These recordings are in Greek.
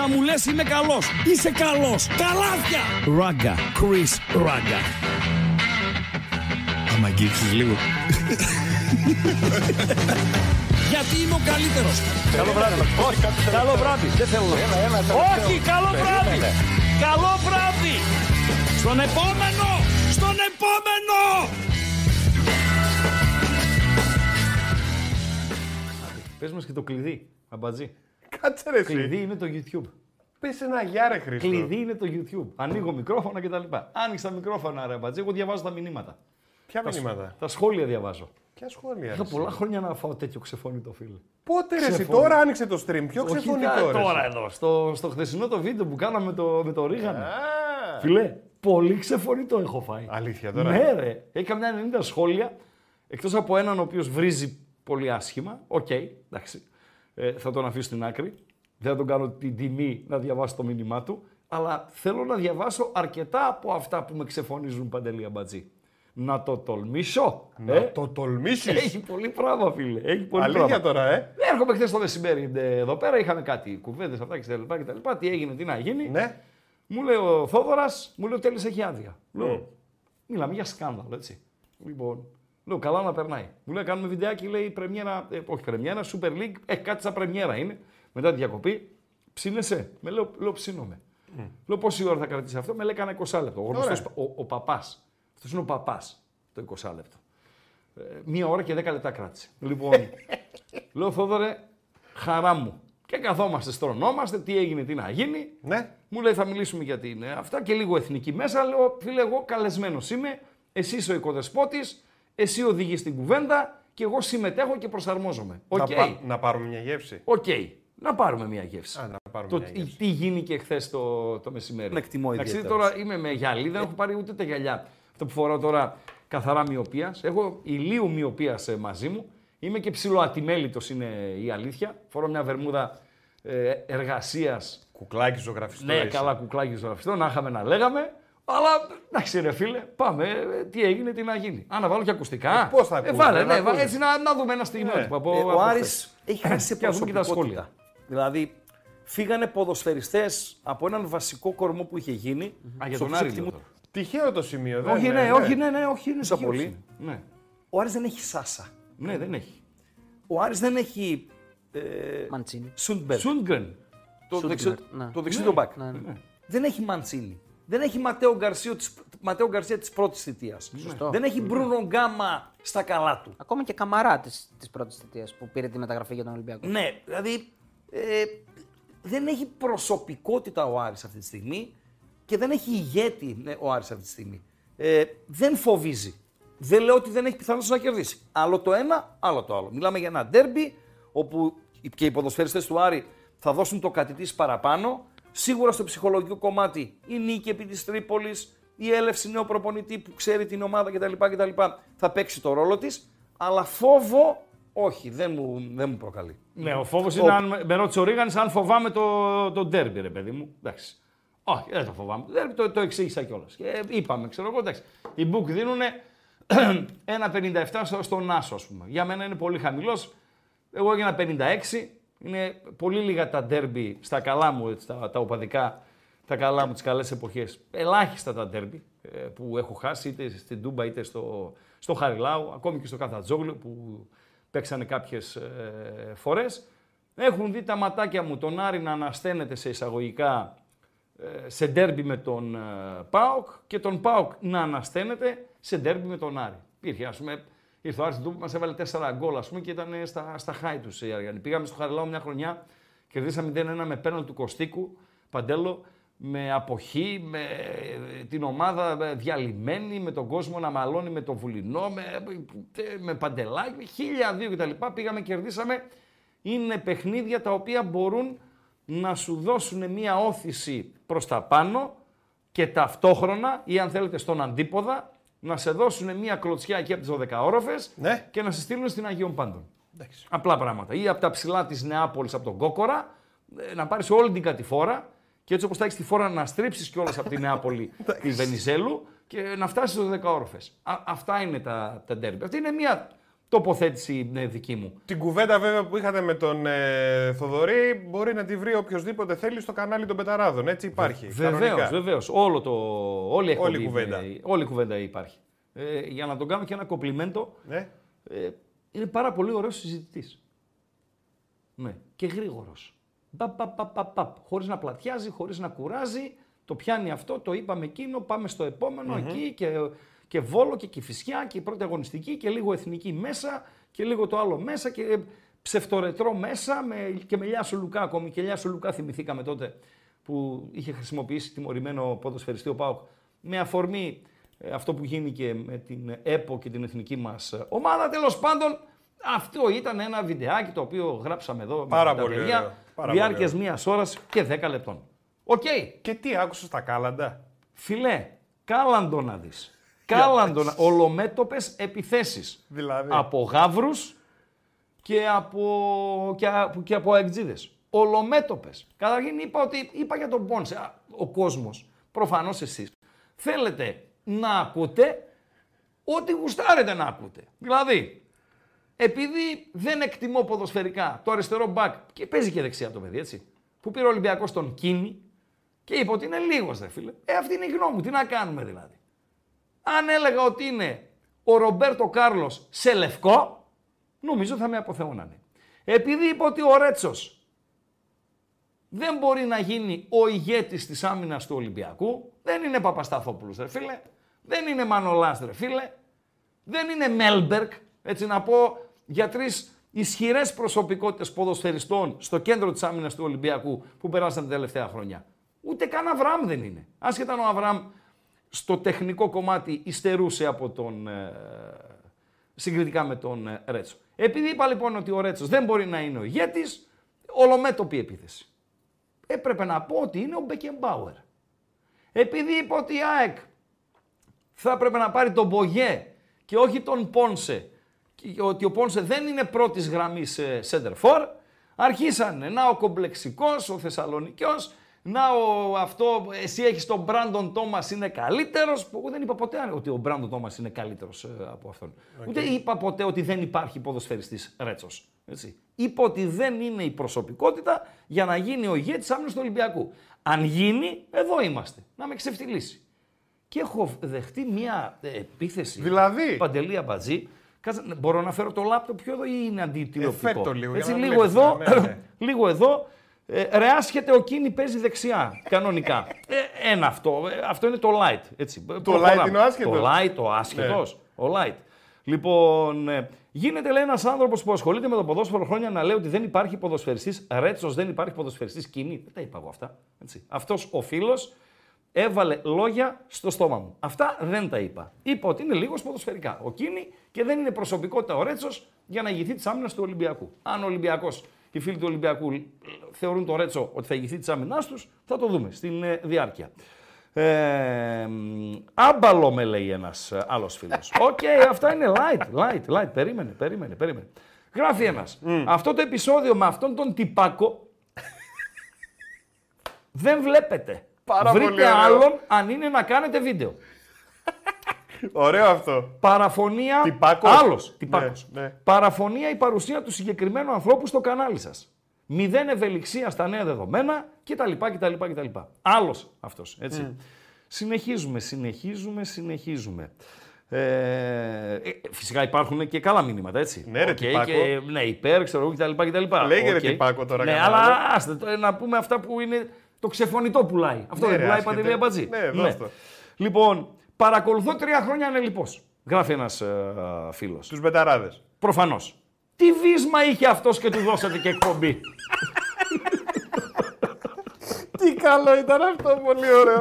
να μου λες είμαι καλός. Είσαι καλός. Καλάθια. Ράγκα. Chris Ράγκα. Άμα αγγίξεις λίγο. Γιατί είμαι ο καλύτερος. Καλό βράδυ. Όχι, καλό βράδυ. Δεν θέλω να Όχι, καλό βράδυ. Καλό βράδυ. Στον επόμενο. Στον επόμενο. Πες μας και το κλειδί, αμπατζή. Κάτσε ρε εσύ. Κλειδί είναι το YouTube. Πες ένα γεια ρε Χρήστο. Κλειδί είναι το YouTube. Ανοίγω μικρόφωνα κτλ. Άνοιξα μικρόφωνα, ρε αμπατζή. Εγώ διαβάζω τα μηνύματα. Ποια μηνύματα; Τα σχόλια διαβάζω. Ποια σχόλια. Είχα ρε, πολλά εσύ; χρόνια να φάω τέτοιο ξεφωνητό φίλε. Πότε ρε εσύ, Ξεφωνεί. τώρα άνοιξε το stream. Ποιο Όχι ξεφωνητό τα- ρε. τώρα εσύ. εδώ, στο, στο χθεσινό το βίντεο που κάναμε με το, με το Ρίγανο. Α, Φιλέ, πολύ ξεφωνητό έχω φάει. Αλήθεια τώρα. Ναι, ρε. Έχει καμιά 90 σχόλια. Εκτός από έναν ο οποίος βρίζει πολύ άσχημα. Οκ, εντάξει. Ε, θα τον αφήσω στην άκρη. Δεν θα τον κάνω την τιμή να διαβάσω το μήνυμά του. Αλλά θέλω να διαβάσω αρκετά από αυτά που με ξεφωνίζουν Παντελή Αμπατζή. Να το τολμήσω. Να ε. το τολμήσεις. Έχει πολύ πράγμα, φίλε. Έχει πολύ Αλήθεια πράγμα. τώρα, ε. Έρχομαι χθες το μεσημέρι ε, εδώ πέρα. Είχαμε κάτι κουβέντες αυτά κτλ. κτλ. Τι έγινε, τι να γίνει. Ναι. Μου λέει ο Θόδωρας, μου λέει ο Τέλης έχει άδεια. Λέω, μιλάμε για σκάνδαλο, έτσι. Λοιπόν, λέω, καλά να περνάει. Μου λέει, κάνουμε βιντεάκι, λέει, πρεμιέρα, ε, όχι πρεμιέρα, Super League, ε, κάτι σαν πρεμιέρα είναι. Μετά τη διακοπή, ψήνεσαι. Με λέω, λέω ψήνομαι. Λέω, πόση ώρα θα κρατήσεις αυτό, με λέει, κάνα 20 λεπτό. Ο, γνωστός, ο, ο παπάς. Αυτός είναι ο παπάς, το 20 λεπτό. Ε, μία ώρα και 10 λεπτά κράτησε. Λοιπόν, λέω, Θόδωρε, χαρά μου. Και καθόμαστε, στρωνόμαστε, τι έγινε, τι να γίνει. Ναι. Μου λέει θα μιλήσουμε για την ε, αυτά και λίγο εθνική μέσα. Λέω φίλε εγώ καλεσμένος είμαι, εσύ είσαι ο οικοδεσπότης, εσύ οδηγείς την κουβέντα και εγώ συμμετέχω και προσαρμόζομαι. Οκ, Να, πα- να πάρουμε μια γεύση. οκ. Να πάρουμε μια γεύση. Α, να πάρουμε το, μια τι, γεύση. τι γίνηκε χθες το, το μεσημέρι. Τον εκτιμώ Εντάξει, ιδιαίτερα. τώρα είμαι με γυαλί, δεν έχω πάρει ούτε τα γυαλιά. Αυτό που φοράω τώρα καθαρά μυωπίας. Έχω ηλίου μυωπίας μαζί μου. Είμαι και ψιλοατιμέλητος είναι η αλήθεια. Φορώ μια βερμούδα ε, εργασίας Κουκλάκι ζωγραφιστό. ναι, είσαι. καλά κουκλάκι ζωγραφιστό, να είχαμε να λέγαμε. Αλλά εντάξει, ρε φίλε, πάμε. ε, Τι έγινε, τι να γίνει. Α, να βάλω και ακουστικά. Ε, πώς θα ε, ακούσεις, βάλε, δεν ναι, θα βά- ακούσεις. έτσι να, να δούμε ένα στιγμιότυπο από, Ε, από ο χθες. Άρης έχει χάσει Και ας δούμε και τα προσωπικότητα. Σχόλια. Δηλαδή, φύγανε ποδοσφαιριστές από έναν βασικό κορμό που είχε γίνει. Α, για στους τον οποίους Άρη εκτιμούν- λέω τώρα. Τυχαίο το σημείο, δεν Όχι, είναι, ναι, όχι, ναι, ναι, όχι, είναι Τόσα τυχαίος πολύ. είναι. Ναι. Ο Άρης δεν έχει Σάσα. ναι, δεν έχει. Ο Άρης δεν έχει ε, Μαντσίνη. Σούντμπερ. Σούντγκρεν. Το Σούντμπερ, δεξιό, ναι. το δεξιό μπακ. Ναι, ναι. Δεν έχει Μαντσίνη. Δεν έχει Ματέο Γκαρσία της, Ματέο Γκαρσία της πρώτης θητείας. Σωστό. Δεν έχει Μπρούνο Γκάμα στα καλά του. Ακόμα και καμαρά τη της πρώτης θητείας που πήρε τη μεταγραφή για τον Ολυμπιακό. Ναι, δηλαδή ε, δεν έχει προσωπικότητα ο Άρης αυτή τη στιγμή και δεν έχει ηγέτη ναι, ο Άρης αυτή τη στιγμή. Ε, δεν φοβίζει. Δεν λέω ότι δεν έχει πιθανότητα να κερδίσει. Άλλο το ένα, άλλο το άλλο. Μιλάμε για ένα ντέρμπι όπου και οι ποδοσφαιριστές του Άρη θα δώσουν το κάτι της παραπάνω. Σίγουρα στο ψυχολογικό κομμάτι η νίκη επί της Τρίπολης, η έλευση νέου προπονητή που ξέρει την ομάδα κτλ. κτλ θα παίξει το ρόλο της. Αλλά φόβο όχι, δεν μου, δεν μου προκαλεί. Ναι, ο φόβος είναι, αν με- με ρώτησε ο Ρίγανης, αν φοβάμαι το, το ντέρμπι, ρε παιδί μου. Εντάξει. Όχι, δεν το φοβάμαι. Το ντέρμπι το, το εξήγησα κιόλας. Και ε, είπαμε, ξέρω εγώ, εντάξει. Οι Μπουκ δίνουν 1,57 στο, στον Άσο, ας πούμε. Για μένα είναι πολύ χαμηλός. Εγώ έγινα 56. Είναι πολύ λίγα τα ντέρμπι στα καλά μου, έτσι, τα, τα οπαδικά, τα καλά μου, τις καλές εποχές. Ελάχιστα τα ντέρμπι ε, που έχω χάσει είτε στην Τούμπα είτε στο, στο Χαριλάου, ακόμη και στο Καθατζόγλιο που παίξανε κάποιες ε, φορές. Έχουν δει τα ματάκια μου τον Άρη να ανασταίνεται σε εισαγωγικά ε, σε ντέρμπι με τον ε, ΠΑΟΚ και τον ΠΑΟΚ να ανασταίνεται σε ντέρμπι με τον Άρη. Υπήρχε, ας πούμε, ήρθε ο Άρης του μας έβαλε 4 γκολ, ας πούμε, και ήταν στα, στα χάη τους οι Αριανοί. Πήγαμε στο Χαριλάου μια χρονιά, κερδίσαμε 0-1 με πέναλ του Κωστίκου, Παντέλο, με αποχή, με ε, την ομάδα ε, διαλυμένη, με τον κόσμο να μαλώνει με τον Βουλινό, με, με Παντελάκη, χίλια δύο κτλ. Πήγαμε, κερδίσαμε. Είναι παιχνίδια τα οποία μπορούν να σου δώσουν μια όθηση προς τα πάνω και ταυτόχρονα ή αν θέλετε στον αντίποδα να σε δώσουν μια κλωτσιά εκεί από τις 12 όροφες Ναι. και να σε στείλουν στην Αγίων Πάντων. Απλά πράγματα. Ή από τα ψηλά της Νεάπολης, από τον Κόκορα, ε, να πάρεις όλη την κατηφόρα και έτσι όπως θα έχεις τη φόρα να στρίψεις κιόλας από τη Νεάπολη τη Βενιζέλου και να φτάσεις στους 10 όροφες. Α, αυτά είναι τα, τα ντέρμπι. Αυτή είναι μια τοποθέτηση ε, δική μου. Την κουβέντα βέβαια που είχατε με τον ε, Θοδωρή μπορεί να τη βρει οποιοδήποτε θέλει στο κανάλι των Πεταράδων. Έτσι υπάρχει. Βεβαίως, κανονικά. βεβαίως. Όλο το. Όλη, η εκπομπή Όλη η κουβέντα. είναι- όλη η κουβέντα υπάρχει. Ε, για να τον κάνω και ένα κομπλιμέντο, Ναι. ε, είναι πάρα πολύ ωραίος συζητητής. Ναι, και γρήγορος. Χωρίς να πλατιάζει, χωρίς να κουράζει. Το πιάνει αυτό, το είπαμε εκείνο, πάμε στο επομενο εκεί και, και βόλο και κυφισιά και η πρώτη αγωνιστική και λίγο εθνική μέσα και λίγο το άλλο μέσα και ε, ψευτορετρό μέσα με, και με Λιάσο Λουκά ακόμη. Και Λιάσο Λουκά θυμηθήκαμε τότε που είχε χρησιμοποιήσει τιμωρημένο ποδοσφαιριστή ο ΠΑΟΚ με αφορμή ε, αυτό που γίνηκε με την ΕΠΟ και την εθνική μας ε, ομάδα. Τέλος πάντων, αυτό ήταν ένα βιντεάκι το οποίο γράψαμε εδώ Πάρα με τα πολύ παιδιά, ωραίο. Πάρα διάρκειας πολύ μίας ώρας και 10 λεπτών. Οκ, Και τι άκουσες τα κάλαντα; φιλέ, κάλαντο να δεις. Κάλαντο, να- ολομέτωπες επιθέσεις. Δηλαδή. Από γάβρους και από, και, από- και από αεκτζίδες. Ολομέτωπες. Καταρχήν είπα, ότι, είπα για τον Πόνσε. Α, Ο κόσμος, προφανώς εσείς, θέλετε να ακούτε ό,τι γουστάρετε να ακούτε. Δηλαδή, επειδή δεν εκτιμώ ποδοσφαιρικά το αριστερό μπακ και παίζει και δεξιά το παιδί, έτσι. Που πήρε ο Ολυμπιακός τον Κίνη και είπε ότι είναι λίγος, δε φίλε. Ε, αυτή είναι η γνώμη μου. Τι να κάνουμε δηλαδή. Αν έλεγα ότι είναι ο Ρομπέρτο Κάρλος σε λευκό, νομίζω θα με αποθεώνανε. Επειδή είπε ότι ο Ρέτσος δεν μπορεί να γίνει ο ηγέτης της άμυνας του Ολυμπιακού, δεν είναι Παπασταθόπουλος, ρε φίλε, δεν είναι Μανολάς, ρε φίλε, δεν είναι Μέλμπερκ, έτσι να πω, για τρεις ισχυρές προσωπικότητες ποδοσφαιριστών στο κέντρο της άμυνας του Ολυμπιακού που περάσαν την τελευταία χρονιά. Ούτε καν Αβραάμ δεν είναι. Άσχετα αν ο Αβραάμ στο τεχνικό κομμάτι υστερούσε από τον, ε, συγκριτικά με τον ε, Ρέτσο. Επειδή είπα λοιπόν ότι ο Ρέτσος δεν μπορεί να είναι ο ηγέτης, ολομέτωπη επίθεση. Έπρεπε να πω ότι είναι ο Μπεκεμπάουερ. Επειδή είπα ότι η ΑΕΚ θα έπρεπε να πάρει τον Μπογιέ και όχι τον Πόνσε και ότι ο Πόνσε δεν είναι πρώτης γραμμής ε, center for, αρχίσανε να ο κομπλεξικός, ο Θεσσαλονικιός, να ο αυτό, εσύ έχεις τον Μπράντον Τόμας είναι καλύτερος, που εγώ δεν είπα ποτέ ότι ο Μπράντον Τόμας είναι καλύτερος ε, από αυτόν. Ούτε είπα ποτέ ότι δεν υπάρχει ποδοσφαιριστής Ρέτσος. Έτσι. Είπα ότι δεν είναι η προσωπικότητα για να γίνει ο ηγέτης άμυνας του Ολυμπιακού. Αν γίνει, εδώ είμαστε. Να με ξεφτυλίσει. Και έχω δεχτεί μια ε, επίθεση. Δηλαδή; Παντελή Αμπατζή. Κάτσε, ναι, μπορώ να φέρω το λάπτοπ πιο εδώ ή είναι αντιτηλεοπτικό; Ε, φέρ' το λίγο, για Έτσι, να λίγο βλέπεις, εδώ, ναι, ναι. λίγο εδώ. Ε, ρε άσχετε ο Κίνη παίζει δεξιά, κανονικά. Ε, ένα αυτό. Ε, αυτό είναι το light. Έτσι. Το light είναι ο άσχετος. Το light, ο άσχετος. Ο light. Λοιπόν, ε, γίνεται λέει ένας άνθρωπος που ασχολείται με το ποδόσφαιρο χρόνια να λέει ότι δεν υπάρχει ποδοσφαιριστής Ρέτσος, δεν υπάρχει ποδοσφαιριστής Κίνη. Δεν τα είπα εγώ αυτά. Αυτός ο φίλος έβαλε λόγια στο στόμα μου. Αυτά δεν τα είπα. Είπα ότι είναι λίγος ποδοσφαιρικά. Ο Κίνη και δεν είναι προσωπικότητα ο Ρέτσος για να ηγηθεί της άμυνας του Ολυμπιακού. Αν ο Ολυμπιακός, οι φίλοι του Ολυμπιακού ε, θεωρούν το Ρέτσο ότι θα ηγηθεί της άμυνάς τους, θα το δούμε στην ε, διάρκεια. Ε, μ, άμπαλο με λέει ένας άλλος φίλος. Οκ, αυτά είναι light, light, light. Περίμενε, περίμενε, περίμενε. Γράφει ένας. Αυτό το επεισόδιο με αυτόν τον τυπάκο δεν βλέπετε. Πάρα Βρείτε πολύ ωραίο. άλλον αν είναι να κάνετε βίντεο. Ωραίο αυτό. Παραφωνία. Τυπάκος. Άλλος. Τυπάκος. Ναι, ναι. Παραφωνία η παρουσία του συγκεκριμένου ανθρώπου στο κανάλι σας. Μηδέν ευελιξία στα νέα δεδομένα κτλ. κτλ, κτλ. Άλλος αυτός. Έτσι. Συνεχίζουμε, συνεχίζουμε, συνεχίζουμε. Ε, ε, φυσικά υπάρχουν και καλά μηνύματα, έτσι. Ναι, ρε, Οκ, τυπάκο. και, ναι, υπέρ, ξέρω εγώ κτλ. κτλ. Λέγε, ρε, Οκ. τυπάκο τώρα Ναι, κανένα αλλά άλλο. άστε, το, να πούμε αυτά που είναι το ξεφωνητό πουλάει. Αυτό Ναι, δεν ρε, πουλάει άσχετε. Παντελή Αμπατζή. Ναι, δώσ' το. Λοιπόν, παρακολουθώ τρία χρόνια ανελλιπώς. Γράφει ένας ε, φίλος. Τους μπεταράδες. Προφανώς. Τι βίσμα είχε αυτός και του δώσατε και εκπομπή. Τι καλό ήταν αυτό, πολύ ωραίο.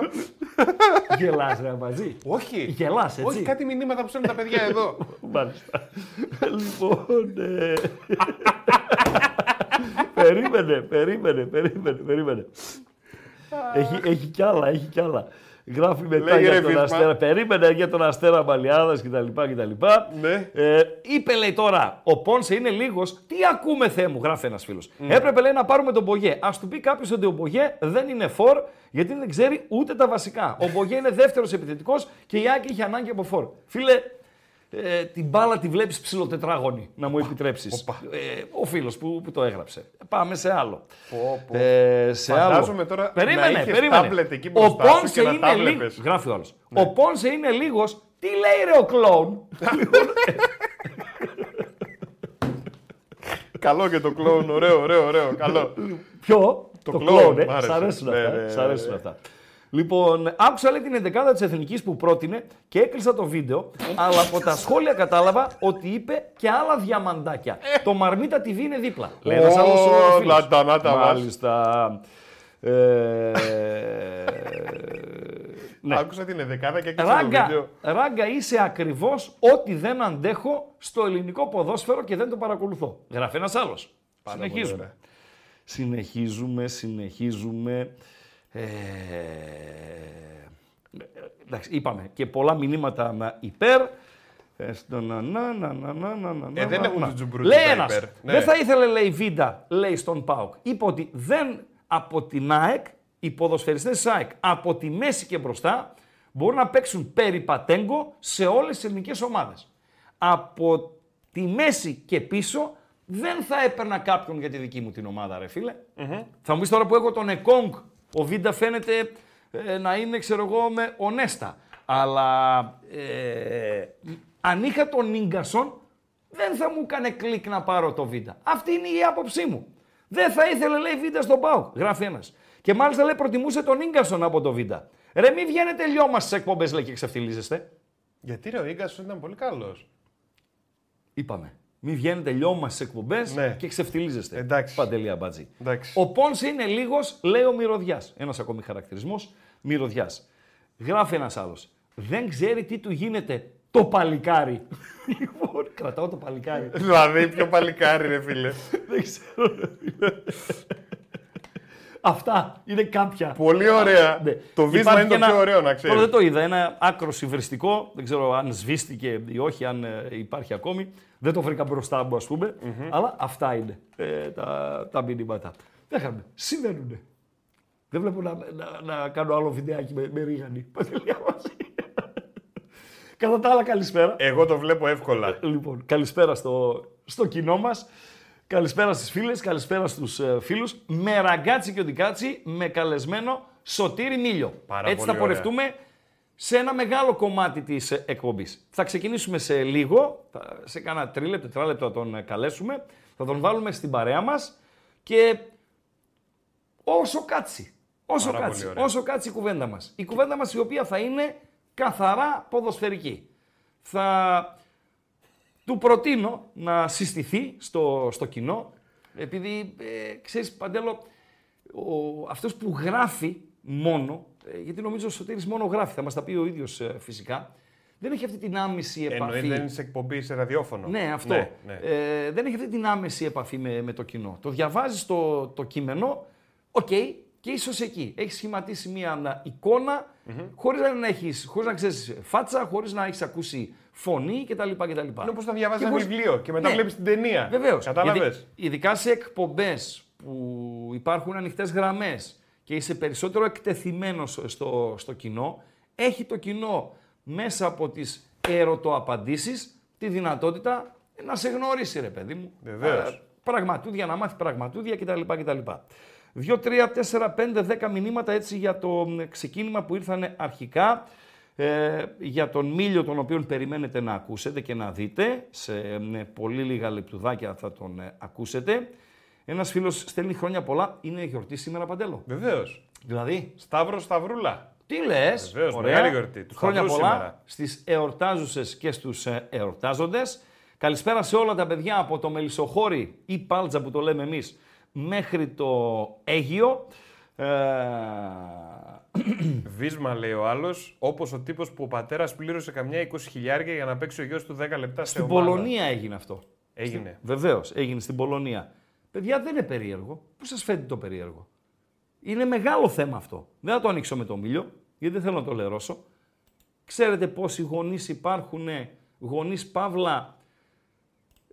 Γελάς ρε Αμπατζή. Όχι. Γελάς, έτσι. Όχι, κάτι μηνύματα που στέλνουν τα παιδιά εδώ. Μάλιστα. λοιπόν. ε, περίμενε, περίμενε, περίμενε, περίμενε. Έχει, έχει κι άλλα, έχει κι άλλα. Γράφει μετά Λέγε, για ρε, τον Βίσμα. Αστέρα. Περίμενε για τον Αστέρα Μαλιάδας κτλ. κτλ. Ναι. Ε, είπε λέει τώρα, ο Πόνσε είναι λίγος. Τι ακούμε, Θεέ μου, γράφει ένας φίλος. Έπρεπε λέει να πάρουμε τον Μπογιέ. Α του πει κάποιος ότι ο Μπογιέ δεν είναι φορ, γιατί δεν ξέρει ούτε τα βασικά. Ο Μπογιέ είναι δεύτερος επιθετικός και η Άκη είχε ανάγκη από φορ. Φίλε, ε, την μπάλα τη βλέπεις ψηλοτετράγωνη, να μου επιτρέψεις. οπα. Ε, ο φίλος που, που το έγραψε. Πάμε σε άλλο. Πω, πω. Ε, σε Φαντάζομαι άλλο. τώρα να περίμενε, είχες περίμενε. τάμπλετ εκεί ο μπροστά σου Πόνσε και να είναι τα λίγο. βλέπεις. Γράφει ο άλλος. Ο Πόνσε είναι λίγος. Τι λέει ρε ο κλόουν; Καλό και το κλόουν, ωραίο, ωραίο, ωραίο. Καλό. Ποιο; Το Το, κλόουν, κλόουν, ε. μ' άρεσε. Σ' αρέσουν Ναι, αυτά. Ναι, ναι, σ' αρέσουν ναι. αυτά. Λοιπόν, άκουσα λέει την 11η της Εθνικής που πρότεινε και έκλεισα το βίντεο, αλλά από τα σχόλια κατάλαβα ότι είπε και άλλα διαμαντάκια. το Μαρμίτα TV είναι δίπλα. Λέει ένας Ω, άλλος, ε, φίλος. να τα, να τα μας. Μάλιστα. Ε, ναι. Άκουσα την εδεκάδα και έκλεισα το Ράγκα, βίντεο. ράγκα είσαι ακριβώς ό,τι δεν αντέχω στο ελληνικό ποδόσφαιρο και δεν το παρακολουθώ. Γράφει ένας άλλος. Πάρα πολύ Συνεχίζουμε. ωραία. Συνεχίζουμε, συνεχίζουμε. Ε, εντάξει, είπαμε και πολλά μηνύματα να υπέρ. Ε, στο να, να, να, να, να, να, να, Ε, δεν να, έχουν να. το τζουμπρούτσι Λέει τα ένας, υπέρ. Ναι. δεν θα ήθελε, λέει, Βίντα, λέει στον ΠΑΟΚ. Είπε ότι δεν από την ΑΕΚ, οι ποδοσφαιριστές της ΑΕΚ, από τη μέση και μπροστά, μπορούν να παίξουν περιπατέγκο σε όλες τις ελληνικές ομάδες. Από τη μέση και πίσω δεν θα έπαιρνα κάποιον για τη δική μου την ομάδα, ρε φίλε Θα μου πεις τώρα που έχω τον Εκόνγκ, ο Βίντα φαίνεται ε, να είναι, ξέρω εγώ, με ονέστα. Αλλά ε, αν είχα τον Νίγκασον, δεν θα μου έκανε κλικ να πάρω το Βίντα. Αυτή είναι η άποψή μου. Δεν θα ήθελε, λέει, Βίντα στον ΠΑΟ. Γράφει ένας. Και μάλιστα λέει προτιμούσε τον Νίγκασον από το Βίντα. Ρε, μην βγαίνετε λιώμα στις εκπομπές, λέει και ξεφτυλίζεστε. Γιατί ρε, ο Ίγκας ήταν πολύ καλός. Είπαμε. Μην βγαίνετε λιώμα στις εκπομπές Ναι. και ξεφτυλίζεστε. Εντάξει. Παντελή αμπάτζη. Εντάξει. Ο Πόνσε είναι λίγος, λέει ο μυρωδιάς. Ένας ακόμη χαρακτηρισμός. Μυρωδιάς. Γράφει ένας άλλος. Δεν ξέρει τι του γίνεται το παλικάρι. λοιπόν, κρατάω το παλικάρι. δηλαδή, πιο παλικάρι, ρε φίλε. Δεν ξέρω. ρε φίλε. Αυτά είναι κάποια. Πολύ ωραία. Ναι. Το βίσμα Υπάρχει είναι το και ένα- πιο ωραίο, να Τώρα ξέρεις. δεν το είδα. Ένα άκρο υβριστικό. Δεν ξέρω αν σβήστηκε ή όχι, αν ε, υπάρχει ακόμη. Δεν το βρήκα μπροστά μου, ας πουμε Αλλά αυτά είναι ε, τα, τα μηνύματα. Δεν είχαμε. Συμβαίνουν. Δεν βλέπω να, να, να κάνω άλλο βιντεάκι με, με ρίγανη. Παντελία μαζί. Κατά τα άλλα, καλησπέρα. Εγώ το βλέπω εύκολα. Λοιπόν, καλησπέρα στο, στο κοινό μας. Καλησπέρα στις φίλες, καλησπέρα στους ε, φίλους. Με ραγκάτσι και οντικάτσι, με καλεσμένο Σωτήρη Μίλιο. Πάρα Έτσι πολύ θα πορευτούμε σε ένα μεγάλο κομμάτι της ε, εκπομπής. Θα ξεκινήσουμε σε λίγο, θα- σε κάνα τρίλεπτο, τετράλεπτο θα τον ε, καλέσουμε. Θα τον βάλουμε στην παρέα μας και όσο κάτσει. Όσο Πάρα κάτσει, πολύ ωραία. όσο κάτσει η κουβέντα μας. Η κουβέντα μας η οποία θα είναι καθαρά ποδοσφαιρική. Θα του προτείνω να συστηθεί στο, στο κοινό, επειδή, ε, ξέρεις, Παντέλο, ο, αυτός που γράφει μόνο, ε, γιατί νομίζω ο Σωτήρης μόνο γράφει, θα μας τα πει ο ίδιος ε, φυσικά, δεν έχει αυτή την άμεση επαφή. Εννοεί δεν είναι σε εκπομπή σε ραδιόφωνο. Ναι, αυτό. Ναι, ναι. Ε, δεν έχει αυτή την άμεση επαφή με, με το κοινό. Το διαβάζεις το, το κείμενο, οκ, και ίσως εκεί. Έχεις σχηματίσει μια εικόνα, χωρίς να, έχεις, χωρίς να ξέρεις φάτσα, χωρίς να έχεις ακούσει φωνή κτλ. κτλ. Είναι όπως να διαβάζεις Και ένα χωρίς- βιβλίο και μετά Ναι. βλέπεις την ταινία. Βεβαίως. Κατάλαβες; Ειδικά σε εκπομπές που υπάρχουν ανοιχτές γραμμές και είσαι περισσότερο εκτεθειμένος στο, στο κοινό, έχει το κοινό μέσα από τις ερωτοαπαντήσεις τη δυνατότητα να σε γνωρίσει, ρε παιδί μου. Βεβαίως. Ε, Πραγματούδια, να μάθει πραγματούδια κτλ. κτλ. 2, 3, 4, 5, 10 μηνύματα έτσι για το μ, ξεκίνημα που ήρθαν αρχικά. Ε, για τον Μίλιο τον οποίον περιμένετε να ακούσετε και να δείτε. Σε ε, πολύ λίγα λεπτουδάκια θα τον ε, ακούσετε. Ένας φίλος στέλνει χρόνια πολλά. Είναι γιορτή σήμερα Παντέλο. Βεβαίως. Δηλαδή, Σταύρος Σταυρούλα. τι λες; Βεβαίως, Ωραία. μεγάλη γιορτή. Του Χρόνια Σταυρού πολλά σήμερα. στις εορτάζουσες και στους ε, εορτάζοντες. Καλησπέρα σε όλα τα παιδιά από το Μελισσοχώρι ή Πάλτζα που το λέμε εμείς μέχρι το Αίγιο. Ε, Βίσμα λέει ο άλλος, όπως ο τύπος που ο πατέρας πλήρωσε καμιά 20 χιλιάρια για να παίξει ο γιος του 10 λεπτά σε στην ομάδα. Πολωνία έγινε αυτό. Έγινε. Βεβαίως, έγινε στην Πολωνία. Παιδιά, δεν είναι περίεργο. Πού σας φαίνεται το περίεργο; Είναι μεγάλο θέμα αυτό. Δεν θα το ανοίξω με το μήλιο, γιατί δεν θέλω να το λερώσω. Ξέρετε πόσοι γονείς υπάρχουν, γονείς παύλα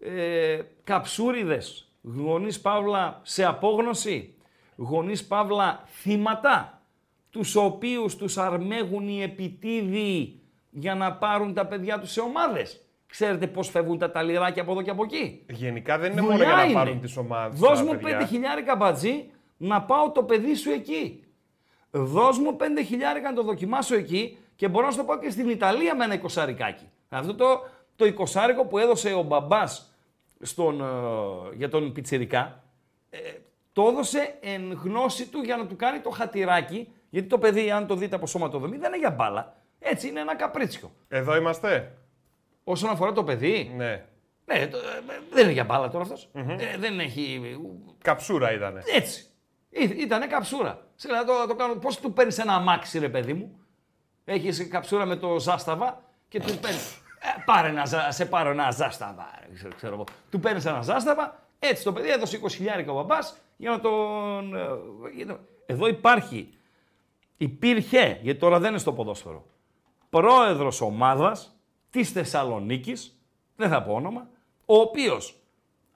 ε, καψούριδες, γονείς παύλα σε απόγνωση, γονείς παύλα θύματα, τους οποίους τους αρμέγουν οι επιτίδιοι για να πάρουν τα παιδιά τους σε ομάδες. Ξέρετε πώς φεύγουν τα ταλιράκια από εδώ και από εκεί; Γενικά δεν είναι Δουλειά μόνο για να είναι. πάρουν τις ομάδες. Δώσ' μου πέντε χιλιάρικα μπατζή να πάω το παιδί σου εκεί. Δώσ' μου πέντε χιλιάρικα να το δοκιμάσω εκεί και μπορώ να σου το πάω και στην Ιταλία με ένα εικοσαρικάκι. Αυτό το, το εικοσάρικο που έδωσε ο μπαμπάς στον, ε, για τον πιτσιρικά, ε, το έδωσε εν γνώση του για να του κάνει το χατηράκι, γιατί το παιδί, αν το δείτε από σώματοδομή, δεν είναι για μπάλα. Έτσι είναι ένα καπρίτσιο. Εδώ είμαστε. Όσον αφορά το παιδί, Ναι. ναι, το- ε, δεν είναι για μπάλα τώρα αυτός. Ε, δεν έχει Καψούρα ήτανε. έτσι. Ήταν καψούρα. Σε λέω, να το, να το κάνω. Πώς του παίρνεις ένα αμάξι, ρε παιδί μου; Έχεις καψούρα με το ζάσταβα και του παίρνεις. Ε, πάρε ένα, ζα- σε πάρω ένα ζάσταβα. ρε, Ξέρω, ξέρω εγώ. Του παίρνεις ένα ζάσταβα. Έτσι το παιδί έδωσε 20.000 ο μπαμπάς για να τον. ε, για να- Εδώ υπάρχει. Υπήρχε, γιατί τώρα δεν είναι στο ποδόσφαιρο, πρόεδρος ομάδας της Θεσσαλονίκης, δεν θα πω όνομα, ο οποίος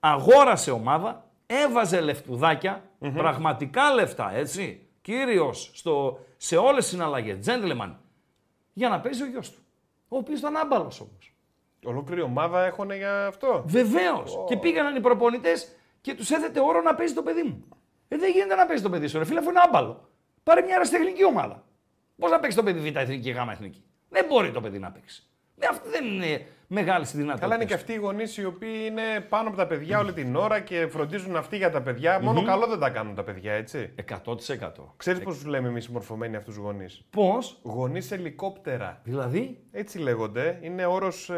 αγόρασε ομάδα, έβαζε λεφτουδάκια, πραγματικά λεφτά, έτσι, κύριος στο, σε όλες τις συναλλαγές, gentleman, για να παίζει ο γιος του, ο οποίος ήταν άμπαλος όμως. Ολόκληρη ομάδα έχουν για αυτό; Βεβαίως. Και πήγαιναν οι προπονητές και τους έθετε όρο να παίζει το παιδί μου. Ε, δεν γίνεται να παίζει το παιδί σου, ρε φίλε, αφού είναι άμπαλο. Πάρε μια αεραστεχνική ομάδα. Πώς να παίξει το παιδί Β' εθνική, Γ' εθνική. Δεν μπορεί το παιδί να παίξει. Ε, αυτή δεν είναι μεγάλη δυνατότητα. Καλά είναι και αυτοί οι γονείς οι οποίοι είναι πάνω από τα παιδιά όλη την ώρα και φροντίζουν αυτοί για τα παιδιά. Μόνο καλό δεν τα κάνουν τα παιδιά, έτσι. 100%. Ξέρεις πώς τους λέμε εμείς οι μορφωμένοι αυτούς τους γονείς; Πώς, Γονείς ελικόπτερα. δηλαδή; Έτσι λέγονται. Είναι όρος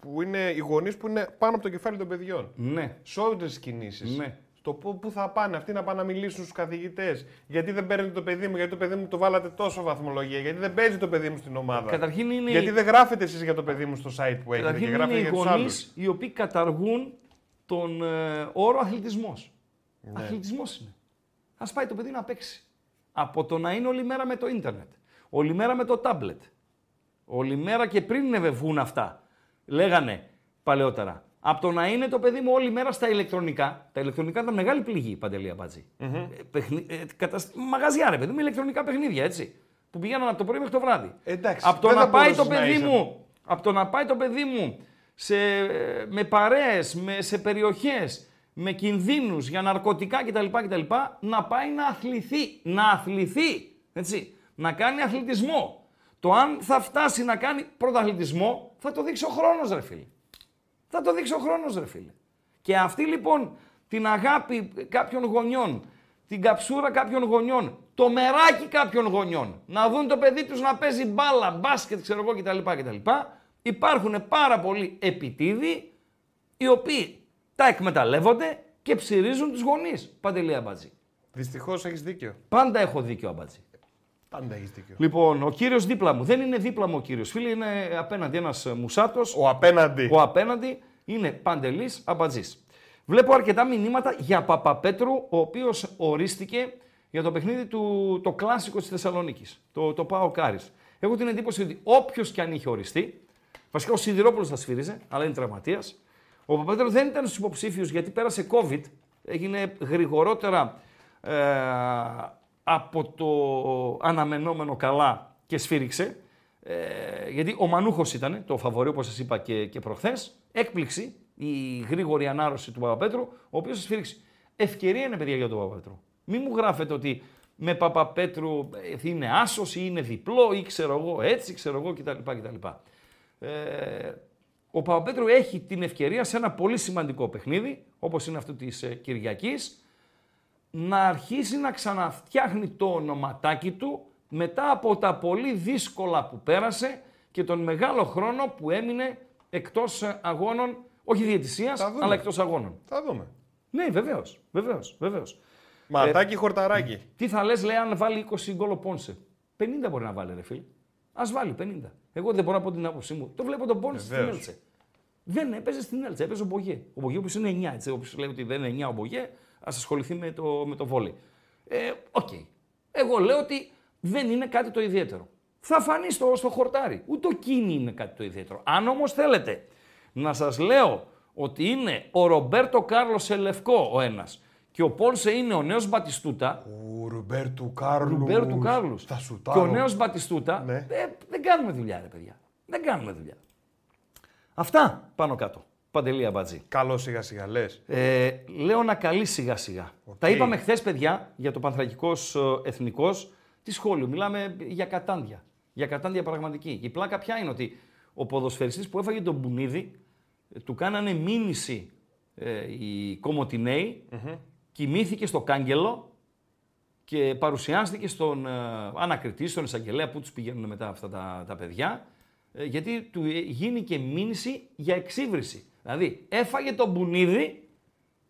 που είναι οι γονείς που είναι πάνω από το κεφάλι των παιδιών. Ναι. Σε όλες τις κινήσεις. Ναι. Στο πού, πού θα πάνε αυτοί να πάνε να μιλήσουν στους καθηγητές; Γιατί δεν παίρνετε το παιδί μου, γιατί το παιδί μου το βάλατε τόσο βαθμολογία, γιατί δεν παίζει το παιδί μου στην ομάδα; Καταρχήν είναι Γιατί οι- δεν γράφετε εσείς για το παιδί μου στο site που έχετε και Καταρχήν είναι γράφετε οι για τους γονείς άλλους. οι οποίοι καταργούν τον ε, όρο αθλητισμός. Ναι. Αθλητισμός είναι. Α πάει το παιδί να παίξει. Από το να είναι όλη μέρα με το ίντερνετ, όλη μέρα με το τάμπλετ, όλη μέρα και πριν βγουν αυτά, λέγανε παλαιότερα. Από το να είναι το παιδί μου όλη μέρα στα ηλεκτρονικά. Τα ηλεκτρονικά ήταν μεγάλη πληγή, Παντελή Αμπάτζη. Ε, παιχνι- ε, κατασ- Μαγαζιά, ρε παιδί μου, ηλεκτρονικά παιχνίδια, έτσι. Που πηγαίναν από το πρωί μέχρι το βράδυ. Εντάξει, από το δεν να θα πάει το μπορούσες να παιδί είσαι- μου, από το να πάει το παιδί μου σε, με παρέες, με, σε περιοχές, με κινδύνους για ναρκωτικά κτλ, κτλ. να πάει να αθληθεί. Να αθληθεί. Έτσι. Να κάνει αθλητισμό. Το αν θα φτάσει να κάνει πρωταθλητισμό θα το δείξει ο χρόνος ρε φίλε. Θα το δείξει ο χρόνος ρε φίλε. Και αυτή λοιπόν την αγάπη κάποιων γονιών, την καψούρα κάποιων γονιών, το μεράκι κάποιων γονιών, να δουν το παιδί τους να παίζει μπάλα, μπάσκετ, ξέρω εγώ κτλ. κτλ. Υπάρχουν πάρα πολλοί επιτίδιοι οι οποίοι τα εκμεταλλεύονται και ψυρίζουν τους γονείς. Παντελή Αμπατζή. Δυστυχώς έχεις δίκιο. Πάντα έχω δίκιο Αμπατζή. Πάντα έχεις δίκιο. Λοιπόν, ο κύριος δίπλα μου, δεν είναι δίπλα μου ο κύριος φίλοι, είναι απέναντι ένας μουσάτος. Ο απέναντι. Ο απέναντι είναι Παντελής Αμπατζής. Βλέπω αρκετά μηνύματα για Παπαπέτρου, ο οποίος ορίστηκε για το παιχνίδι του το κλάσικο της Θεσσαλονίκης. Το, το Πάο Κάρις. Έχω την εντύπωση ότι όποιος και αν είχε οριστεί, βασικά ο Σιδηρόπουλος θα σφύριζε, αλλά είναι τραυματίας. Ο Παπαπέτρου δεν ήταν στους υποψήφιους γιατί πέρασε COVID, έγινε γρηγορότερα ε, από το αναμενόμενο καλά και σφύριξε. Ε, γιατί ο Μανούχος ήταν το φαβορή, όπως σας είπα και, και προχθές. Έκπληξη η γρήγορη ανάρρωση του Παπαπέτρου, ο οποίος σφύριξε. Ευκαιρία είναι, παιδιά, για τον Παπαπέτρου. Μην μου γράφετε ότι με Παπαπέτρου ε, είναι άσος ή είναι διπλό ή ξέρω εγώ έτσι, ξέρω εγώ κτλ. κτλ. Ε, ο Παπαπέτρου έχει την ευκαιρία σε ένα πολύ σημαντικό παιχνίδι, όπως είναι αυτό της ε, Κυριακής, να αρχίσει να ξαναφτιάχνει το ονοματάκι του μετά από τα πολύ δύσκολα που πέρασε και τον μεγάλο χρόνο που έμεινε εκτός ε, αγώνων, όχι διαιτησίας, Θα δούμε. αλλά εκτός αγώνων. Θα δούμε. Ναι, βεβαίως, βεβαίως, βεβαίως. Ματάκι χορταράκι. Τι θα λες, λέει, αν βάλει 20 γκολ ο Πόνσε; 50 μπορεί να βάλει, ρε φίλε. Ας βάλει 50. Εγώ δεν μπορώ να πω την άποψή μου. Το βλέπω τον Πόνσε στην Βεβαίως. Έλτσε. Δεν έπαιζε στην Έλτσε, έπαιζε ο Μπογέ. Ο Μπογέ που είναι 9, έτσι. Όποιος λέει ότι δεν είναι 9 ο Μπογέ, ας ασχοληθεί με το, με το βόλι. Ε, οκ. Εγώ λέω ότι δεν είναι κάτι το ιδιαίτερο. Θα φανεί στο, στο χορτάρι. Ούτε ο Κίνη είναι κάτι το ιδιαίτερο. Αν όμως θέλετε να σας λέω ότι είναι ο Ρομπέρτο Κάρλος σε λευκό ο ένας και ο Πόνσε είναι ο νέος Μπατιστούτα, Ο Ρομπέρτο Κάρλος. Ρομπέρτο Κάρλος. Θα σου Και ο νέος Μπατιστούτα. Ναι. Ε, δεν κάνουμε δουλειά, ρε παιδιά. Δεν κάνουμε δουλειά. Αυτά πάνω κάτω. Παντελή Αμπατζή. Καλό σιγά σιγά λες. Ε, λέω να καλεί σιγά σιγά. Τα είπαμε χθες, παιδιά, για το Πανθρακικός Εθνικός. Τι σχόλιο, μιλάμε για κατάντια. Για κατάντια πραγματική. Η πλάκα πια είναι ότι ο ποδοσφαιριστής που έφαγε τον Μπουνίδη, ε, του κάνανε μήνυση ε, οι κομωτινεοι κοιμήθηκε στο κάγκελο και παρουσιάστηκε στον ε, ανακριτή, στον εισαγγελέα που τους πηγαίνουν μετά αυτά τα, τα παιδιά, ε, γιατί του ε, γίνηκε μήνυση για εξύβριση. Δηλαδή, έφαγε τον Μπουνίδη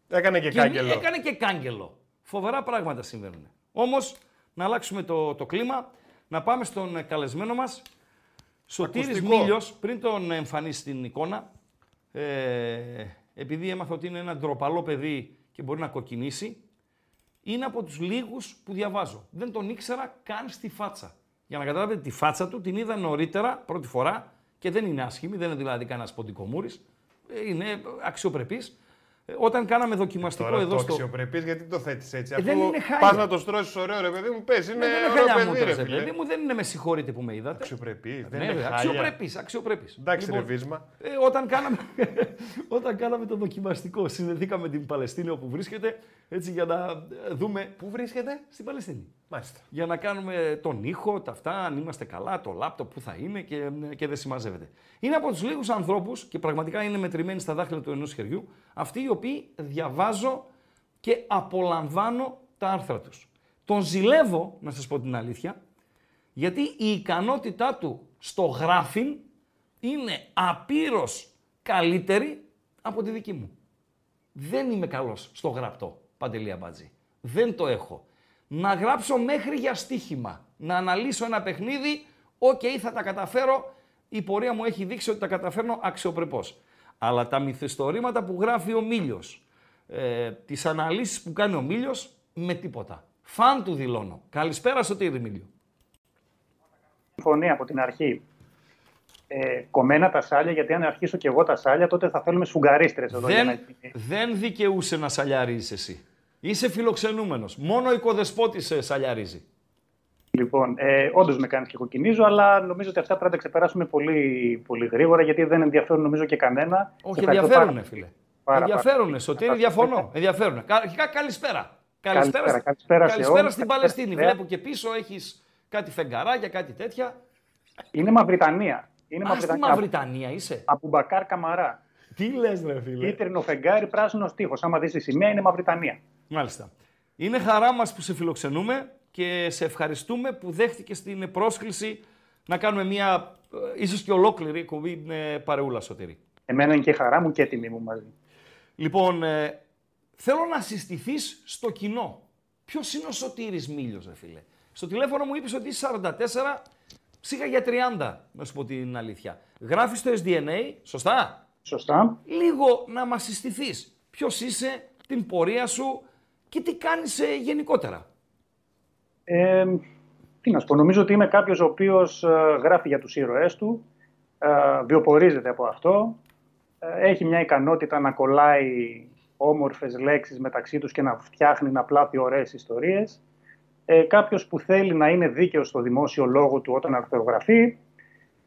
Έκανε και και κάγκελο. έκανε και κάγκελο. Φοβερά πράγματα συμβαίνουν. Όμως, να αλλάξουμε το, το κλίμα, να πάμε στον ε, καλεσμένο μας, Σωτήρης Ακουστικό. Μίλιος, πριν τον εμφανίσει στην εικόνα, ε, επειδή έμαθα ότι είναι ένα ντροπαλό παιδί και μπορεί να κοκκινήσει, είναι από τους λίγους που διαβάζω. Δεν τον ήξερα καν στη φάτσα. Για να καταλάβετε τη φάτσα του την είδα νωρίτερα, πρώτη φορά, και δεν είναι άσχημη, δεν είναι δηλαδή κανένας ποντικομούρης, ε, είναι αξιοπρεπής. Ε, Όταν κάναμε δοκιμαστικό Τώρα εδώ το στο... αξιοπρεπή, γιατί το θέτεις έτσι. Ε, δεν Αφού είναι χάλια. πας να το στρώσεις ωραίο, ρε παιδί μου, πες. Είναι Ναι, δεν είναι ωραίο χαλιά παιδί, μου ρε τώρα, φίλε. παιδί μου, δεν είναι με συγχωρείτε που με είδατε. Αξιοπρεπή. Δεν Ναι, είναι ρε, χάλια. αξιοπρεπής, αξιοπρεπής. Εντάξει, Λοιπόν, ρε βίσμα. ε, όταν, κάναμε, όταν κάναμε το δοκιμαστικό, συνδεθήκαμε με την Παλαιστίνη όπου βρίσκεται, έτσι για να ε, δούμε Πού βρίσκεται, στην Παλαιστίνη. Μάλιστα. Για να κάνουμε τον ήχο, τα αυτά, αν είμαστε καλά, το λάπτοπ που θα είναι και, και δεν συμμαζεύεται. Είναι από τους λίγους ανθρώπους, και πραγματικά είναι μετρημένοι στα δάχτυλα του ενός χεριού, αυτοί οι οποίοι διαβάζω και απολαμβάνω τα άρθρα τους. Τον ζηλεύω, να σας πω την αλήθεια, γιατί η ικανότητά του στο γράφιν είναι απείρως καλύτερη από τη δική μου. Δεν είμαι καλός στο γραπτό, Παντελή Αμπάτζη. Δεν το έχω. Να γράψω μέχρι για στοίχημα. Να αναλύσω ένα παιχνίδι, οκ, θα τα καταφέρω. Η πορεία μου έχει δείξει ότι τα καταφέρνω αξιοπρεπώς. Αλλά τα μυθιστορήματα που γράφει ο Μίλιος, ε, τις αναλύσεις που κάνει ο Μίλιος, με τίποτα. Φαν του δηλώνω. Καλησπέρα Σωτήρη Μίλιο. συμφωνία από την αρχή. Ε, κομμένα τα σάλια, γιατί αν αρχίσω και εγώ τα σάλια, τότε θα θέλουμε σφουγγαρίστρες εδώ. για να Δεν, γίνει. δεν δικαιούσε να σαλιαρίζεις εσύ. Είσαι φιλοξενούμενος. Μόνο ο οικοδεσπότης σε σαλιαρίζει. Λοιπόν, ε, όντως με κάνεις και κοκκινίζω, αλλά νομίζω ότι αυτά πρέπει να τα ξεπεράσουμε πολύ, πολύ γρήγορα, γιατί δεν ενδιαφέρουν νομίζω και κανένα. Όχι, Ευχαριστώ ενδιαφέρουνε, πάρα- φίλε. πάρα, ενδιαφέρουνε. Σωτήρη, διαφωνώ. Ενδιαφέρουνε. Κα- Αρχικά, καλησπέρα. Καλησπέρα, Καλησπέρα, καλησπέρα σε καλησπέρα όλους. στην Παλαιστίνη. Καλησπέρα. Βλέπω και πίσω έχεις κάτι φεγγαράκια, κάτι τέτοια. Είναι Μαυριτανία. Είναι Α, στη Μαυριτανία. Μαυριτανία είσαι. Από Μπακάρ Καμαρά. Τι λες ρε φίλε. Κίτρινο φεγγάρι, πράσινο τείχο. Άμα δεις τη σημαία, είναι Μαυριτανία. Μάλιστα. Είναι χαρά μας που σε φιλοξενούμε και σε ευχαριστούμε που δέχτηκες την πρόσκληση να κάνουμε μια ε, ίσως και ολόκληρη κουμπί ε, παρεούλα Σωτήρη. Εμένα είναι και χαρά μου και τιμή μου μαζί. Λοιπόν, ε, θέλω να συστηθείς στο κοινό. Ποιος είναι ο Σωτήρης Μίλιος, ρε φίλε; Στο τηλέφωνο μου είπες ότι είσαι 44, ψήχα για 30, να σου πω την αλήθεια. Γράφεις το SDNA, σωστά; Σωστά. Λίγο να μας συστηθείς. Ποιος είσαι, την πορεία σου και τι κάνεις ε, γενικότερα. Ε, τι να σου πω, νομίζω ότι είμαι κάποιος ο οποίος ε, γράφει για τους ήρωές του, ε, βιοπορίζεται από αυτό, ε, έχει μια ικανότητα να κολλάει όμορφες λέξεις μεταξύ τους και να φτιάχνει, να πλάθει ωραίες ιστορίες. Ε, κάποιος που θέλει να είναι δίκαιος στο δημόσιο λόγο του όταν αρθρογραφεί.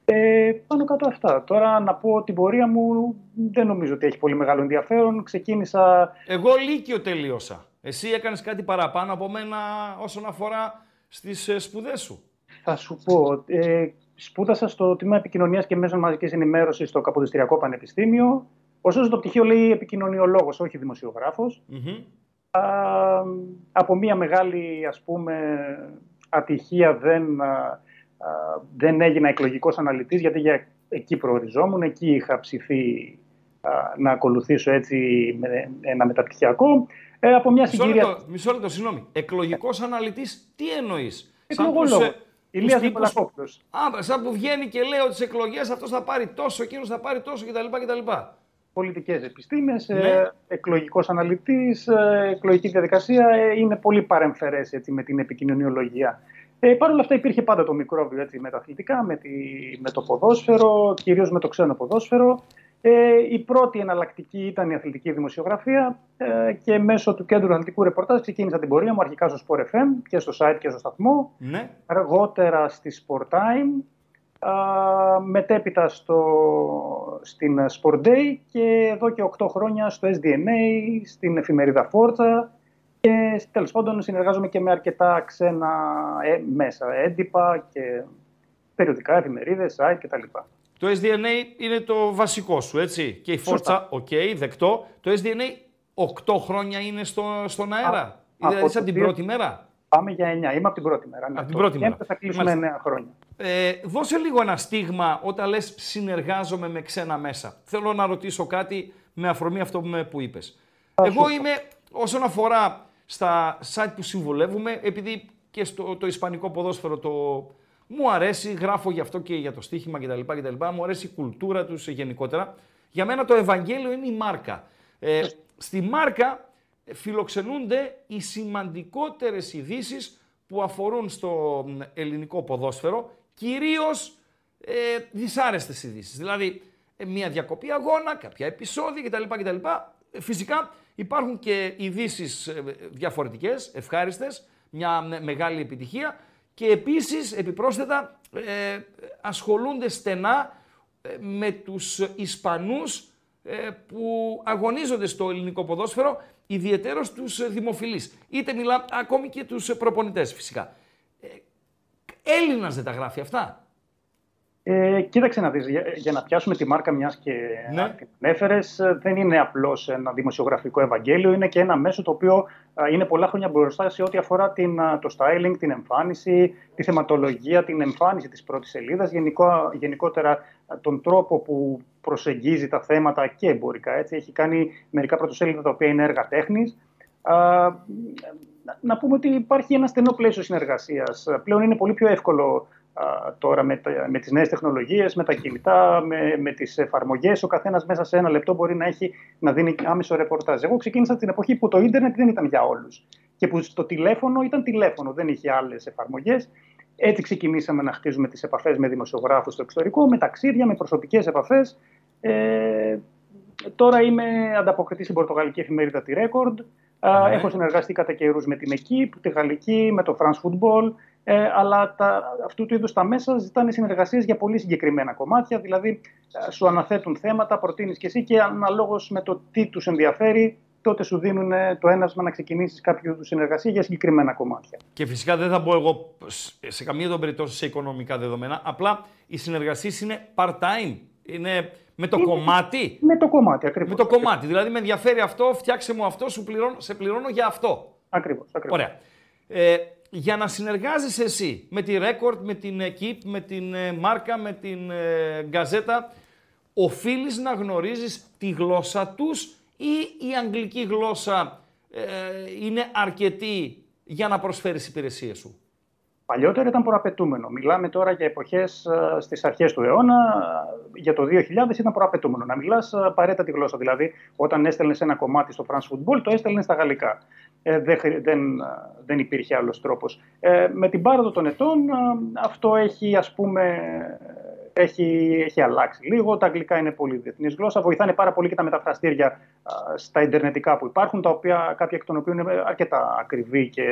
Ε, πάνω κάτω αυτά. Τώρα να πω την πορεία μου δεν νομίζω ότι έχει πολύ μεγάλο ενδιαφέρον. Ξεκίνησα Εγώ Λύκειο τελείωσα. Εσύ έκανες κάτι παραπάνω από μένα όσον αφορά στις ε, σπουδές σου; Θα σου πω. Ε, σπούδασα στο τμήμα επικοινωνίας και μέσων μαζικής ενημέρωσης στο Καποδιστριακό Πανεπιστήμιο. Ωστόσο, το πτυχίο λέει επικοινωνιολόγος, όχι δημοσιογράφος. Μμμ. Α, από μια μεγάλη ας πούμε ατυχία δεν, α, α, δεν έγινα εκλογικός αναλυτής γιατί για, εκεί προοριζόμουν, εκεί είχα ψηθεί α, να ακολουθήσω έτσι με, ένα μεταπτυχιακό. Ε, από μια Μισό συγκυρία... λεπτό, μισό λεπτό, συγγνώμη. Εκλογικός αναλυτής, τι εννοείς; Εκλογολόγο. ε, Ηλίας τους τύπους- Νικολακόπουλος. Α, σαν που βγαίνει και λέει ότι τι εκλογές αυτός θα πάρει τόσο, εκείνος θα πάρει τόσο κτλ. κτλ. πολιτικές επιστήμες, Ναι. ε, εκλογικός αναλυτής, ε, εκλογική διαδικασία, ε, είναι πολύ παρεμφερές έτσι, με την επικοινωνιολογία. Ε, Παρ' όλα αυτά υπήρχε πάντα το μικρόβιο έτσι, με τα αθλητικά, με, τη, με το ποδόσφαιρο, κυρίως με το ξένο ποδόσφαιρο. Ε, η πρώτη εναλλακτική ήταν η αθλητική δημοσιογραφία ε, και μέσω του κέντρου αθλητικού ρεπορτάζ ξεκίνησα την πορεία μου αρχικά στο Sport FM και στο site και στο σταθμό Ναι. αργότερα στη Sport Time Α, μετέπειτα στο, στην Sport Day και εδώ και 8 χρόνια στο SDNA, στην εφημερίδα Forza και τέλος πάντων συνεργάζομαι και με αρκετά ξένα ε, μέσα, έντυπα και περιοδικά, εφημερίδες, site κτλ. Το SDNA είναι το βασικό σου, έτσι. Και η Forza, Σωστά. οκ, δεκτό. Το SDNA 8 χρόνια είναι στο, στον αέρα. Α, δηλαδή από σαν το την δύο- πρώτη μέρα. Πάμε για 9. Είμαι από την πρώτη μέρα. ναι. Από την Το πρώτη Δεκέμβρη μέρα. Θα κλείσουμε Μάλιστα. 9 χρόνια. Ε, δώσε λίγο ένα στίγμα όταν λες συνεργάζομαι με ξένα μέσα. Θέλω να ρωτήσω κάτι με αφορμή αυτό που, με- που είπες. Εγώ είμαι όσον αφορά στα site που συμβουλεύουμε, επειδή και στο το ισπανικό ποδόσφαιρο το μου αρέσει, γράφω γι' αυτό και για το στοίχημα κτλ. κτλ. Μου αρέσει η κουλτούρα τους γενικότερα. Για μένα το Ευαγγέλιο είναι η μάρκα. Ε, στη μάρκα φιλοξενούνται οι σημαντικότερες ειδήσεις που αφορούν στο μ, ελληνικό ποδόσφαιρο, κυρίως ε, δυσάρεστες ειδήσεις. Δηλαδή, ε, μια διακοπή αγώνα, κάποια επεισόδια κτλ. κτλ. Ε, Φυσικά υπάρχουν και ειδήσεις διαφορετικές, ευχάριστες, μια με- μεγάλη επιτυχία και επίσης επιπρόσθετα ε, ασχολούνται στενά ε, με τους Ισπανούς ε, που αγωνίζονται στο ελληνικό ποδόσφαιρο, ιδιαίτερος τους ε, δημοφιλείς. Είτε μιλά ακόμη και τους ε, προπονητές φυσικά. Ε, Έλληνας δεν τα γράφει αυτά. Ε, κοίταξε να δεις, για, για να πιάσουμε τη μάρκα μιας και Ναι. την ανέφερες, ε, δεν είναι απλώς ένα δημοσιογραφικό Ευαγγέλιο, είναι και ένα μέσο το οποίο α, είναι πολλά χρόνια μπροστά σε ό,τι αφορά την, α, το styling, την εμφάνιση, τη θεματολογία, την εμφάνιση της πρώτης σελίδας, γενικό, γενικότερα α, τον τρόπο που προσεγγίζει τα θέματα και εμπορικά. Έτσι. Έχει κάνει μερικά πρωτοσέλιδα τα οποία είναι έργα τέχνης. Α, να- να πούμε ότι υπάρχει ένα στενό πλαίσιο συνεργασίας. Πλέον είναι πολύ πιο εύκολο α, τώρα με, τα, με τις νέες τεχνολογίες, με τα κινητά, με, με τις εφαρμογές. Ο καθένας μέσα σε ένα λεπτό μπορεί να, έχει, να δίνει άμεσο ρεπορτάζ. Εγώ ξεκίνησα την εποχή που το ίντερνετ δεν ήταν για όλους και που το τηλέφωνο ήταν τηλέφωνο, δεν είχε άλλες εφαρμογές. Έτσι ξεκινήσαμε να χτίζουμε τις επαφές με δημοσιογράφους στο εξωτερικό, με ταξίδια, με προσωπικές επαφές. Ε, τώρα είμαι ανταποκριτής στην Πορτογαλική εφημερίδα τη Record. Α, Ναι. Έχω συνεργαστεί κατά καιρούς με την Equipe, τη Γαλλική, με το France Football. Ε, αλλά τα, αυτού του είδους τα μέσα ζητάνε συνεργασίες για πολύ συγκεκριμένα κομμάτια. Δηλαδή, ε, σου αναθέτουν θέματα, προτείνεις και εσύ και αναλόγως με το τι τους ενδιαφέρει, τότε σου δίνουν ε, το ένασμα να ξεκινήσεις κάποιο είδους συνεργασία για συγκεκριμένα κομμάτια. Και φυσικά δεν θα μπω εγώ σ- σε καμία των περιπτώσεων σε οικονομικά δεδομένα. Απλά οι συνεργασίες είναι part-time. Είναι με το κομμάτι. Με το κομμάτι ακριβώς. Με το κομμάτι. Δηλαδή με ενδιαφέρει αυτό, φτιάξε μου αυτό, σου πληρώνω, σε πληρώνω για αυτό. Ακριβώς. Ακριβώς. Ωραία. Ε, για να συνεργάζεσαι εσύ με τη Record, με την Equipe, με την ε, Μάρκα, με την ε, Γκαζέτα, οφείλεις να γνωρίζεις τη γλώσσα τους ή η αγγλική γλώσσα ε, είναι αρκετή για να προσφέρεις υπηρεσίες σου; Παλιότερα ήταν προαπαιτούμενο. Μιλάμε τώρα για εποχές στις αρχές του αιώνα. ε, Για το 2000 ήταν προαπαιτούμενο να μιλάς απαραίτητα τη γλώσσα. Δηλαδή, όταν έστελνες ένα κομμάτι στο France Football, το έστελνες στα γαλλικά. Ε, δεν, χρει- δεν, ε, δεν υπήρχε άλλος τρόπος. Ε, με την πάροδο των ετών, ε, αυτό έχει, ας πούμε, έχει, έχει αλλάξει λίγο. Τα αγγλικά είναι πολύ διεθνής γλώσσα. Βοηθάνε πάρα πολύ και τα μεταφραστήρια α, στα ιντερνετικά που υπάρχουν, τα οποία κάποια εκ των οποίων είναι αρκετά ακριβή και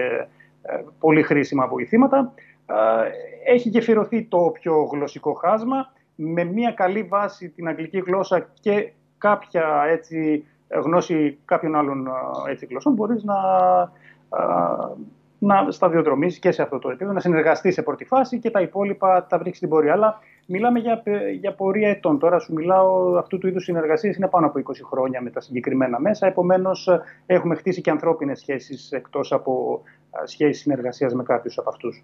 ε, πολύ χρήσιμα βοηθήματα. Ε, Έχει γεφυρωθεί το πιο γλωσσικό χάσμα με μια καλή βάση την αγγλική γλώσσα και κάποια έτσι, γνώση κάποιων άλλων ε, έτσι, γλωσσών μπορείς να, ε, να σταδιοδρομήσεις και σε αυτό το επίπεδο, να συνεργαστείς σε πρώτη φάση και τα υπόλοιπα τα βρεις στην πορεία. Αλλά μιλάμε για, πε- για πορεία ετών. Τώρα σου μιλάω αυτού του είδους συνεργασίες είναι πάνω από 20 χρόνια με τα συγκεκριμένα μέσα. Επομένως ε, έχουμε χτίσει και ανθρώπινες σχέσεις εκτός από ε, σχέσεις συνεργασίας με κάποιους από αυτούς.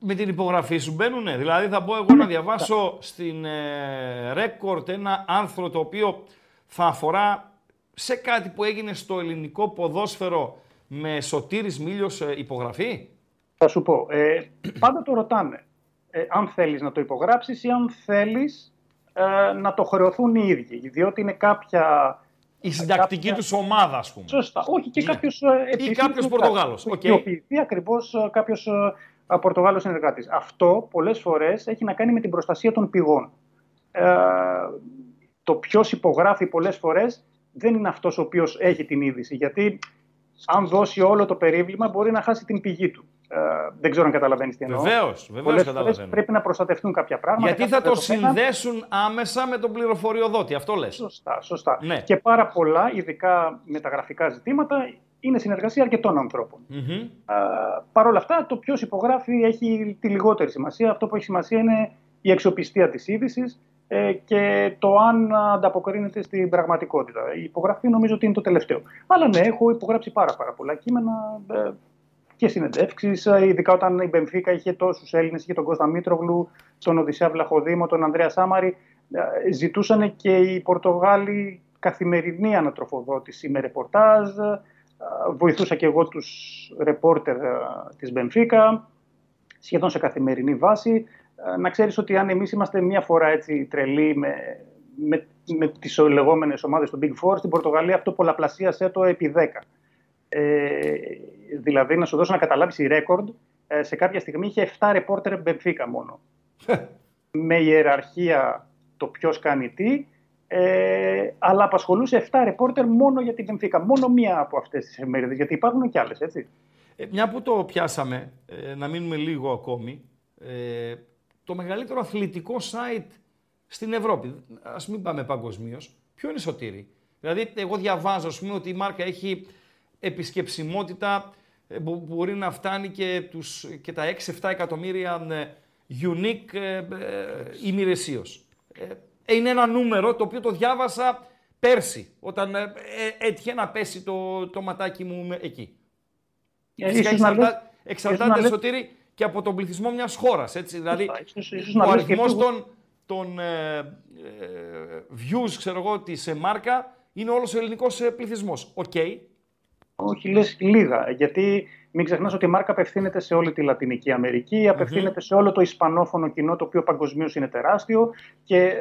Με την υπογραφή σου μπαίνουνε; Δηλαδή θα μπω εγώ να διαβάσω στην ε, Record ένα άρθρο το οποίο θα αφορά σε κάτι που έγινε στο ελληνικό ποδόσφαιρο με Σωτήρης Μίλιος ε, υπογραφή; Θα σου πω, ε, πάντα το ρωτάνε ε, αν θέλεις να το υπογράψεις ή αν θέλεις ε, να το χρεωθούν οι ίδιοι. Διότι είναι κάποια... Η συντακτική κάποια- τους ομάδα, ας πούμε. Σωστά. Όχι και Ναι. κάποιος... Ή κάποιος Πορτογάλος, οκ. Οικειοποιηθεί ακριβώς ε, κάποιος ε, Πορτογάλος συνεργάτης. Αυτό πολλές φορές έχει να κάνει με την προστασία των πηγών. Ε, το ποιος υπογράφει πολλές φορές δεν είναι αυτός ο οποίος έχει την είδηση. Γιατί αν δώσει όλο το περίβλημα μπορεί να χάσει την πηγή του. Ε, δεν ξέρω αν καταλαβαίνεις τι εννοώ. Βεβαίως, βεβαίως Πολλές φορές καταλαβαίνω. πρέπει να προστατευτούν κάποια πράγματα. Γιατί θα κάποια το δεδομένα. συνδέσουν άμεσα με τον πληροφοριοδότη, αυτό λες. Σωστά, σωστά. Ναι. Και πάρα πολλά, ειδικά με τα γραφικά ζητήματα, είναι συνεργασία αρκετών ανθρώπων. Μμμ. Παρ' όλα αυτά, το ποιος υπογράφει έχει τη λιγότερη σημασία. Αυτό που έχει σημασία είναι η αξιοπιστία της είδησης ε, και το αν ανταποκρίνεται στην πραγματικότητα. Η υπογραφή νομίζω ότι είναι το τελευταίο. Αλλά ναι, έχω υπογράψει πάρα, πάρα πολλά κείμενα ε, και συνεντεύξεις, ειδικά όταν η Μπενφίκα είχε τόσους Έλληνες, είχε τον Κώστα Μήτρογλου, τον Οδυσσέα Βλαχοδήμο, τον Ανδρέα Σάμαρη. Ε, Ζητούσαν και οι Πορτογάλοι καθημερινή ανατροφοδότηση με ρεπορτάζ. Ε, Βοηθούσα και εγώ τους ρεπόρτερ ε, της Μπενφίκα, σχεδόν σε καθημερινή βάση. Ε, Να ξέρεις ότι αν εμείς είμαστε μια φορά έτσι τρελοί με, με, με τις λεγόμενες ομάδες του Big Four, στην Πορτογαλία αυτό πολλαπλασίασε το επί 10. Ε, δηλαδή, να σου δώσω να καταλάβεις η ρέκορντ, ε, σε κάποια στιγμή είχε 7 ρεπόρτερ Μπενφίκα μόνο. με ιεραρχία το ποιος κάνει τι, ε, αλλά απασχολούσε 7 ρεπόρτερ μόνο για την Μπενφίκα. Μόνο μία από αυτές τις εφημερίδες, γιατί υπάρχουν και άλλες, έτσι. Ε, μια που το πιάσαμε, ε, να μείνουμε λίγο ακόμη, ε, το μεγαλύτερο αθλητικό site στην Ευρώπη, ας μην πάμε παγκοσμίως, ποιο είναι Σωτήρη. Δηλαδή, εγώ διαβάζω, ας πούμε, ότι η μάρκα έχει επισκεψιμότητα ε, που μπορεί να φτάνει και, τους, και τα 6-7 εκατομμύρια ε, unique ε, ε, ημερησίως. Ε, είναι ένα νούμερο το οποίο το διάβασα πέρσι, όταν ε, ε, έτυχε να πέσει το, το ματάκι μου με- εκεί. Ε, Φυσικά ίσως να εξαρτά, λες- εξαρτάται, ίσως να λες- Σωτήρη, και από τον πληθυσμό μιας χώρας, έτσι. Δηλαδή, ίσως- ίσως να ο λες και αριθμός πιο- των, των ε, ε, views, ξέρω εγώ, της ε, μάρκα είναι όλος ο ελληνικός ε, πληθυσμός. Οκ. Όχι, λες λίγα. Γιατί μην ξεχνάς ότι η μάρκα απευθύνεται σε όλη τη Λατινική Αμερική, απευθύνεται σε όλο το ισπανόφωνο κοινό, το οποίο παγκοσμίως είναι τεράστιο και ε,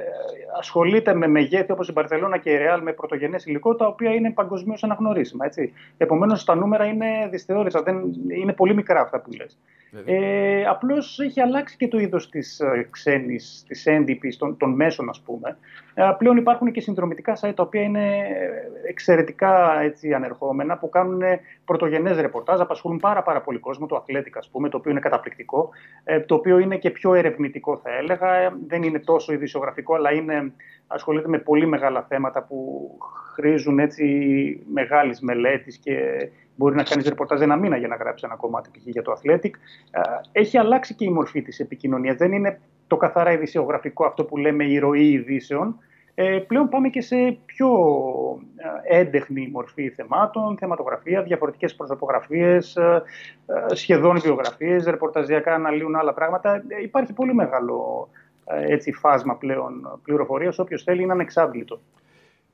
ασχολείται με μεγέθη όπως η Μπαρσελόνα και η Ρεάλ με πρωτογενές υλικό, τα οποία είναι παγκοσμίως αναγνωρίσιμα. Έτσι. Επομένως, τα νούμερα είναι δυσθεώρητα, δεν, είναι πολύ μικρά αυτά που λες. Ε, απλώς έχει αλλάξει και το είδος της ε, ξένης, της έντυπης, των, των μέσων ας πούμε. Ε, πλέον υπάρχουν και συνδρομητικά site τα οποία είναι εξαιρετικά έτσι, ανερχόμενα, που κάνουν πρωτογενές ρεπορτάζ, απασχολούν πάρα, πάρα πολύ κόσμο, το Athletic ας πούμε, το οποίο είναι καταπληκτικό, ε, το οποίο είναι και πιο ερευνητικό θα έλεγα, Ε, δεν είναι τόσο ειδησιογραφικό, αλλά είναι, ασχολείται με πολύ μεγάλα θέματα που χρήζουν έτσι μεγάλης μελέτης και μπορεί να κάνεις ρεπορτάζ ένα μήνα για να γράψεις ένα κομμάτι π.χ. για το Athletic. Ε, Έχει αλλάξει και η μορφή της επικοινωνίας. Δεν είναι το καθαρά ειδησιογραφικό αυτό που λέμε η ροή ειδήσεων. Ε, πλέον πάμε και σε πιο ε, έντεχνη μορφή θεμάτων, θεματογραφία, διαφορετικές προσωπογραφίες, ε, ε, σχεδόν βιογραφίες, ρεπορταζιακά αναλύουν άλλα πράγματα. Ε, υπάρχει πολύ μεγάλο ε, έτσι, φάσμα πλέον πληροφορίας, όποιος θέλει είναι ανεξάντλητο.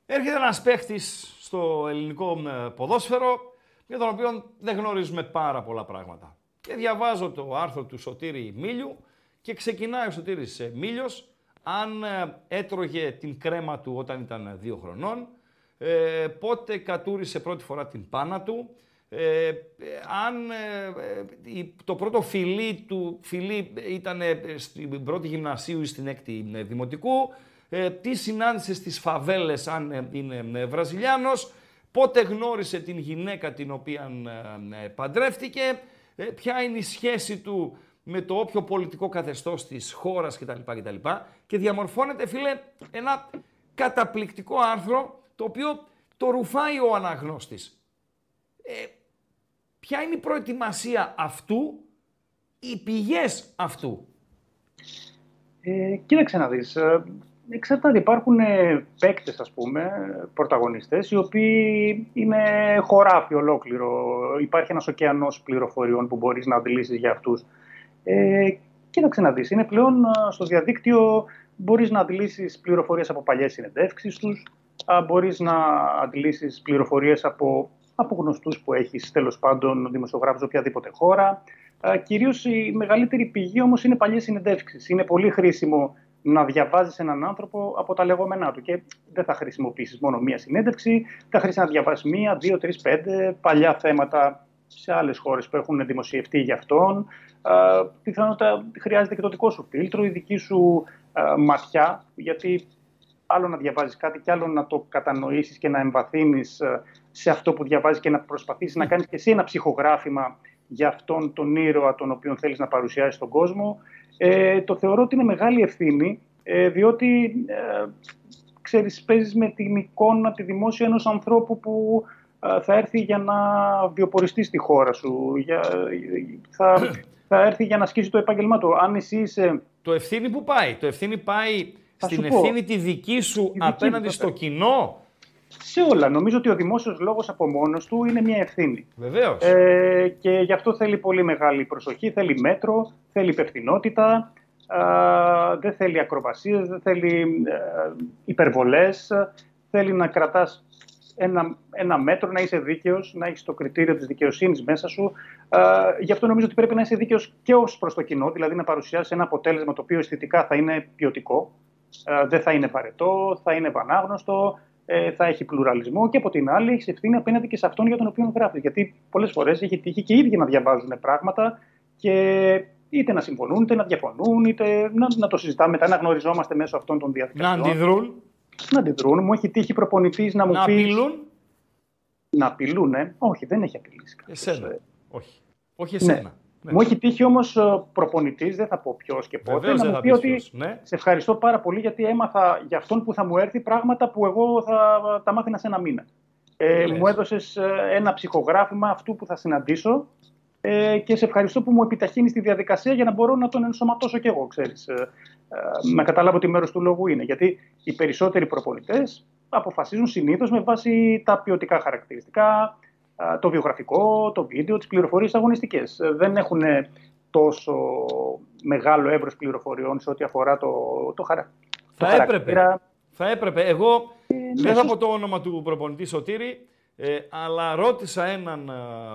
Έρχεται ένας παίχτης στο ελληνικό ε, ποδόσφαιρο για τον οποίο δεν γνωρίζουμε πάρα πολλά πράγματα. Και διαβάζω το άρθρο του Σωτήρη Μίλιου και ξεκινάει ο Σωτήρης ε, Μίλιος αν ε, έτρωγε την κρέμα του όταν ήταν δύο χρονών, ε, πότε κατούρισε πρώτη φορά την πάνα του, ε, ε, αν ε, ε, η- το πρώτο φιλί του φιλί ήταν ε, στην πρώτη γυμνασίου ή στην έκτη ε, δημοτικού, ε, τι συνάντησε στις φαβέλες αν ε, είναι ε, Βραζιλιάνος, πότε γνώρισε την γυναίκα την οποία ε, ε, παντρεύτηκε, ε, ποια είναι η σχέση του με το όποιο πολιτικό καθεστώς της χώρας κτλ. κτλ. Και διαμορφώνεται, φίλε, ένα καταπληκτικό άρθρο το οποίο το ρουφάει ο αναγνώστης. Ε, ποια είναι η προετοιμασία αυτού, οι πηγές αυτού; Ε, κοίταξε να δεις. Ε, εξαρτάται. Υπάρχουν ε, παίκτες, ας πούμε, πρωταγωνιστές, οι οποίοι είναι χωράφι ολόκληρο. Υπάρχει ένας ωκεανός πληροφοριών που μπορείς να αντιλήσεις για αυτούς. Ε, κοίταξε να δεις. Είναι πλέον α, στο διαδίκτυο μπορείς να αντιλήσεις πληροφορίες από παλιές συνεντεύξεις τους, α, μπορείς να αντιλήσεις πληροφορίες από, από γνωστούς που έχεις, τέλος πάντων, δημοσιογράφους σε οποιαδήποτε χώρα. Α, Κυρίως η μεγαλύτερη πηγή όμως είναι παλιές συνεντεύξεις. Είναι πολύ χρήσιμο να διαβάζεις έναν άνθρωπο από τα λεγόμενά του και δεν θα χρησιμοποιήσεις μόνο μία συνέντευξη, θα χρειάζεται να διαβάσεις μία, δύο, τρεις, πέντε παλιά θέματα σε άλλες χώρες που έχουν δημοσιευτεί για αυτόν. Α, πιθανότατα χρειάζεται και το δικό σου φίλτρο, η δική σου α, ματιά, γιατί άλλο να διαβάζεις κάτι και άλλο να το κατανοήσεις και να εμβαθύνεις α, σε αυτό που διαβάζεις και να προσπαθήσεις να κάνεις και εσύ ένα ψυχογράφημα για αυτόν τον ήρωα τον οποίο θέλεις να παρουσιάσεις στον κόσμο. Ε, το θεωρώ ότι είναι μεγάλη ευθύνη, ε, διότι ε, ξέρεις, παίζεις με την εικόνα, τη δημόσια ενός ανθρώπου που ε, θα έρθει για να βιοποριστεί στη χώρα σου, για, θα, θα έρθει για να ασκήσει το επάγγελμά του. Αν εσύ είσαι... Το ευθύνη που πάει; Το ευθύνη πάει Θα στην σου πω. ευθύνη τη δική σου δική μου, απέναντι βέβαια. στο κοινό; Σε όλα. Νομίζω ότι ο δημόσιος λόγος από μόνος του είναι μια ευθύνη. Βεβαίως. Ε, και γι' αυτό θέλει πολύ μεγάλη προσοχή, θέλει μέτρο, θέλει υπευθυνότητα, α, δεν θέλει ακροβασίες, δεν θέλει ε, υπερβολές, θέλει να κρατάς ένα, ένα μέτρο, να είσαι δίκαιος, να έχεις το κριτήριο της δικαιοσύνης μέσα σου. Α, γι' αυτό νομίζω ότι πρέπει να είσαι δίκαιος και ως προς το κοινό, δηλαδή να παρουσιάσεις ένα αποτέλεσμα το οποίο αισθητικά θα είναι ποιοτικό, α, δεν θα είναι βαρετό, θα είναι βανάγνωστο, ε, θα έχει πλουραλισμό και από την άλλη έχει ευθύνη απέναντι και σε αυτόν για τον οποίο γράφει. Γιατί πολλές φορές έχει τύχει και οι ίδιοι να διαβάζουν πράγματα και είτε να συμφωνούν, είτε να διαφωνούν, είτε να, να το συζητάμε μετά, να γνωριζόμαστε μέσω αυτών των Να διαδικασιών. αντιδρούν, Να αντιδρούν. Μου έχει τύχει προπονητής να μου να πει. απειλούν. Να απειλούν, ε. Όχι, δεν έχει απειλήσει. κάποιος, Εσένα. ε. Όχι. Όχι Ναι. εσένα. Ναι. Μου έχει τύχει όμως προπονητής, δεν θα πω ποιος και πότε, Βεβαίως να δεν μου θα πει πεις ότι ποιος. Ναι. σε ευχαριστώ πάρα πολύ γιατί έμαθα για αυτόν που θα μου έρθει πράγματα που εγώ θα τα μάθαινα σε ένα μήνα. Ε, λες. μου έδωσες ένα ψυχογράφημα αυτού που θα συναντήσω ε, και σε ευχαριστώ που μου επιταχύνεις τη διαδικασία για να μπορώ να τον ενσωματώσω κι εγώ, ξέρεις. Ε, ε, να καταλάβω τι μέρος του λόγου είναι. Γιατί οι περισσότεροι προπονητές αποφασίζουν συνήθως με βάση τα ποιοτικά χαρακτηριστικά, α, το βιογραφικό, το βίντεο, τις πληροφορίες αγωνιστικές. Ε, Δεν έχουν τόσο μεγάλο εύρος πληροφοριών σε ό,τι αφορά το, το, χαρα... το Θα χαρακτήρα. έπρεπε. Θα έπρεπε. Εγώ ναι, δεν θα σωστά. πω το όνομα του προπονητή Σωτήρη, ε, αλλά ρώτησα έναν ε,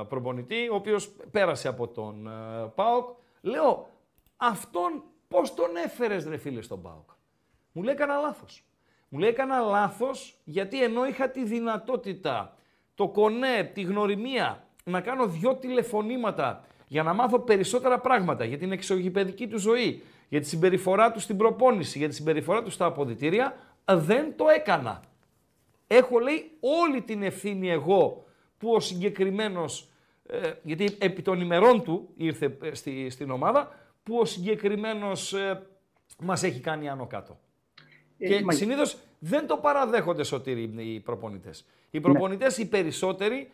προπονητή, ο οποίος πέρασε από τον ε, ΠΑΟΚ. Λέω, αυτόν πώς τον έφερες ρε φίλε στον ΠΑΟΚ; Μου λέει, έκανα λάθος. Μου λέει, έκανα λάθος γιατί ενώ είχα τη δυνατότητα, το κονέ, τη γνωριμία, να κάνω δυο τηλεφωνήματα για να μάθω περισσότερα πράγματα για την εξωγηπαιδική του ζωή, για τη συμπεριφορά του στην προπόνηση, για τη συμπεριφορά του στα αποδητήρια, δεν το έκανα. Έχω λέει όλη την ευθύνη εγώ που ο συγκεκριμένος, ε, γιατί επί των ημερών του ήρθε ε, στη, στην ομάδα, που ο συγκεκριμένος ε, μας έχει κάνει άνω κάτω. Ε, Και μα- συνήθως δεν το παραδέχονται σωτήρι οι προπονητές. Οι προπονητές, οι περισσότεροι,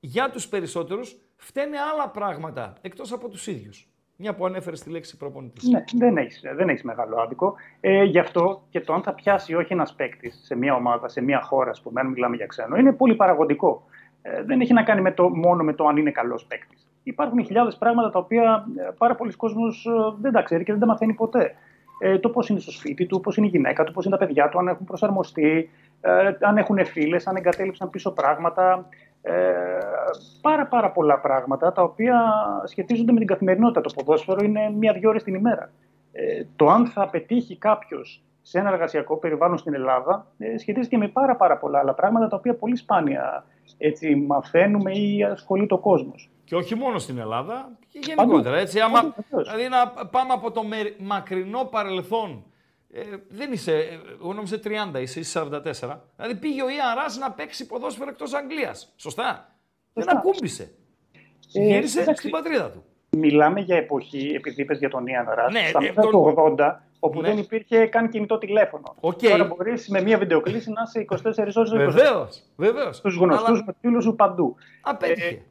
για τους περισσότερους, φταίνε άλλα πράγματα εκτός από τους ίδιους. Μια που ανέφερε τη λέξη προπονητής. Ναι, δεν έχεις δεν έχεις μεγάλο άδικο. Ε, γι' αυτό και το αν θα πιάσει ή όχι ένας παίκτης σε μια ομάδα, σε μια χώρα, ας πούμε, αν μιλάμε για ξένο, είναι πολύ παραγωγικό. Ε, δεν έχει να κάνει με το, μόνο με το αν είναι καλός παίκτης. Υπάρχουν χιλιάδες πράγματα τα οποία ε, πάρα πολλοί κόσμος ε, δεν τα ξέρει και δεν τα μαθαίνει ποτέ. Ε, το πώς είναι στο σπίτι του, πώς είναι η γυναίκα του, πώς είναι τα παιδιά του, αν έχουν προσαρμοστεί, ε, αν έχουν φίλες, αν εγκατέλειψαν πίσω πράγματα. Ε, πάρα πάρα πολλά πράγματα τα οποία σχετίζονται με την καθημερινότητα. Το ποδόσφαιρο είναι μία-δυο ώρες την ημέρα. Ε, το αν θα πετύχει κάποιος σε ένα εργασιακό περιβάλλον στην Ελλάδα ε, σχετίζεται και με πάρα, πάρα πολλά άλλα πράγματα τα οποία πολύ σπάνια έτσι, μαθαίνουμε ή ασχολείται ο κόσμος. Και όχι μόνο στην Ελλάδα, και γενικότερα. Έτσι, άμα, Παντού, βεβαίως. δηλαδή να πάμε από το μερι- μακρινό παρελθόν. Ε, δεν είσαι, ε, εγώ νόμιζα 30, είσαι, είσαι 44. Δηλαδή πήγε ο Ίαν Ρας να παίξει ποδόσφαιρο εκτός Αγγλίας. Σωστά. Δεν Σωστά. ακούμπησε. Ε, Γύρισε εντάξει. στην πατρίδα του. Μιλάμε για εποχή, επειδή είπες για τον Ίαν Ρας, Ναι, στα ε, μέσα τον- του 80, όπου Ναι. δεν υπήρχε καν κινητό τηλέφωνο. Οκ. Τώρα μπορείς με μία βιντεοκλήση να είσαι 24 ώρες Βεβαίως. Βεβαίως. στους γνωστούς, Αλλά με φίλους σου παντού. απέτυχε.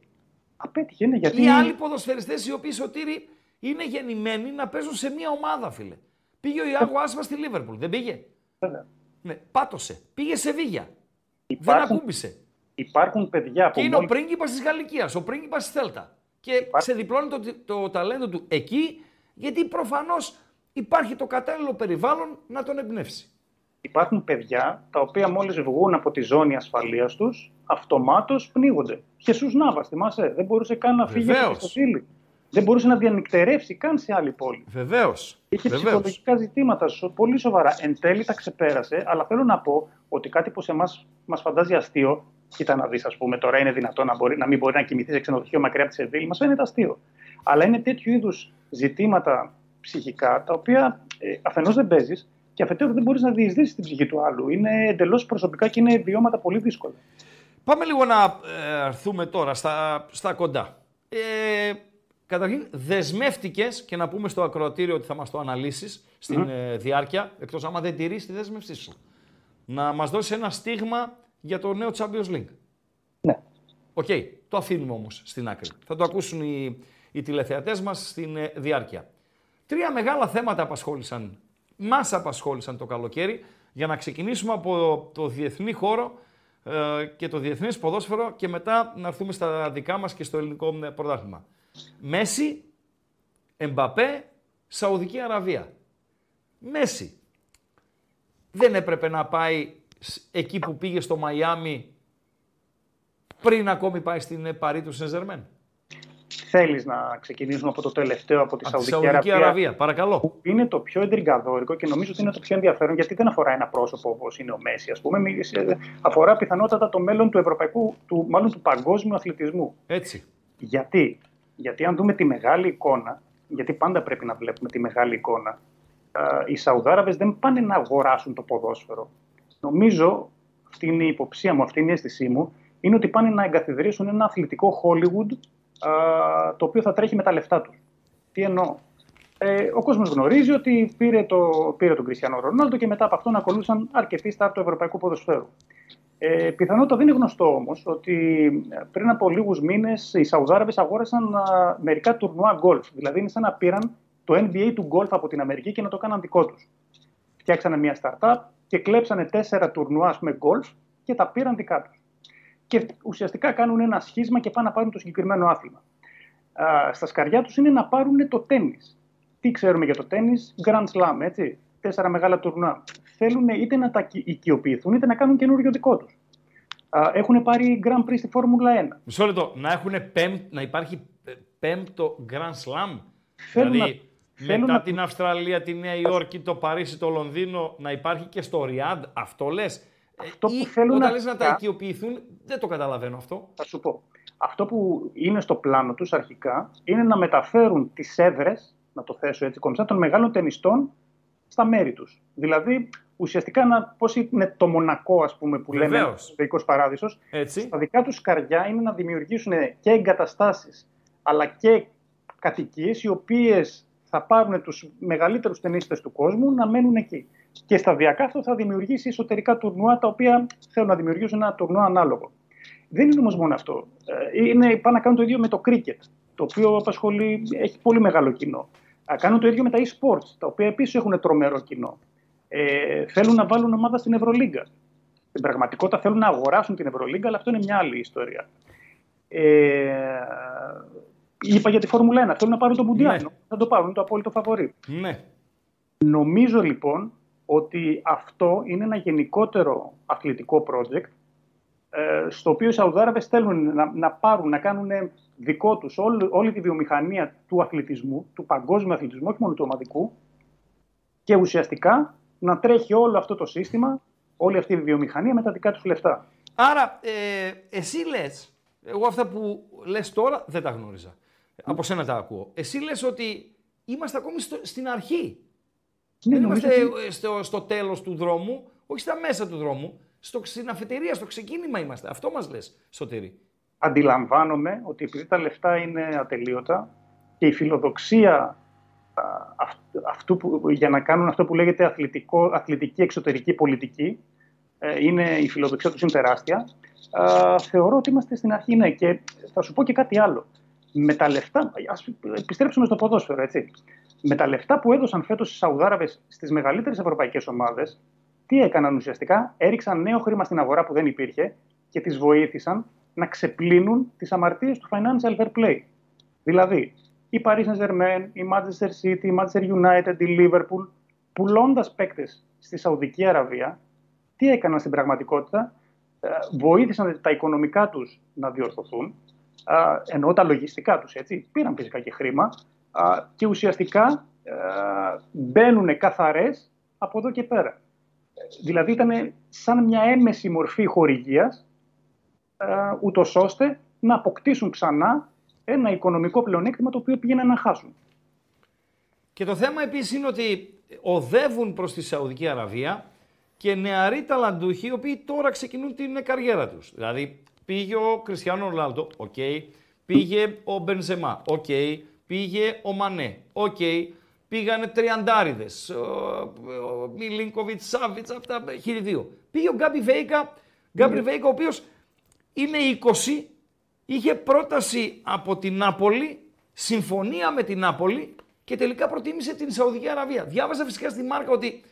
Ε, Απέτυχε, ναι, γιατί... Οι άλλοι ποδοσφαιριστές οι οποίοι σωτήρι είναι γεννημένοι να παίζουν σε μια ομάδα, φίλε. Πήγε ο Ιάγο Άσπας στη Λίβερπουλ, δεν πήγε; Βέβαια. Ναι, πάτωσε. Πήγε σε Βίγια. Δεν Υπάρχουν, ακούμπησε. υπάρχουν παιδιά που Και είναι ο μόλις- πρίγκιπας της Γαλλικίας, ο πρίγκιπας της Θέλτα. Και ξεδιπλώνει το, το ταλέντο του εκεί, γιατί προφανώς υπάρχει το κατάλληλο περιβάλλον να τον εμπνεύσει. Υπάρχουν παιδιά τα οποία μόλις βγουν από τη ζώνη ασφαλείας τους, αυτομάτως πνίγονται. Χεσούς Νάβας, θυμάσαι, δεν μπορούσε καν να φύγει Βεβαίως. από το στήλι. Δεν μπορούσε να διανυκτερεύσει καν σε άλλη πόλη. Βεβαίως. Είχε Βεβαίως. ψυχολογικά ζητήματα σο- πολύ σοβαρά. Εν τέλει τα ξεπέρασε, αλλά θέλω να πω ότι κάτι που σε εμάς μας φαντάζει αστείο, κοίτα να δεις, ας πούμε, τώρα είναι δυνατό να, μπορεί, να μην μπορεί να κοιμηθεί σε ξενοδοχείο μακριά από τη Σεβίλη, μας φαίνεται αστείο. Αλλά είναι τέτοιου είδους ζητήματα ψυχικά, τα οποία ε, αφενός δεν παίζεις και αφετέρου δεν μπορείς να διεισδύσεις την ψυχή του άλλου. Είναι εντελώς προσωπικά και είναι βιώματα πολύ δύσκολα. Πάμε λίγο να ε, έρθουμε τώρα στα, στα κοντά. Ε, καταρχήν δεσμεύτηκες και να πούμε στο ακροατήριο ότι θα μας το αναλύσεις στην ε, διάρκεια, εκτός άμα δεν τηρείς τη δέσμευσή σου. Να μας δώσεις ένα στίγμα για το νέο Champions League. Ναι. Οκ, το αφήνουμε όμως στην άκρη. Θα το ακούσουν οι, οι τηλεθεατές μας στην ε, διάρκεια. Τρία μεγάλα θέματα απασχόλησαν, μας απασχόλησαν το καλοκαίρι για να ξεκινήσουμε από το διεθνή χώρο ε, και το διεθνές ποδόσφαιρο και μετά να έρθουμε στα δικά μας και στο ελληνικό ε, πρωτάθλημα. Μέση, Εμπαπέ, Σαουδική Αραβία. Μέση. Δεν έπρεπε να πάει σ- εκεί που πήγε στο Μαϊάμι πριν ακόμη πάει στην ε, Παρή του Σενζερμέν. Θέλεις να ξεκινήσουμε από το τελευταίο, από τη Από τη Σαουδική, Σαουδική Αραβία, Αραβία, παρακαλώ. που είναι το πιο εντριγκαδόρικο και νομίζω ότι είναι το πιο ενδιαφέρον γιατί δεν αφορά ένα πρόσωπο όπως είναι ο Μέση, ας πούμε, μη- σε- αφορά πιθανότατα το μέλλον του ευρωπαϊκού, του, μάλλον του παγκόσμιου αθλητισμού. Έτσι. Γιατί; Γιατί αν δούμε τη μεγάλη εικόνα, γιατί πάντα πρέπει να βλέπουμε τη μεγάλη εικόνα, α, οι Σαουδάραβες δεν πάνε να αγοράσουν το ποδόσφαιρο. Νομίζω, αυτή είναι η υποψία μου, αυτή είναι η αίσθησή μου, είναι ότι πάνε να εγκαθιδρύσουν ένα αθλητικό Hollywood α, το οποίο θα τρέχει με τα λεφτά τους. Τι εννοώ; Ε, ο κόσμος γνωρίζει ότι πήρε, το, πήρε τον Κριστιανό Ρονάλντο και μετά από αυτόν ακολούθησαν αρκετοί στα του ευρωπαϊκού ποδοσφαίρου. Ε, πιθανότατα δεν είναι γνωστό όμως ότι πριν από λίγους μήνες οι Σαουδάραβες αγόρασαν α, μερικά τουρνουά γκολφ. Δηλαδή είναι σαν να πήραν το NBA του γκολφ από την Αμερική και να το κάναν δικό τους. Φτιάξανε μια startup και κλέψανε τέσσερα τουρνουά ας πούμε, γκολφ και τα πήραν δικά τους. Και ουσιαστικά κάνουν ένα σχίσμα και πάνε να πάρουν το συγκεκριμένο άθλημα. Α, στα σκαριά τους είναι να πάρουν το τέννη. Τι ξέρουμε για το τέννη, Grand Slam, έτσι. Τέσσερα μεγάλα τουρνουά. Θέλουν είτε να τα οικει- οικειοποιηθούν είτε να κάνουν καινούριο δικό τους. Έχουν πάρει Grand Prix στη Φόρμουλα 1. Μισό λεπτό. Να, έχουν πέμπ, να υπάρχει ε, πέμπτο Grand Slam; Θέλουν δηλαδή, να- θέλουν μετά να- την Αυστραλία, τη Νέα Υόρκη, το Παρίσι, το Λονδίνο, να υπάρχει και στο Ριάντ. Αυτό λες; Ε, Αυτό που ή θέλουν όταν να- λες να τα οικειοποιηθούν, δεν το καταλαβαίνω αυτό. Θα σου πω. Αυτό που είναι στο πλάνο τους αρχικά είναι να μεταφέρουν τις έδρες, να το θέσω έτσι κομψά, των μεγάλων ταινιστών στα μέρη τους. Δηλαδή, ουσιαστικά, να, πώς είναι το μονακό, ας πούμε, που λέμε, Βεβαίως. ο Δεϊκός Παράδεισος, Έτσι. στα δικά τους καρδιά είναι να δημιουργήσουν και εγκαταστάσεις, αλλά και κατοικίες, οι οποίες θα πάρουν τους μεγαλύτερους ταινίστες του κόσμου να μένουν εκεί. Και σταδιακά αυτό θα δημιουργήσει εσωτερικά τουρνουά, τα οποία θέλουν να δημιουργήσουν ένα τουρνουά ανάλογο. Δεν είναι όμως μόνο αυτό. Ε, Είναι, πάνε να κάνουν το ίδιο με το κρίκετ, το οποίο απασχολεί, έχει πολύ μεγάλο κοινό. Α, Κάνουν το ίδιο με τα e-sports, τα οποία επίσης έχουν τρομερό κοινό. Ε, θέλουν να βάλουν ομάδα στην Ευρωλίγκα. Στην πραγματικότητα θέλουν να αγοράσουν την Ευρωλίγκα, αλλά αυτό είναι μια άλλη ιστορία. Ε, είπα για τη Φόρμουλα 1. Θέλουν να πάρουν τον Μουντιάλ. Ναι. Θα το πάρουν, είναι το απόλυτο φαβορή. Ναι. Νομίζω λοιπόν ότι αυτό είναι ένα γενικότερο αθλητικό project ε, στο οποίο οι Σαουδάραβες θέλουν να, να πάρουν, να κάνουν δικό τους όλη, όλη τη βιομηχανία του αθλητισμού, του παγκόσμιου αθλητισμού, όχι μόνο του ομαδικού και ουσιαστικά να τρέχει όλο αυτό το σύστημα, όλη αυτή η βιομηχανία με τα δικά τους λεφτά. Άρα, ε, εσύ λες, εγώ αυτά που λες τώρα δεν τα γνώριζα. Από σένα τα ακούω. Εσύ λες ότι είμαστε ακόμη στο- στην αρχή. Ναι, δεν νομίζω είμαστε ότι- ε, στο, στο τέλος του δρόμου, όχι στα μέσα του δρόμου. Στο, στην αφετηρία, στο ξεκίνημα είμαστε. Αυτό μας λες, Σωτήρη. αντιλαμβάνομαι ότι επειδή τα λεφτά είναι ατελείωτα και η φιλοδοξία α, αυτ- αυτού που, για να κάνουν αυτό που λέγεται αθλητικό, αθλητική εξωτερική πολιτική ε, είναι η φιλοδοξία τους είναι τεράστια. Α, θεωρώ ότι είμαστε στην αρχή, ναι. Και θα σου πω και κάτι άλλο. Με τα λεφτά, ας επιστρέψουμε στο ποδόσφαιρο, έτσι. Με τα λεφτά που έδωσαν φέτος οι Σαουδάραβες στις μεγαλύτερες ευρωπαϊκές ομάδες, τι έκαναν ουσιαστικά, έριξαν νέο χρήμα στην αγορά που δεν υπήρχε και τις βοήθησαν να ξεπλύνουν τις αμαρτίες του financial fair play. Δηλαδή, η Paris Saint-Germain, η Manchester City, η Manchester United, η Liverpool, πουλώντας παίκτες στη Σαουδική Αραβία, τι έκαναν στην πραγματικότητα, ε, βοήθησαν τα οικονομικά τους να διορθωθούν, α, εννοώ τα λογιστικά τους, έτσι, πήραν φυσικά και χρήμα α, και ουσιαστικά ε, μπαίνουν καθαρές από εδώ και πέρα. Ε, Δηλαδή ήταν σαν μια έμμεση μορφή χορηγίας ούτως ώστε να αποκτήσουν ξανά ένα οικονομικό πλεονέκτημα το οποίο πήγαιναν να χάσουν. Και το θέμα επίσης είναι ότι οδεύουν προς τη Σαουδική Αραβία και νεαροί ταλαντούχοι οι οποίοι τώρα ξεκινούν την καριέρα τους. Δηλαδή πήγε ο Κριστιανό Ρονάλντο, οκ. Πήγε ο Μπενζεμά, οκ. Πήγε ο Μανέ. Οκ, πήγανε τριαντάριδες. Ο, ο Μιλίνκοβιτς-Σάβιτς, αυτά χειριδίο. Πήγε ο Γκάμπι Βέικα, Γκάμπι Βέικα, ο οποίος είναι 20, είχε πρόταση από την Νάπολη, συμφωνία με την Νάπολη και τελικά προτίμησε την Σαουδική Αραβία. Διάβασα φυσικά στη μάρκα ότι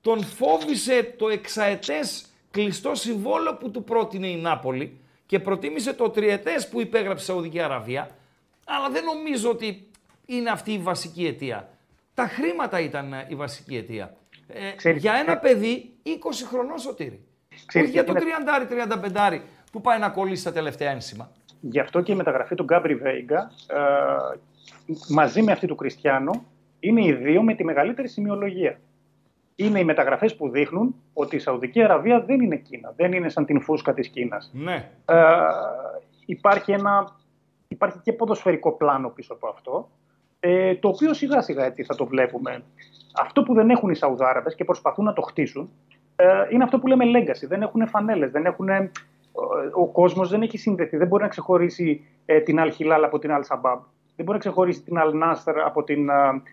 τον φόβησε το εξαετές κλειστό συμβόλαιο που του πρότεινε η Νάπολη και προτίμησε το τριετές που υπέγραψε η Σαουδική Αραβία, αλλά δεν νομίζω ότι είναι αυτή η βασική αιτία. Τα χρήματα ήταν ε, η βασική αιτία. Ε, Ξέρεις, για ένα ε, παιδί 20 χρονών σωτήρι. Ξέρεις, Όχι για το είναι- 30-35 που πάει να κολλήσει τα τελευταία ένσημα. Γι' αυτό και η μεταγραφή του Γκάμπρι Βέιγκα ε, μαζί με αυτή του Κριστιανό είναι οι δύο με τη μεγαλύτερη σημειολογία. Είναι οι μεταγραφές που δείχνουν ότι η Σαουδική Αραβία δεν είναι Κίνα, δεν είναι σαν την φούσκα της Κίνας. Ναι. Ε, υπάρχει, ένα, υπάρχει και ποδοσφαιρικό πλάνο πίσω από αυτό, ε, το οποίο σιγά σιγά έτσι θα το βλέπουμε. Αυτό που δεν έχουν οι Σαουδάραβες και προσπαθούν να το χτίσουν, ε, είναι αυτό που λέμε legacy. Δεν έχουν φανέλες, δεν έχουν, ε, ο κόσμος δεν έχει συνδεθεί, δεν μπορεί να ξεχωρίσει ε, την Al Hilal από την Al Sabab. Δεν μπορεί να ξεχωρίσει την Al Nasr από την ε,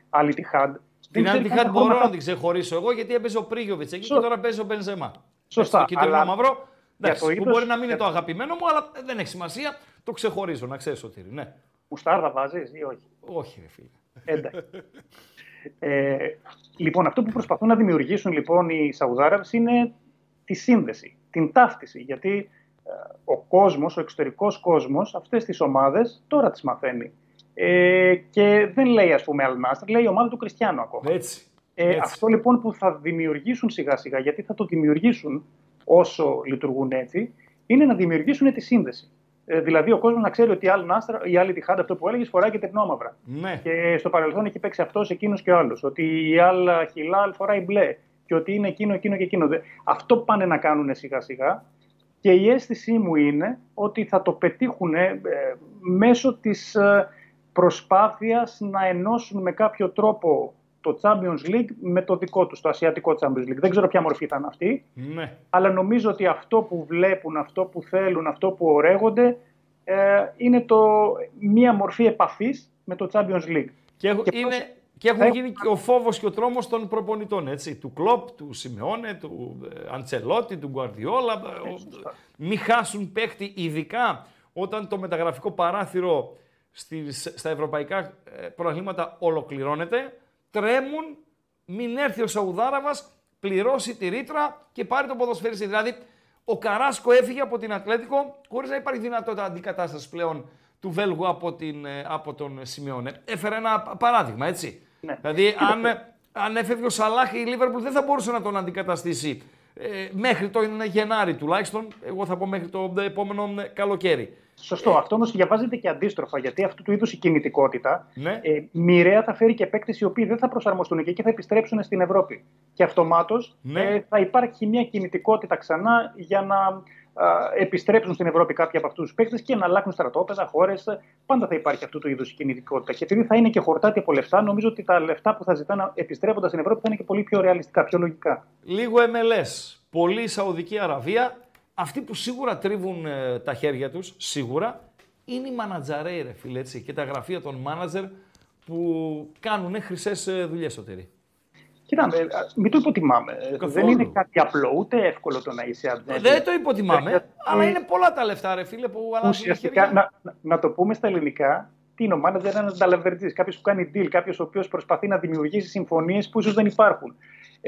Al Ittihad. Δεν Την ξέρει Αντιχάτ καν μπορώ ακόμα να την ξεχωρίσω εγώ γιατί έπαιζε ο Πρίγιοβιτς εκεί Σω- και τώρα παίζει ο Μπενζεμά. Σωστά, Στο κίτρινο αλλά μαύρο. Εντάξει, το που είδος- μπορεί να μην είναι για- το αγαπημένο μου, αλλά δεν έχει σημασία. Το ξεχωρίζω, να ξέρεις ότι Ναι. Μουστάρδα βάζεις ή όχι; Όχι, ρε φίλε. Εντάξει. Ε, λοιπόν, αυτό που προσπαθούν να δημιουργήσουν λοιπόν οι Σαουδάραβες είναι τη σύνδεση, την ταύτιση. Γιατί ε, ο κόσμος, ο εξωτερικός κόσμος, αυτές τις ομάδες τώρα τις μαθαίνει. Ε, και δεν λέει ας πούμε Αλνάστρ, λέει η ομάδα του Κριστιανού ακόμα. Έτσι. Ε, Έτσι. αυτό λοιπόν που θα δημιουργήσουν σιγά σιγά, γιατί θα το δημιουργήσουν όσο λειτουργούν έτσι, είναι να δημιουργήσουν τη σύνδεση. Ε, δηλαδή ο κόσμος να ξέρει ότι η άλλη Νάστρα, η άλλη Τιχάντα, αυτό που έλεγες, φοράει και τεπνόμαυρα. Ναι. Και στο παρελθόν έχει παίξει αυτός, εκείνος και ο άλλος. Ότι η άλλη Χιλάλ φοράει μπλε. Και ότι είναι εκείνο, εκείνο και εκείνο. Δε- Αυτό πάνε να κάνουν σιγά σιγά. Και η αίσθησή μου είναι ότι θα το πετύχουν ε, μέσω της ε, προσπάθειας να ενώσουν με κάποιο τρόπο το Champions League με το δικό τους, το Ασιατικό Champions League. Δεν ξέρω ποια μορφή ήταν αυτή, ναι. αλλά νομίζω ότι αυτό που βλέπουν, αυτό που θέλουν, αυτό που ορέγονται ε, είναι το, μία μορφή επαφής με το Champions League. Και, έχω- Και είναι, πώς- και έχουν θα γίνει και ο φόβος και ο τρόμος των προπονητών. Έτσι, του Κλοπ, του Σιμεώνε, του ε, Αντσελότη, του Γκουαρδιόλα. ε, ο- σωστά. Μην χάσουν παίχτη, ειδικά όταν το μεταγραφικό παράθυρο στις, στα ευρωπαϊκά ε, προαθλήματα ολοκληρώνεται. Τρέμουν, μην έρθει ο Σαουδάραβας, πληρώσει τη ρήτρα και πάρει τον ποδοσφαιριστή. Δηλαδή, ο Καράσκο έφυγε από την Ατλέτικο χωρίς να υπάρχει δυνατότητα αντικατάστασης πλέον του Βέλγου από, την, ε, από τον Σιμεώνε. Έφερα ένα πα- παράδειγμα, έτσι. Ναι. Δηλαδή, αν, αν έφευγε ο Σαλάχ, η Λίβερπουλ δεν θα μπορούσε να τον αντικαταστήσει ε, μέχρι τον Γενάρη τουλάχιστον. Εγώ θα πω μέχρι το επόμενο ε, καλοκαίρι. Σωστό. Αυτό όμως διαβάζεται και αντίστροφα, γιατί αυτού του είδους η κινητικότητα Ναι. ε, μοιραία θα φέρει και παίκτες οι οποίοι δεν θα προσαρμοστούν εκεί και θα επιστρέψουν στην Ευρώπη. Και αυτομάτως Ναι. ε, θα υπάρχει μια κινητικότητα ξανά για να α, επιστρέψουν στην Ευρώπη κάποιοι από αυτούς τους παίκτες και να αλλάξουν στρατόπεδα, χώρες. Πάντα θα υπάρχει αυτού του είδους η κινητικότητα. Και επειδή θα είναι και χορτάτη από λεφτά, νομίζω ότι τα λεφτά που θα ζητάνε επιστρέφοντας στην Ευρώπη θα είναι και πολύ πιο ρεαλιστικά, πιο λογικά. Λίγο MLS, πολύ Σαουδική Αραβία. Αυτοί που σίγουρα τρίβουν ε, τα χέρια τους, σίγουρα, είναι οι μανατζαρέοι, ρε φίλε, έτσι, και τα γραφεία των μάνατζερ που κάνουν χρυσές ε, δουλειές σωτήρι. Κοιτάμε, α, μην το υποτιμάμε. Ε, Καθόλου. Δεν είναι κάτι απλό, ούτε εύκολο το να είσαι ατζέντη. Δεν το υποτιμάμε, Ε, αλλά ε, είναι πολλά τα λεφτά, ρε φίλε, που αλλάζουν τα Ουσιαστικά, χέρια. να, να, να το πούμε στα ελληνικά, τι είναι ο μάνατζερ, ένας ταλαβερτζή, κάποιος που κάνει deal, κάποιος ο οποίος προσπαθεί να δημιουργήσει συμφωνίες που ίσως δεν υπάρχουν.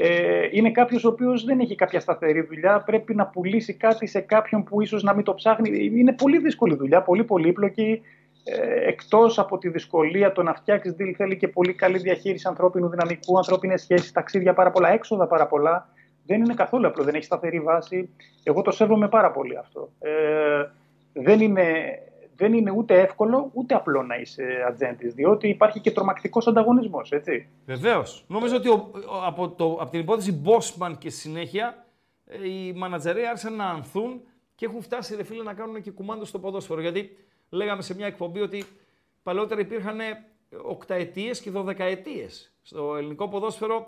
Ε, είναι κάποιος ο οποίος δεν έχει κάποια σταθερή δουλειά, πρέπει να πουλήσει κάτι σε κάποιον που ίσως να μην το ψάχνει. Είναι πολύ δύσκολη δουλειά, πολύ πολύπλοκη. Ε, Εκτός από τη δυσκολία το να φτιάξεις deal, θέλει και πολύ καλή διαχείριση ανθρώπινου δυναμικού, ανθρώπινες σχέσεις, ταξίδια πάρα πολλά, έξοδα πάρα πολλά. Δεν είναι καθόλου απλό, δεν έχει σταθερή βάση. Εγώ το σέβομαι πάρα πολύ αυτό. Ε, δεν είναι, δεν είναι ούτε εύκολο ούτε απλό να είσαι ατζέντης, διότι υπάρχει και τρομακτικός ανταγωνισμός, έτσι. Βεβαίως. Νομίζω ότι ο, ο- από, το, από την υπόθεση Μπόσμαν και στη συνέχεια ε, οι μανατζεροί άρχισαν να ανθούν και έχουν φτάσει ρε φίλε να κάνουν και κουμάντο στο ποδόσφαιρο. Γιατί λέγαμε σε μια εκπομπή ότι παλαιότερα υπήρχαν οκταετίες και δωδεκαετίες στο ελληνικό ποδόσφαιρο.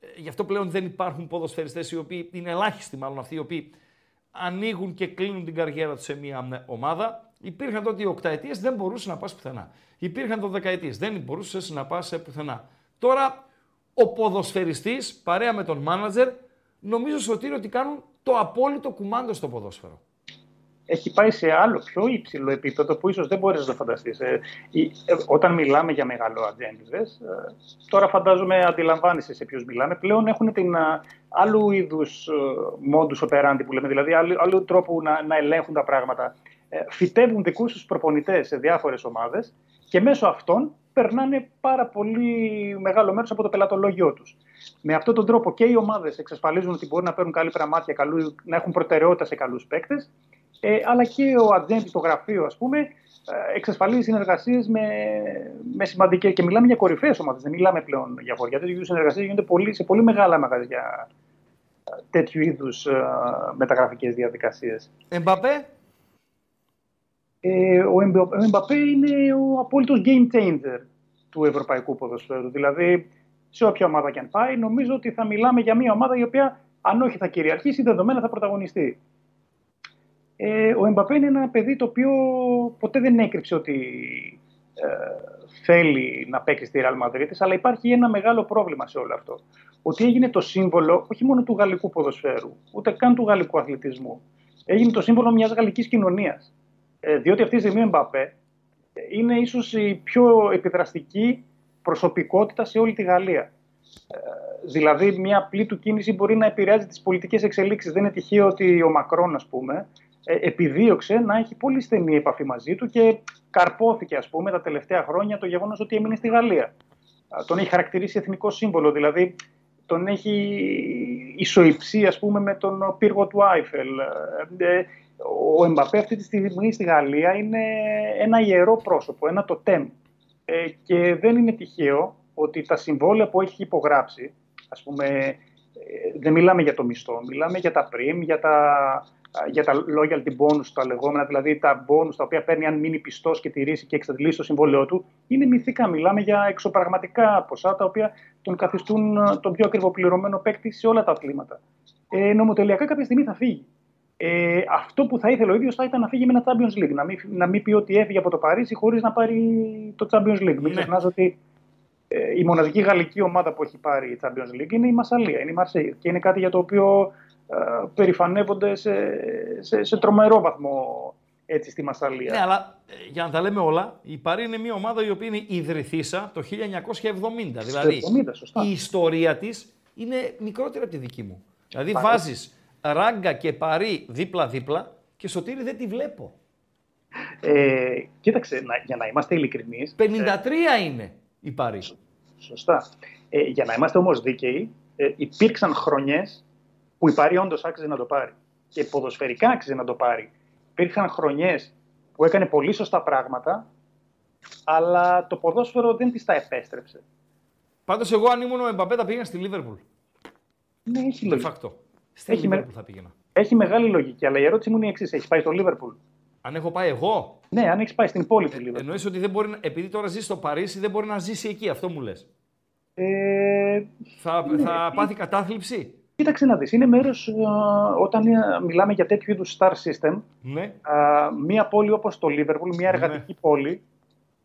Ε, Γι' αυτό πλέον δεν υπάρχουν ποδοσφαιριστές οι οποίοι είναι ελάχιστοι μάλλον αυτοί οι οποίοι ανοίγουν και κλείνουν την καριέρα τους σε μια ε, ομάδα. Υπήρχαν τότε οι οκταετίες, δεν μπορούσε να πας πουθενά. Υπήρχαν το δεκαετίε, δεν μπορούσες να πας πουθενά. Τώρα ο ποδοσφαιριστής παρέα με τον μάνατζερ νομίζω Σωτήριο ότι κάνουν το απόλυτο κουμάντο στο ποδόσφαιρο. έχει πάει σε άλλο πιο υψηλό επίπεδο που ίσως δεν μπορείς να το φανταστείς. Ε, η- ε, όταν μιλάμε για μεγάλο ατζέντιδες, ε, τώρα φαντάζομαι αντιλαμβάνεσαι σε ποιους μιλάμε, πλέον έχουν την α, άλλου είδους ε, modus operandi που λέμε, δηλαδή άλλου, άλλου τρόπου να, να ελέγχουν τα πράγματα. Ε, φυτεύουν δικούς τους προπονητές σε διάφορες ομάδες και μέσω αυτών περνάνε πάρα πολύ μεγάλο μέρος από το πελατολόγιο τους. Με αυτόν τον τρόπο και οι ομάδες εξασφαλίζουν ότι μπορούν να παίρνουν καλή πραμάτια, καλούς, να έχουν προτεραιότητα σε καλούς παίκτες, ε, αλλά και ο ατζέντη, το γραφείο, ας πούμε, ε, εξασφαλίζει συνεργασίες με, με σημαντικές... Και μιλάμε για κορυφαίες ομάδες, δεν μιλάμε πλέον για χωριά. Τέτοιου είδους συνεργασίες γίνονται πολύ, σε πολύ μεγάλα μαγαζιά ε, τέτοιου είδους ε, μεταγραφικές διαδικασίες. Εμπαπέ, Ε, ο Εμπε- ο Εμπαπέ είναι ο απόλυτος game changer του ευρωπαϊκού ποδοσφαίρου. Δηλαδή, σε όποια ομάδα και αν πάει, νομίζω ότι θα μιλάμε για μια ομάδα η οποία, αν όχι θα κυριαρχήσει, δεδομένα θα πρωταγωνιστεί. Ε, ο Εμπαπέ είναι ένα παιδί το οποίο ποτέ δεν έκρυψε ότι ε, θέλει να παίξει στη Real Madrid, αλλά υπάρχει ένα μεγάλο πρόβλημα σε όλο αυτό. Ότι έγινε το σύμβολο όχι μόνο του γαλλικού ποδοσφαίρου, ούτε καν του γαλλικού αθλητισμού. Έγινε το σύμβολο μιας γαλλικής κοινωνίας. Ε, διότι αυτή τη στιγμή ο Εμπαπέ ε, είναι ίσως η πιο επιδραστική προσωπικότητα σε όλη τη Γαλλία. Ε, δηλαδή, μια απλή του κίνηση μπορεί να επηρεάζει τις πολιτικές εξελίξεις. Δεν είναι τυχαίο ότι ο Μακρόν, ας πούμε, ε, επιδίωξε να έχει πολύ στενή επαφή μαζί του και καρπόθηκε, ας πούμε, τα τελευταία χρόνια το γεγονός ότι έμεινε στη Γαλλία. Α, Τον έχει χαρακτηρίσει εθνικό σύμβολο, δηλαδή τον έχει ισοϊψεί, ας πούμε, με τον πύργο του Άιφελ. Ε, ε, Ο Εμπαπέ αυτή τη στιγμή στη Γαλλία είναι ένα ιερό πρόσωπο, ένα τοτέμ. Ε, και δεν είναι τυχαίο ότι τα συμβόλαια που έχει υπογράψει, ας πούμε, ε, δεν μιλάμε για το μισθό, μιλάμε για τα πριμ, για τα, για τα loyalty bonus, τα λεγόμενα, δηλαδή τα bonus τα οποία παίρνει αν μείνει πιστός και τηρήσει και εξαντλήσει το συμβόλαιό του, είναι μυθικά. Μιλάμε για εξωπραγματικά ποσά τα οποία τον καθιστούν ε, τον πιο ακριβοπληρωμένο παίκτη σε όλα τα αθλήματα. Ε, νομοτελειακά κάποια στιγμή θα φύγει. Ε, αυτό που θα ήθελε ο ίδιος θα ήταν να φύγει με ένα Champions League. Να μην, να μην πει ότι έφυγε από το Παρίσι χωρίς να πάρει το Champions League. Μην ξεχνάς ότι ε, η μοναδική γαλλική ομάδα που έχει πάρει η Champions League είναι η Μασαλία, είναι η Μαρσέη. Και είναι κάτι για το οποίο ε, περηφανεύονται σε, σε, σε τρομερό βαθμό έτσι στη Μασαλία. Ναι, αλλά ε, για να τα λέμε όλα, η Παρή είναι μια ομάδα η οποία είναι ιδρυθήσα το 1970. Δηλαδή, 70, σωστά. η ιστορία της είναι μικρότερη από τη δική μου. Δηλαδή, βάζεις ράγκα και Παρή δίπλα-δίπλα και Σωτήρη δεν τη βλέπω. Ε, κοίταξε, να, για να είμαστε ειλικρινείς. 53 είναι η Παρή. Σωστά. Ε, για να είμαστε όμως δίκαιοι, ε, υπήρξαν χρονιές που η Πάρη όντως άξιζε να το πάρει. Και ποδοσφαιρικά άξιζε να το πάρει. Υπήρχαν χρονιές που έκανε πολύ σωστά πράγματα, αλλά το ποδόσφαιρο δεν της τα επέστρεψε. Πάντως εγώ αν ήμουν ο Εμπαπέ θα πήγαινα στη Λίβερπουλ. Ναι, έχει, De λογική. Facto. Στη Έχει με- Λίβερπουλ θα πήγαινα. έχει μεγάλη λογική, αλλά η ερώτηση μου είναι η εξής: Έχεις πάει στο Λίβερπουλ. Αν έχω πάει εγώ, Ναι, αν έχεις πάει στην πόλη του Λίβερπουλ. εννοείς ότι δεν μπορεί, να- επειδή τώρα ζεις στο Παρίσι, δεν μπορεί να ζήσει εκεί. Αυτό μου λες. Ε, Θα, Ναι, θα ε, πάθει κατάθλιψη; κοίταξε να δεις, είναι μέρος, ε, όταν ε, μιλάμε για τέτοιου είδους star system, Ναι. Α, μία πόλη όπως το Λίβερπουλ, μία Ναι. εργατική πόλη,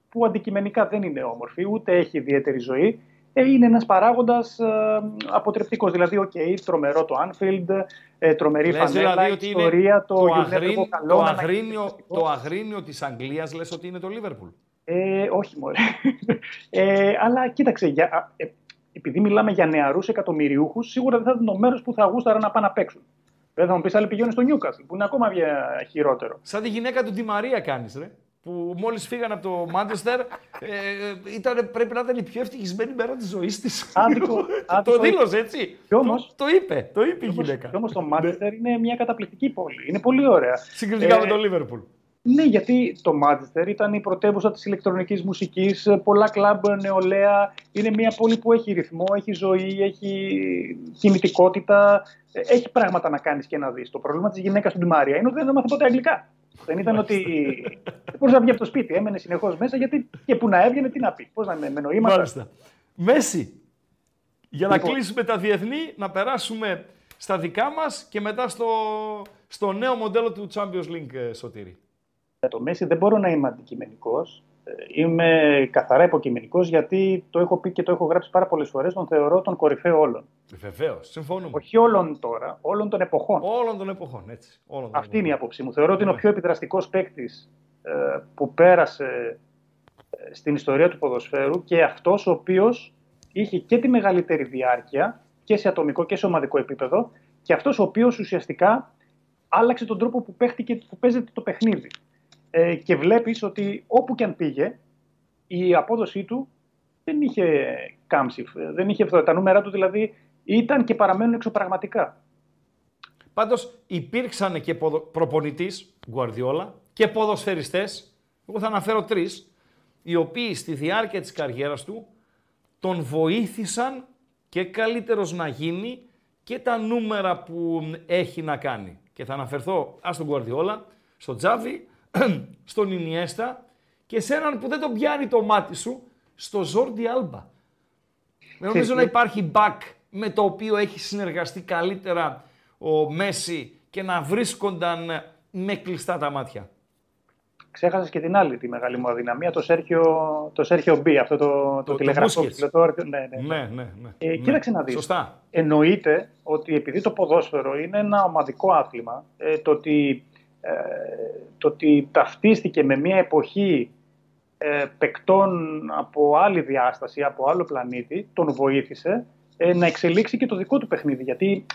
που αντικειμενικά δεν είναι όμορφη, ούτε έχει ιδιαίτερη ζωή, ε, είναι ένας παράγοντας ε, αποτρεπτικός. Δηλαδή, οκ, τρομερό το Anfield, ε, τρομερή Λες φανέλα, δηλαδή ότι είναι ιστορία, το, το, You Never αγρίνιο, Walk Alone, το, ένα αγρίνιο, εκπληκτικό. το αγρίνιο της Αγγλίας λες ότι είναι το Λίβερπουλ. Ε, όχι μωρέ. ε, αλλά κοίταξε, για, α, ε, επειδή μιλάμε για νεαρούς εκατομμυριούχους, σίγουρα δεν θα ήταν το μέρος που θα γούσταρα να πάνε να παίξουν. Δεν θα μου πεις άλλοι πηγαίνουν στο Newcastle, που είναι ακόμα βια- χειρότερο. Σαν τη γυναίκα του Ντι Μαρία κάνεις ρε. Που μόλις φύγανε από το Μάντσεστερ, ε, ήταν, πρέπει να ήταν η πιο ευτυχισμένη μέρα της ζωής της. Άδικο, το άδικο. δήλωσε έτσι. Κι όμως- το, το είπε, το είπε η γυναίκα. Όμως το Manchester είναι μια καταπληκτική πόλη. Είναι πολύ ωραία. Συγκριτικά Ε, με το Λίβερπουλ. Ναι, γιατί το Manchester ήταν η πρωτεύουσα της ηλεκτρονικής μουσικής, ε, πολλά κλαμπ νεολαία. Είναι μια πόλη που έχει ρυθμό, έχει ζωή, έχει κινητικότητα. ε, Έχει πράγματα να κάνεις και να δεις. Το πρόβλημα της γυναίκας του Ντιμάρια είναι ότι δεν έμαθε ποτέ αγγλικά. Δεν ήταν ότι δεν μπορούσε να βγει από το σπίτι. Έμενε συνεχώς μέσα γιατί και που να έβγαινε, τι να πει. Πώς να είναι, με νοήματα. Μάλιστα. Μέση. Για να Λοιπόν. κλείσουμε τα διεθνή, να περάσουμε στα δικά μας και μετά στο, στο νέο μοντέλο του Champions League, ε, Σωτήρη. με το Μέση δεν μπορώ να είμαι αντικειμενικός. Ε, Είμαι καθαρά υποκειμενικός γιατί το έχω πει και το έχω γράψει πάρα πολλές φορές, τον θεωρώ τον κορυφαίο όλων. Βεβαίως, συμφωνούμε. Όχι όλων τώρα, όλων των εποχών. Όλων των εποχών, έτσι. Όλων των Αυτή είναι η εποχών. άποψή μου. Θεωρώ ότι είναι ο Ναι. πιο επιδραστικός παίκτης που πέρασε ε, στην ιστορία του ποδοσφαίρου και αυτός ο οποίος είχε και τη μεγαλύτερη διάρκεια και σε ατομικό και σε ομαδικό επίπεδο και αυτός ο οποίος ουσιαστικά άλλαξε τον τρόπο που, παίχτηκε, που παίζεται το παιχνίδι. Ε, και βλέπεις ότι όπου και αν πήγε, η απόδοσή του δεν είχε κάμψη, ε, δεν είχε φθορά. Τα νούμερα του δηλαδή ήταν και παραμένουν εξωπραγματικά. Πάντως υπήρξαν και ποδο... προπονητής, Γκουαρδιόλα, και ποδοσφαιριστές, εγώ θα αναφέρω τρεις, οι οποίοι στη διάρκεια της καριέρας του τον βοήθησαν και καλύτερος να γίνει και τα νούμερα που έχει να κάνει. Και θα αναφερθώ ας τον Γκουαρδιόλα, στον Τζάβι, στον Ινιέστα και σε έναν που δεν τον πιάνει το μάτι σου, στο Ζόρντι Άλμπα. Δεν νομίζω να υπάρχει back με το οποίο έχει συνεργαστεί καλύτερα ο Μέση και να βρίσκονταν με κλειστά τα μάτια. Ξέχασες και την άλλη τη μεγάλη μου αδυναμία, το Σέρχιο, το Σέρχιο B, αυτό το, το, το τηλεγραφικό Busquets. ψηλωτό. Ναι, ναι, ναι. Ναι, ναι, ναι. Ε, ναι. κοίταξε να δεις. Σωστά. Εννοείται ότι επειδή το ποδόσφαιρο είναι ένα ομαδικό άθλημα, ε, το, ότι, ε, το ότι ταυτίστηκε με μια εποχή ε, παικτών από άλλη διάσταση, από άλλο πλανήτη, τον βοήθησε ε, να εξελίξει και το δικό του παιχνίδι. Γιατί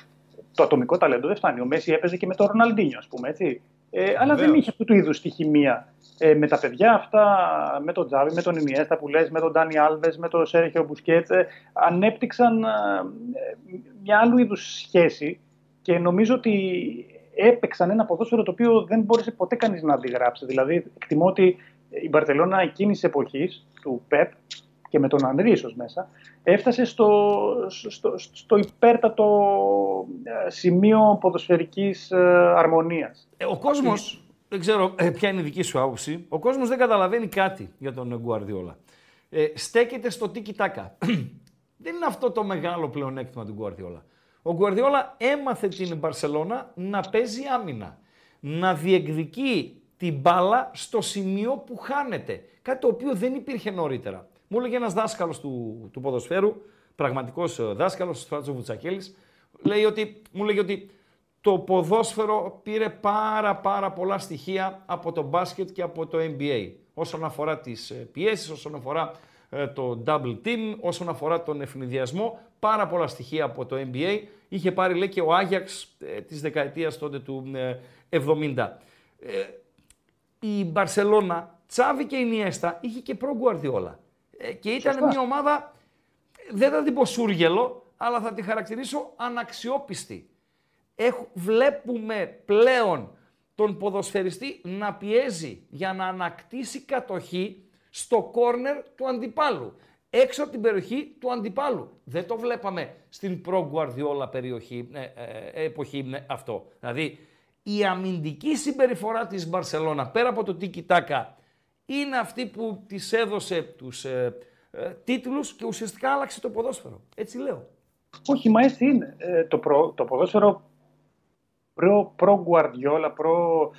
το ατομικό ταλέντο δεν φτάνει. Ο Μέση έπαιζε και με τον Ροναλντίνιο, ας πούμε, έτσι. Ε, αλλά δεν Βεβαίως. είχε αυτού του είδους τη χημεία. Ε, με τα παιδιά αυτά, με τον Τζάβι, με τον Ινιέστα που λες, με τον Ντάνι Άλβες, με τον Σέρχιο Μπουσκέτς, ε, ανέπτυξαν ε, μια άλλου είδους σχέση και νομίζω ότι έπαιξαν ένα ποδόσφαιρο το οποίο δεν μπόρεσε ποτέ κανείς να αντιγράψει. Δηλαδή, εκτιμώ ότι η Μπαρσελόνα εκείνης της εποχής του ΠΕΠ και με τον Ανρί ίσως μέσα, έφτασε στο, στο, στο υπέρτατο ε, σημείο ποδοσφαιρικής ε, αρμονίας. Ε, ο κόσμος, δεν ξέρω ε, ποια είναι η δική σου άποψη, ο κόσμος δεν καταλαβαίνει κάτι για τον Γκουαρδιόλα. Ε, στέκεται στο τίκι τάκα. δεν είναι αυτό το μεγάλο πλεονέκτημα του Γκουαρδιόλα. Ο Γκουαρδιόλα έμαθε την Μπαρσελόνα να παίζει άμυνα. Να διεκδικεί την μπάλα στο σημείο που χάνεται. Κάτι το οποίο δεν υπήρχε νωρίτερα. Μου έλεγε ένας δάσκαλος του, του ποδοσφαίρου, πραγματικός δάσκαλος, ο Φράτσο Βουτσακέλης, λέει ότι, μου λέγει ότι το ποδόσφαιρο πήρε πάρα πάρα πολλά στοιχεία από το μπάσκετ και από το NBA. Όσον αφορά τις ε, πιέσεις, όσον αφορά ε, το double team, όσον αφορά τον ευνηδιασμό, πάρα πολλά στοιχεία από το NBA. Είχε πάρει λέει και ο Άγιαξ ε, της δεκαετίας τότε του ε, 70. Ε, η Μπαρσελώνα, Τσάβη και η Νιέστα, είχε και προ Γκουαρδιόλα. Ε, και ήταν Σωστά. μια ομάδα, δεν θα την πω σούργελο, αλλά θα τη χαρακτηρίσω αναξιόπιστη. Έχ- βλέπουμε πλέον τον ποδοσφαιριστή να πιέζει για να ανακτήσει κατοχή στο κόρνερ του αντιπάλου. Έξω από την περιοχή του αντιπάλου. Δεν το βλέπαμε στην προ-Γκουαρδιόλα περιοχή, ε, ε, εποχή ε, αυτό. Δηλαδή, η αμυντική συμπεριφορά της Μπαρσελώνα, πέρα από το τίκι τάκα, είναι αυτή που της έδωσε τους ε, ε, τίτλους και ουσιαστικά άλλαξε το ποδόσφαιρο. Έτσι λέω. Όχι, μα έτσι είναι. Ε, το, προ, το ποδόσφαιρο προ, προ Guardiola, προ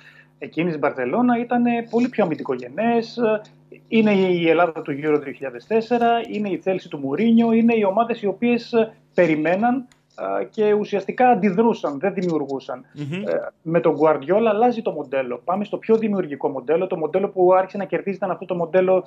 εκείνης Μπαρσελόνα ήταν πολύ πιο αμυντικογενές. Είναι η Ελλάδα του Euro 2004, είναι η Chelsea του Μουρίνιο, είναι οι ομάδες οι οποίες ε, περιμέναν ε, και ουσιαστικά αντιδρούσαν, δεν δημιουργούσαν. Ε, με τον Guardiola αλλάζει το μοντέλο. Πάμε στο πιο δημιουργικό μοντέλο. Το μοντέλο που άρχισε να κερδίζει ήταν αυτό το μοντέλο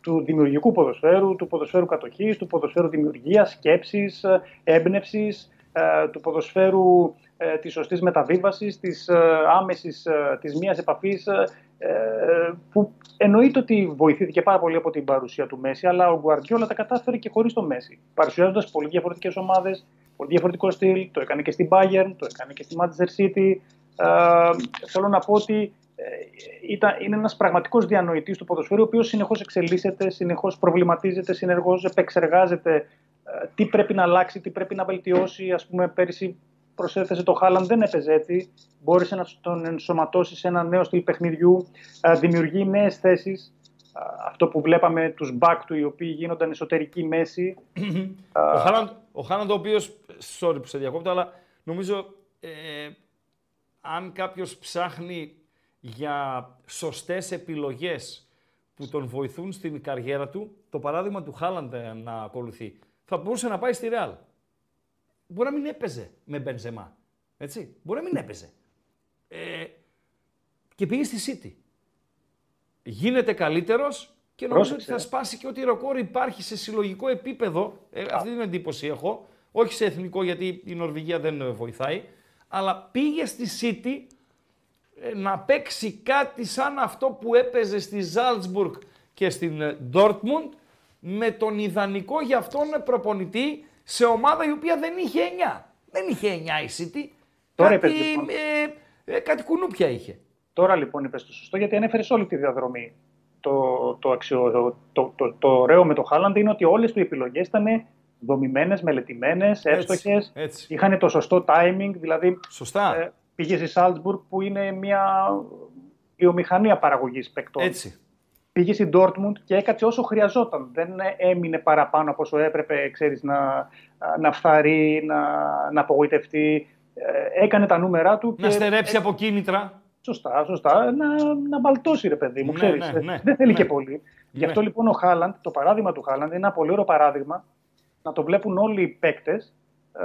του δημιουργικού ποδοσφαίρου, του ποδοσφαίρου κατοχής, του ποδοσφαίρου δημιουργίας, σκέψης, ε, έμπνευσης, ε, του ποδοσφαίρου ε, της σωστής μεταβίβασης, της ε, άμεσης, ε, της μίας επαφής, ε, ε, που εννοείται ότι βοηθήθηκε πάρα πολύ από την παρουσία του Μέση, αλλά ο Γκουαρδιόλα τα κατάφερε και χωρίς το Μέση, παρουσιάζοντας πολύ διαφορετικές ομάδες, πολύ διαφορετικό στυλ, το έκανε και στην Bayern, το έκανε και στη Manchester City. Ε, θέλω να πω ότι ε, ήταν, είναι ένας πραγματικός διανοητής του ποδοσφαίρου, ο οποίος συνεχώς εξελίσσεται, συνεχώς προβληματίζεται, συνεχώς επεξεργάζεται ε, τι πρέπει να αλλάξει, τι πρέπει να βελτιώσει. Ας πούμε, πέρυσι προσέθεσε το Χάλαν, δεν έπαιζε έτσι. Μπόρεσε να τον ενσωματώσει σε ένα νέο στυλ παιχνιδιού, ε, δημιουργεί νέες θέσεις. Ε, Αυτό που βλέπαμε τους μπακ του, οι οποίοι γίνονταν εσωτερική μέση. Ο Χάλαντ, ο Χάλαντ ο οποίος, sorry που σε διακόπτω, αλλά νομίζω ε, αν κάποιος ψάχνει για σωστές επιλογές που τον βοηθούν στην καριέρα του, το παράδειγμα του Χάλαντ ε, να ακολουθεί. Θα μπορούσε να πάει στη Ρεάλ. Μπορεί να μην έπαιζε με Μπενζεμά. Έτσι. Μπορεί να μην έπαιζε. Ε, και πήγε στη City. Γίνεται καλύτερος και νομίζω Πρόσεξε. ότι θα σπάσει και ότι ρεκόρ υπάρχει σε συλλογικό επίπεδο. Ε, αυτή την εντύπωση έχω. Όχι σε εθνικό γιατί η Νορβηγία δεν ε, βοηθάει. Αλλά πήγε στη City ε, να παίξει κάτι σαν αυτό που έπαιζε στη Ζάλτσμπουργκ και στην ε, Dortmund με τον ιδανικό για αυτόν προπονητή σε ομάδα η οποία δεν είχε 9. Δεν είχε 9 η City. Τώρα κάτι, είπες, λοιπόν. ε, ε, κάτι κουνούπια είχε. Τώρα λοιπόν είπες το σωστό, γιατί ανέφερες όλη τη διαδρομή. Το, το, αξιο, το, το, το, το ωραίο με το Χάλαντ είναι ότι όλες του οι επιλογές ήταν δομημένες, μελετημένες, εύστοχες. έτσι. Είχαν το σωστό timing. Δηλαδή, Σωστά. ε, πήγες στη Σάλτσμπουργκ που είναι μια βιομηχανία παραγωγής παικτών. Έτσι. Πήγε στην Dortmund και έκατσε όσο χρειαζόταν. Δεν έμεινε παραπάνω από όσο έπρεπε, ξέρεις, να, να φθαρεί, να, να απογοητευτεί. Ε, Έκανε τα νούμερά του. Να και- στερέψει από κίνητρα. Σωστά, σωστά. Να, να μπαλτώσει, ρε παιδί μου. Ναι, ξέρεις. ναι, ναι, Δεν θέλει ναι. και πολύ. Γι' αυτό Ναι. λοιπόν ο Χάλαντ, το παράδειγμα του Χάλαντ, είναι ένα πολύ ωραίο παράδειγμα να το βλέπουν όλοι οι παίκτες, ε,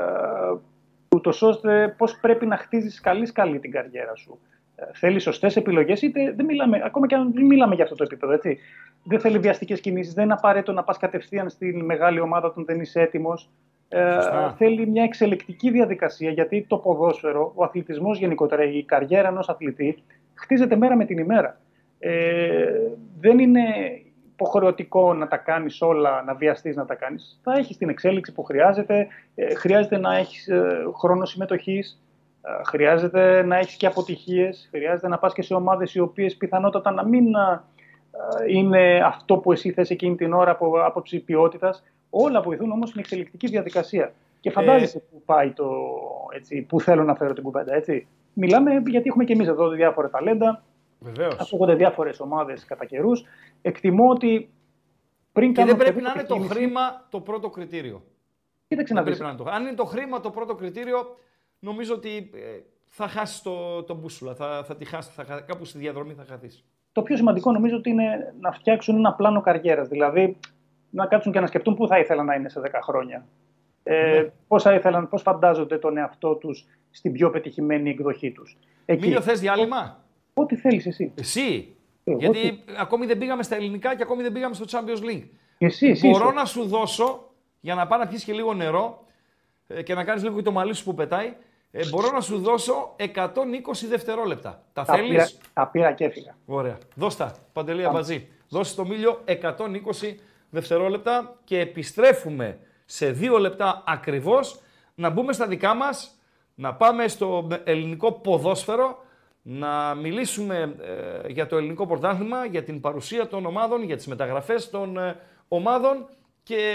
ούτως ώστε πώς πρέπει να χτίζεις καλή-καλή την καριέρα σου. Ε, θέλει σωστές επιλογές, είτε δεν μιλάμε, ακόμα και αν δεν μιλάμε για αυτό το επίπεδο. Έτσι. Δεν θέλει βιαστικές κινήσεις, δεν είναι απαραίτητο να πας κατευθείαν στην μεγάλη ομάδα όταν δεν είσαι έτοιμος. Ε, Σωστά. θέλει μια εξελικτική διαδικασία γιατί το ποδόσφαιρο, ο αθλητισμός γενικότερα, η καριέρα ενός αθλητή χτίζεται μέρα με την ημέρα. Ε, δεν είναι υποχρεωτικό να τα κάνεις όλα, να βιαστείς να τα κάνεις. Θα έχεις την εξέλιξη που χρειάζεται, ε, χρειάζεται να έχεις ε, χρόνο συμμετοχής, ε, χρειάζεται να έχεις και αποτυχίες, χρειάζεται να πας και σε ομάδες οι οποίες πιθανότατα να μην ε, είναι αυτό που εσύ θες εκείνη την ώρα από άποψη ποιότητας. Όλα βοηθούν όμως στην εξελικτική διαδικασία. Και φαντάζεσαι που πάει το, έτσι, που θέλω να φέρω την κουβέντα, έτσι. Μιλάμε γιατί έχουμε και εμείς εδώ διάφορα ταλέντα, Βεβαίως. ακούγονται διάφορες ομάδες κατά καιρούς. Εκτιμώ ότι πριν Και δεν κάνουμε πρέπει να είναι οποιαδήποτε το κίνηση- χρήμα το πρώτο κριτήριο. Κοίταξε Δεν να δεις. πρέπει να είναι το... Αν είναι το χρήμα το πρώτο κριτήριο, νομίζω ότι ε, θα χάσεις το, το μπούσουλα. Θα, θα τη χάσεις, θα, χα- κάπου στη διαδρομή θα χαθείς. Το πιο σημαντικό νομίζω ότι είναι να φτιάξουν ένα πλάνο καριέρας. Δηλαδή να κάτσουν και να σκεφτούν πού θα ήθελαν να είναι σε 10 χρόνια. Ε, Ναι. πώς, θα ήθελαν, πώς φαντάζονται τον εαυτό τους στην πιο πετυχημένη εκδοχή τους. Εκεί, Μίλιο, θες διάλειμμα; ό,τι θέλεις εσύ. Εσύ; Εγώ Γιατί τι- ακόμη δεν πήγαμε στα ελληνικά και ακόμη δεν πήγαμε στο Champions League. Εσύ, εσύ Μπορώ είσαι. να σου δώσω, για να πάει να πιεις και λίγο νερό ε, και να κάνεις λίγο και το μαλλί σου που πετάει, ε, μπορώ να σου δώσω 120 δευτερόλεπτα. Τα τα, πήρα, θέλεις; τα πήρα και έφυγα. Ωραία. Δώσ' τα, Παντελή Αμπατζή. Δώσε το Μίλιο 120 δευτερόλεπτα και επιστρέφουμε σε δύο λεπτά ακριβώς να μπούμε στα δικά μας, να πάμε στο ελληνικό ποδόσφαιρο, να μιλήσουμε ε, για το ελληνικό πρωτάθλημα, για την παρουσία των ομάδων, για τις μεταγραφές των ε, ομάδων και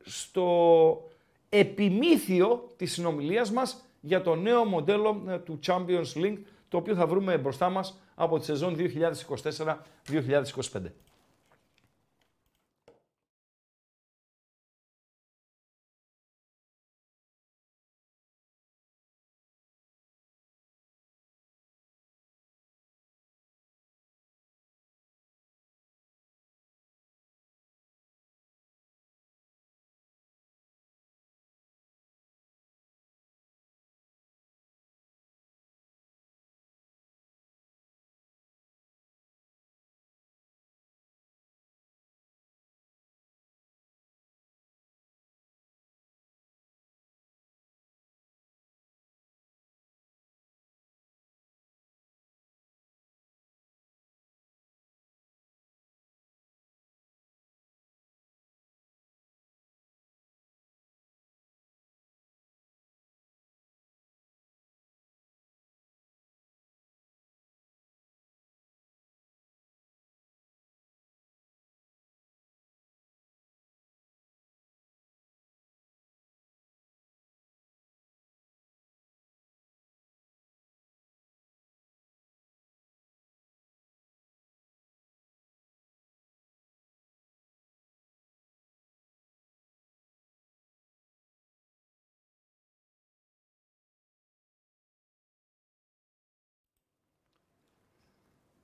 στο επιμήθειο της συνομιλίας μας για το νέο μοντέλο ε, του Champions League, το οποίο θα βρούμε μπροστά μας από τη σεζόν 2024-2025.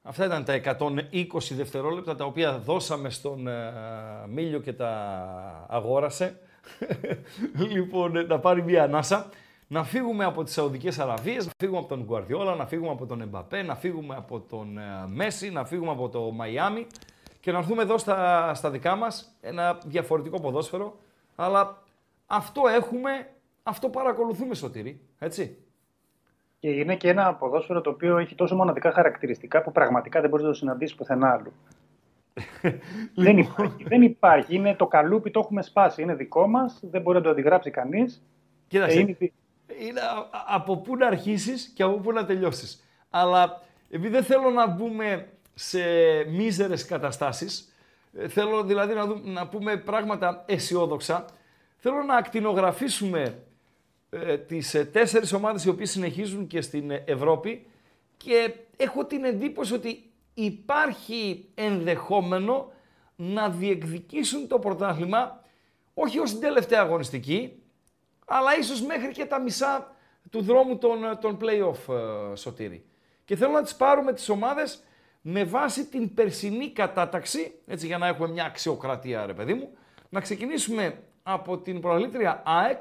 Αυτά ήταν τα 120 δευτερόλεπτα τα οποία δώσαμε στον ε, Μίλιο και τα αγόρασε. λοιπόν, ε, να πάρει μια ανάσα. Να φύγουμε από τις Σαουδικές Αραβίες, να φύγουμε από τον Γκουαρδιόλα, να φύγουμε από τον Εμπαπέ, να φύγουμε από τον ε, Μέση, να φύγουμε από το Μαϊάμι και να έρθουμε εδώ στα, στα δικά μας, ένα διαφορετικό ποδόσφαιρο. Αλλά αυτό έχουμε, αυτό παρακολουθούμε Σωτήρη, έτσι. Και είναι και ένα ποδόσφαιρο το οποίο έχει τόσο μοναδικά χαρακτηριστικά που πραγματικά δεν μπορεί να το συναντήσεις πουθενά άλλου. δεν, υπάρχει, δεν υπάρχει. Είναι το καλούπι, το έχουμε σπάσει. Είναι δικό μας, δεν μπορεί να το αντιγράψει κανείς. Κοίταξε, είναι... είναι από πού να αρχίσεις και από πού να τελειώσεις. Αλλά επειδή δεν θέλω να μπούμε σε μίζερες καταστάσεις, ε, θέλω δηλαδή να, δούμε, να πούμε πράγματα αισιόδοξα, θέλω να ακτινογραφήσουμε ε, τις ε, τέσσερις ομάδες οι οποίες συνεχίζουν και στην Ευρώπη και έχω την εντύπωση ότι υπάρχει ενδεχόμενο να διεκδικήσουν το πρωτάθλημα όχι ως την τελευταία αγωνιστική, αλλά ίσως μέχρι και τα μισά του δρόμου των, των play-off, ε, Σωτήρη. Και θέλω να τις πάρουμε τις ομάδες με βάση την περσινή κατάταξη, έτσι για να έχουμε μια αξιοκρατία ρε παιδί μου, να ξεκινήσουμε από την προαλήτρια ΑΕΚ,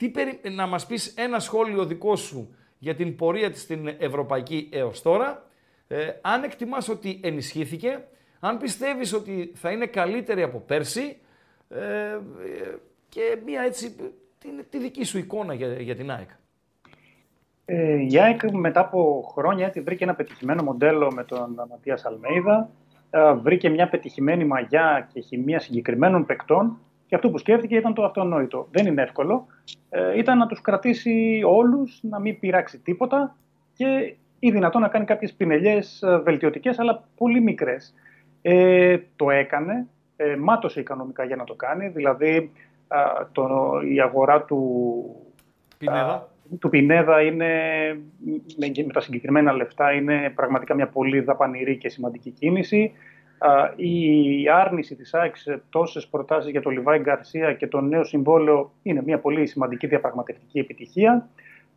τι περι... να μας πεις ένα σχόλιο δικό σου για την πορεία της στην Ευρωπαϊκή έως τώρα, ε, αν εκτιμάς ότι ενισχύθηκε, αν πιστεύεις ότι θα είναι καλύτερη από πέρσι ε, ε και μια έτσι, τη, τη δική σου εικόνα για, για την ΑΕΚ. Ε, η ΑΕΚ μετά από χρόνια έτσι, βρήκε ένα πετυχημένο μοντέλο με τον Ματίας Αλμέιδα, ε, βρήκε μια πετυχημένη μαγιά και χημεία συγκεκριμένων παικτών και αυτό που σκέφτηκε ήταν το αυτονόητο. Δεν είναι εύκολο. Ε, ήταν να τους κρατήσει όλους, να μην πειράξει τίποτα και ή δυνατόν να κάνει κάποιες πινελιές ε, βελτιωτικές, αλλά πολύ μικρές. Ε, το έκανε, ε, μάτωσε οικονομικά για να το κάνει, δηλαδή το, η αγορά του Πινέδα. του Πινέδα είναι, με, με τα συγκεκριμένα λεφτά είναι πραγματικά μια πολύ δαπανηρή και σημαντική κίνηση. Η άρνηση της ΑΕΚ σε τόσες προτάσεις για τον Λιβάη Γκαρσία και το νέο συμβόλαιο είναι μια πολύ σημαντική διαπραγματευτική επιτυχία.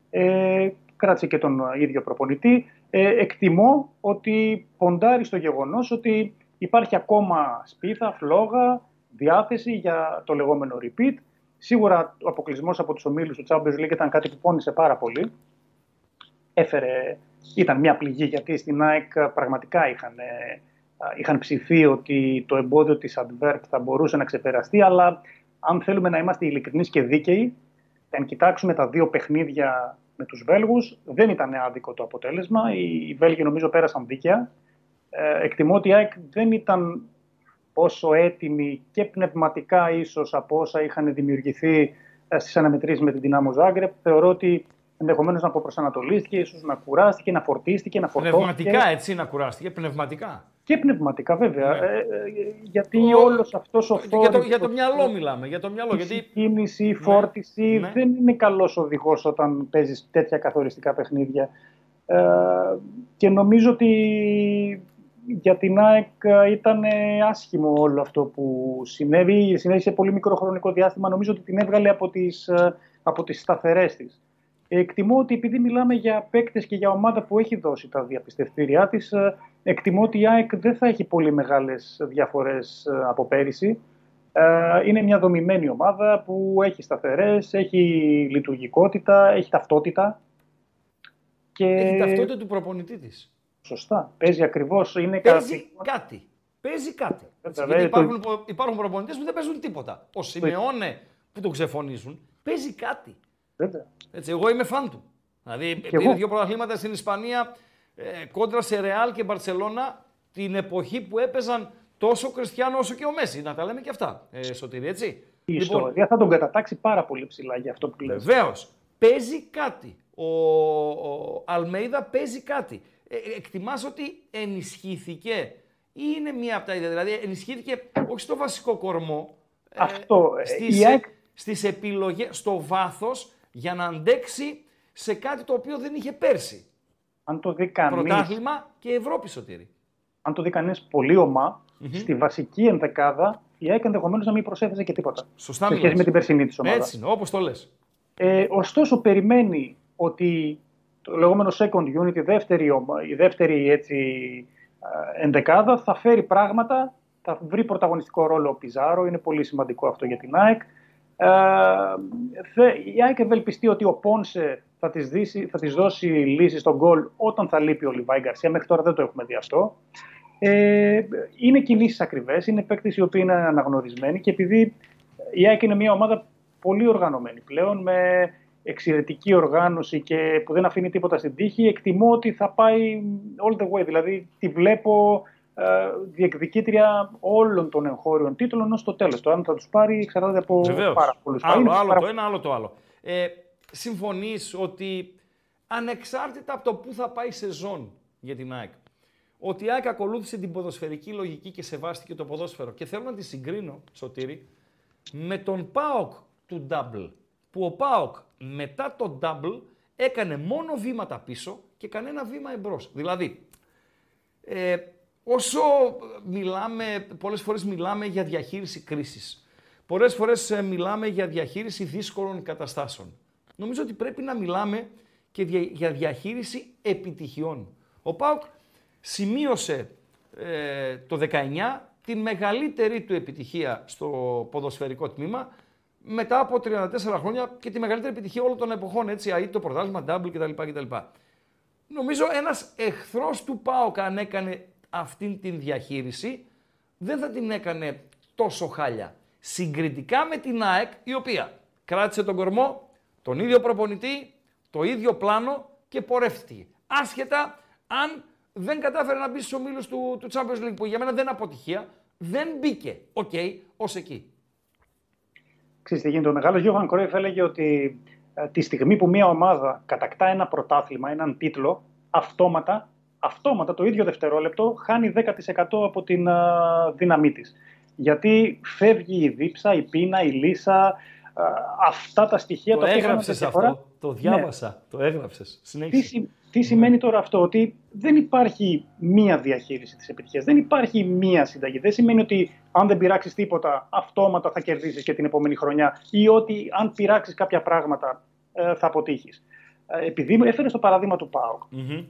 Ε, κράτησε και τον ίδιο προπονητή. Ε, εκτιμώ ότι ποντάρει στο γεγονός ότι υπάρχει ακόμα σπίθα, φλόγα, διάθεση για το λεγόμενο repeat. Σίγουρα ο αποκλεισμός από τους ομίλους του Champions League ήταν κάτι που πόνισε πάρα πολύ. Έφερε, ήταν μια πληγή γιατί στην ΑΕΚ πραγματικά είχαν, ε, είχαν ψηθεί ότι το εμπόδιο της Advert θα μπορούσε να ξεπεραστεί, αλλά αν θέλουμε να είμαστε ειλικρινείς και δίκαιοι, αν κοιτάξουμε τα δύο παιχνίδια με τους Βέλγους, δεν ήταν άδικο το αποτέλεσμα. Οι Βέλγοι νομίζω πέρασαν δίκαια. Ε, εκτιμώ ότι η ΑΕΚ δεν ήταν όσο έτοιμη και πνευματικά ίσως από όσα είχαν δημιουργηθεί ε, στις αναμετρήσεις με την Δυνάμο Ζάγκρεπ. Θεωρώ ότι ενδεχομένως να αποπροσανατολίστηκε, ίσως να κουράστηκε, να φορτίστηκε, να φορτώθηκε. Πνευματικά έτσι να κουράστηκε, πνευματικά. Και πνευματικά βέβαια. Ναι. Ε, ε, γιατί ο... όλος αυτός ο φόρτο. Για, το, για το μυαλό μιλάμε. Για το μυαλό, γιατί... Η κίνηση, η φόρτιση ναι. δεν είναι καλός οδηγός όταν παίζεις τέτοια καθοριστικά παιχνίδια. Ε, και νομίζω ότι για την ΑΕΚ ήταν άσχημο όλο αυτό που συνέβη. Συνέβη σε πολύ μικρό χρονικό διάστημα. Νομίζω ότι την έβγαλε από τις, από τις σταθερές της. Εκτιμώ ότι επειδή μιλάμε για παίκτες και για ομάδα που έχει δώσει τα διαπιστευτήριά της, εκτιμώ ότι η ΑΕΚ δεν θα έχει πολύ μεγάλες διαφορές από πέρυσι. Είναι μια δομημένη ομάδα που έχει σταθερές, έχει λειτουργικότητα, έχει ταυτότητα. Και... Έχει ταυτότητα του προπονητή της. Σωστά. Παίζει ακριβώς. Είναι Παίζει κάτι. Παίζει κάτι. Γιατί υπάρχουν, το... υπάρχουν προπονητές που δεν παίζουν τίποτα. Ο Σιμεώνε που τον ξεφωνίζουν παίζει κάτι. Έτσι, εγώ είμαι φαν του. Δηλαδή πήρε δύο πρωταθλήματα στην Ισπανία ε, κόντρα σε Ρεάλ και Μπαρσελόνα την εποχή που έπαιζαν τόσο ο Κριστιανό όσο και ο Μέση. Να τα λέμε και αυτά, ε, Σωτήρη, έτσι. Η λοιπόν, ιστορία θα τον κατατάξει πάρα πολύ ψηλά για αυτό που λες. Βεβαίως. Παίζει κάτι. Ο, ο Αλμέιδα παίζει κάτι. Ε, εκτιμάς ότι ενισχύθηκε ή είναι μία από τα ίδια. Δηλαδή ενισχύθηκε όχι στο βασικό κορμό. Ε, αυτό. Ε, στις, η... στις επιλογές, στο βάθος για να αντέξει σε κάτι το οποίο δεν είχε πέρσι. Αν το δει κανείς, Πρωτάθλημα και Ευρώπη σωτήρη. Αν το δει κανείς πολύ στη βασική ενδεκάδα η ΑΕΚ ενδεχομένως να μην προσέθεσε και τίποτα. Σωστά σε σχέση με την περσινή της ομάδα. Έτσι, όπως το λες. Ε, ωστόσο, περιμένει ότι το λεγόμενο second unit, η δεύτερη, η δεύτερη έτσι, ε, ενδεκάδα θα φέρει πράγματα, θα βρει πρωταγωνιστικό ρόλο ο Πιζάρο, είναι πολύ σημαντικό αυτό για την ΑΕΚ. Ε, θε- η ΑΕΚ ευελπιστεί ότι ο Πόνσε θα της, δίσει, θα της δώσει λύση στον γκολ όταν θα λείπει ο Λιβάη Γκαρσία. Μέχρι τώρα δεν το έχουμε δει αυτό. Ε, είναι κινήσεις ακριβές, είναι παίκτες οι οποίοι είναι αναγνωρισμένοι και επειδή η ΑΕΚ είναι μια ομάδα πολύ οργανωμένη πλέον, με εξαιρετική οργάνωση και που δεν αφήνει τίποτα στην τύχη, εκτιμώ ότι θα πάει all the way. Δηλαδή, τη βλέπω ε, διεκδικήτρια όλων των εγχώριων τίτλων ως το τέλος. Το αν θα τους πάρει εξαρτάται από Βεβαίως. πάρα πολλούς Άλλο, παράγοντες, άλλο πάρα το ένα, άλλο το άλλο. Ε, συμφωνείς ότι ανεξάρτητα από το πού θα πάει η σεζόν για την ΑΕΚ, ότι η ΑΕΚ ακολούθησε την ποδοσφαιρική λογική και σεβάστηκε το ποδόσφαιρο. Και θέλω να τη συγκρίνω, Σωτήρη, με τον ΠΑΟΚ του Double. Που ο ΠΑΟΚ μετά το Double έκανε μόνο βήματα πίσω και κανένα βήμα εμπρός. Δηλαδή, ε, όσο μιλάμε, πολλές φορές μιλάμε για διαχείριση κρίσης, πολλές φορές ε, μιλάμε για διαχείριση δύσκολων καταστάσεων. Νομίζω ότι πρέπει να μιλάμε και δια- για διαχείριση επιτυχιών. Ο ΠΑΟΚ σημείωσε ε, το 19 την μεγαλύτερη του επιτυχία στο ποδοσφαιρικό τμήμα μετά από 34 χρόνια και τη μεγαλύτερη επιτυχία όλων των εποχών, έτσι, ΑΕ, το πρωτάθλημα, double κτλ. κτλ. Νομίζω ένας εχθρός του ΠΑΟΚ αν έκανε αυτήν την διαχείριση δεν θα την έκανε τόσο χάλια. Συγκριτικά με την ΑΕΚ η οποία κράτησε τον κορμό, τον ίδιο προπονητή, το ίδιο πλάνο και πορεύτηκε. Άσχετα αν δεν κατάφερε να μπει στους ομίλους του, του Champions League που για μένα δεν είναι αποτυχία, δεν μπήκε, οκ, ως εκεί. Ξέρεις τι γίνεται. Ο μεγάλος Γιώχαν Κρόιφ έλεγε ότι ε, τη στιγμή που μια ομάδα κατακτά ένα πρωτάθλημα, έναν τίτλο, αυτόματα, αυτόματα το ίδιο δευτερόλεπτο χάνει 10% από την ε, δύναμή της. Γιατί φεύγει η δίψα, η πείνα, η λύσσα, ε, αυτά τα στοιχεία Το τα οποία κάνουν έγραψες τη διαφορά. αυτό, το διάβασα, το έγραψες. Τι, Συνέχισε. συ- τι σημαίνει τώρα αυτό, ότι δεν υπάρχει μία διαχείριση της επιτυχίας, δεν υπάρχει μία συνταγή. Δεν σημαίνει ότι αν δεν πειράξεις τίποτα, αυτόματα θα κερδίσεις και την επόμενη χρονιά ή ότι αν πειράξεις κάποια πράγματα ε, θα αποτύχεις. Ε, επειδή μου έφερες το παράδειγμα του ΠΑΟΚ, Μμμ.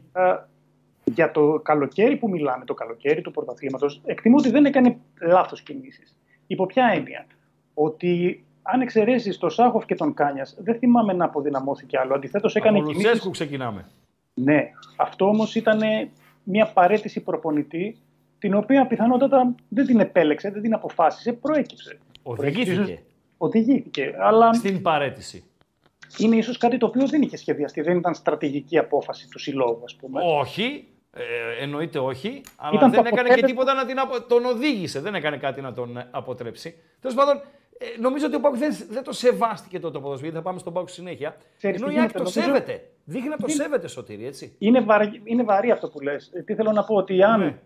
Ε, για το καλοκαίρι που μιλάμε, το καλοκαίρι του πρωταθλήματος, εκτιμώ ότι δεν έκανε λάθος κινήσεις. Υπό ποια έννοια, ότι αν εξαιρέσεις τον Σάχοφ και τον Κάνιας, δεν θυμάμαι να αποδυναμώθηκε άλλο. Αντιθέτως, έκανε Από κινήσεις Λουτσέσκου ξεκινάμε. ναι, αυτό όμως ήταν μια παρέτηση προπονητή την οποία πιθανότατα δεν την επέλεξε, δεν την αποφάσισε, προέκυψε. Οδηγήθηκε Προέκυψε- Οδηγήθηκε, αλλά στην παρέτηση. είναι ίσως κάτι το οποίο δεν είχε σχεδιαστεί, δεν ήταν στρατηγική απόφαση του συλλόγου, ας πούμε. Όχι, ε, εννοείται όχι, αλλά Ήταν δεν το έκανε και αποτέλεσμα- τίποτα να την απο... τον οδήγησε, δεν έκανε κάτι να τον ε, αποτρέψει. Τέλος πάντων, ε, νομίζω ότι ο Πάουκ δεν, δεν το σεβάστηκε τότε το ποδοσφαίρι, γιατί θα πάμε στον Πάουκ στη συνέχεια. Ξέρεις ενώ τι η ΑΕΚ γίνεται, το νομίζω- σέβεται. Δείχνει να το σέβεται, Σωτήρη, έτσι. Είναι, βαρύ, είναι βαρύ αυτό που λες. Ε, Τι θέλω να πω, ότι αν, Ναι.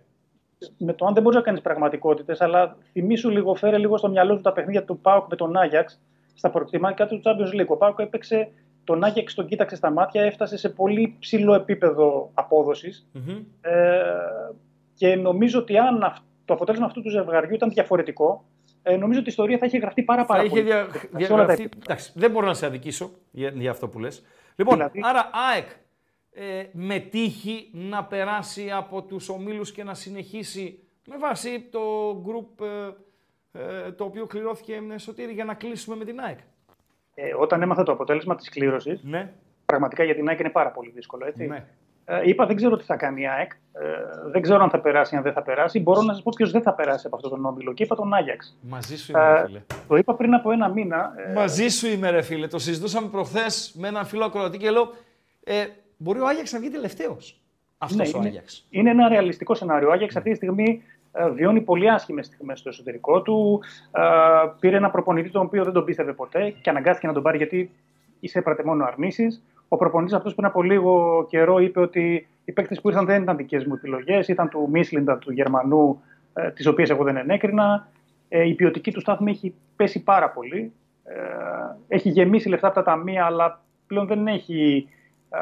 με το αν δεν μπορεί να κάνεις πραγματικότητες, αλλά θυμίσου λίγο, φέρε λίγο στο μυαλό σου τα παιχνίδια του Πάουκ με τον Άγιαξ στα προκτημάτια του Champions League. Ο Πάουκ έπαιξε τον Άγιαξ, τον κοίταξε στα μάτια, έφτασε σε πολύ ψηλό επίπεδο απόδοσης. Μμμ. Ε, και νομίζω ότι αν αυ- το αποτέλεσμα αυτού του ζευγαριού ήταν διαφορετικό, ε, νομίζω ότι η ιστορία θα είχε γραφτεί πάρα, πάρα Θα είχε πολύ. δια... σε όλα τα διαγραφεί. επίπεδα. Εντάξει, δεν μπορώ να σε αδικήσω για, για αυτό που λες. Λοιπόν, Δηλαδή- άρα ΑΕΚ ε, με τύχη να περάσει από τους ομίλους και να συνεχίσει με βάση το group ε, ε, το οποίο κληρώθηκε με Σωτήρη για να κλείσουμε με την ΑΕΚ. Ε, όταν έμαθα το αποτέλεσμα της κλήρωσης, Ναι, πραγματικά για την ΑΕΚ είναι πάρα πολύ δύσκολο. Έτσι. ναι. Ε, είπα δεν ξέρω τι θα κάνει η ΑΕΚ. Ε, δεν ξέρω αν θα περάσει, αν δεν θα περάσει. Μπορώ να σας πω ποιος δεν θα περάσει από αυτόν τον όμιλο. Και είπα τον Άγιαξ. Μαζί σου είμαι, ρε Ε, φίλε. το είπα πριν από ένα μήνα. Ε, Μαζί σου είμαι, ρε φίλε. Το συζητούσαμε προχθές με έναν φίλο ακροατή και λέω ε, μπορεί ο Άγιαξ να βγει τελευταίος; Αυτός ναι, ο είναι, Άγιαξ. είναι ένα ρεαλιστικό σενάριο. Ο Άγιαξ αυτή τη στιγμή ε, βιώνει πολύ άσχημες στιγμές στο εσωτερικό του. Ε, πήρε ένα προπονητή τον οποίο δεν τον πίστευε ποτέ και αναγκάστηκε να τον πάρει γιατί εισέπρατε μόνο αρνήσεις. Ο προπονητής αυτός πριν από λίγο καιρό είπε ότι οι παίκτες που ήρθαν δεν ήταν δικές μου επιλογές, ήταν του Μίσλιντα, του Γερμανού, ε, τις οποίες εγώ δεν ενέκρινα. Ε, η ποιοτική του στάθμη έχει πέσει πάρα πολύ. Ε, έχει γεμίσει λεφτά από τα ταμεία, αλλά πλέον δεν έχει ε,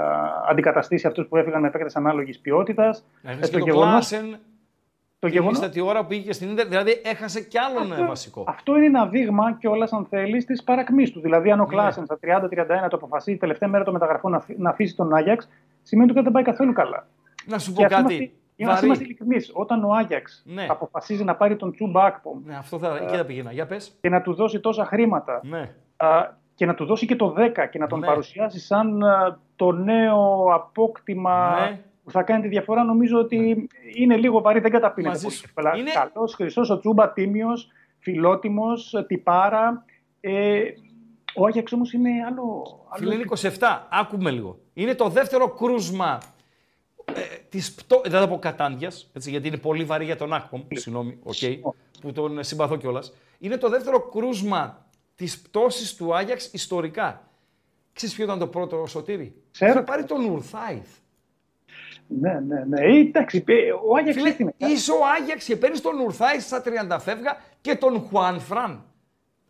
αντικαταστήσει αυτούς που έφυγαν με παίκτες ανάλογης ποιότητας. Έχασε και τον Κλάσεν το τη γεγονός- ίστατη ώρα που πήγε στην Ίντερ. Δηλαδή έχασε κι άλλον ε, βασικό. Αυτό είναι ένα δείγμα κιόλα, αν θέλεις, της παρακμής του. Δηλαδή, Ναι. αν ο Κλάσεν στα 30-31 το αποφασίσει τελευταία μέρα των μεταγραφών να, αφ- να αφήσει τον Άγιαξ, σημαίνει ότι δεν πάει καθόλου καλά. Να σου Και πω ας πούμε κάτι. αυτή- να Βαρύ. είμαστε ειλικρινείς. Όταν ο Άγιαξ Ναι. αποφασίζει να πάρει τον Τσούμπα Ακπομ Ναι, αυτό θα, εκεί θα πήγαινα. Για πες. και να του δώσει τόσα χρήματα Ναι. α, και να του δώσει και το 10 και να τον Ναι. παρουσιάσει σαν α, το νέο απόκτημα Ναι. Που θα κάνει τη διαφορά, νομίζω ότι είναι λίγο βαρύ, δεν καταπίνεται Μαζί πολύ σου. εύκολα. Είναι- Καλός, χρυσός ο Τσούμπα, τίμιος, φιλότιμος, τυπάρα. Ε, ο Άγιαξ όμως είναι άλλο... άλλο Φίλε, είναι 27. Άκουμε λίγο. Είναι το δεύτερο κρούσμα ε, της πτώ... Δεν θα πω κατάντιας, έτσι, γιατί είναι πολύ βαρύ για τον Άκπομ. Συγγνώμη, οκ, που τον συμπαθώ κιόλας. Είναι το δεύτερο κρούσμα της πτώσης του Άγιαξ ιστορικά. Ξέρεις ποιο ήταν το πρώτο Σωτήρη; Ξέρω. Είχε πάρει τον Ουρθάιθ. Ναι, ναι, ναι. Ε, εντάξει, ε, ο Άγιαξ Φίλε, τι είναι. είσαι ο Άγιαξ και παίρνεις τον Ουρθάιθ στα 30 φεύγα και τον Χουάν Φραν.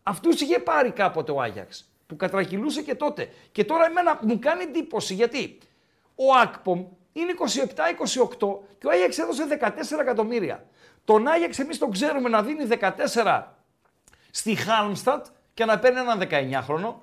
Αυτούς είχε πάρει κάποτε ο Άγιαξ που κατρακυλούσε και τότε. Και τώρα εμένα μου κάνει εντύπωση γιατί ο Ακπομ είναι 27-28 και ο Άγιαξ έδωσε 14 εκατομμύρια. Τον Άγιαξ εμείς τον ξέρουμε να δίνει 14 στη Χάλμστατ και να παίρνει έναν 19χρονο,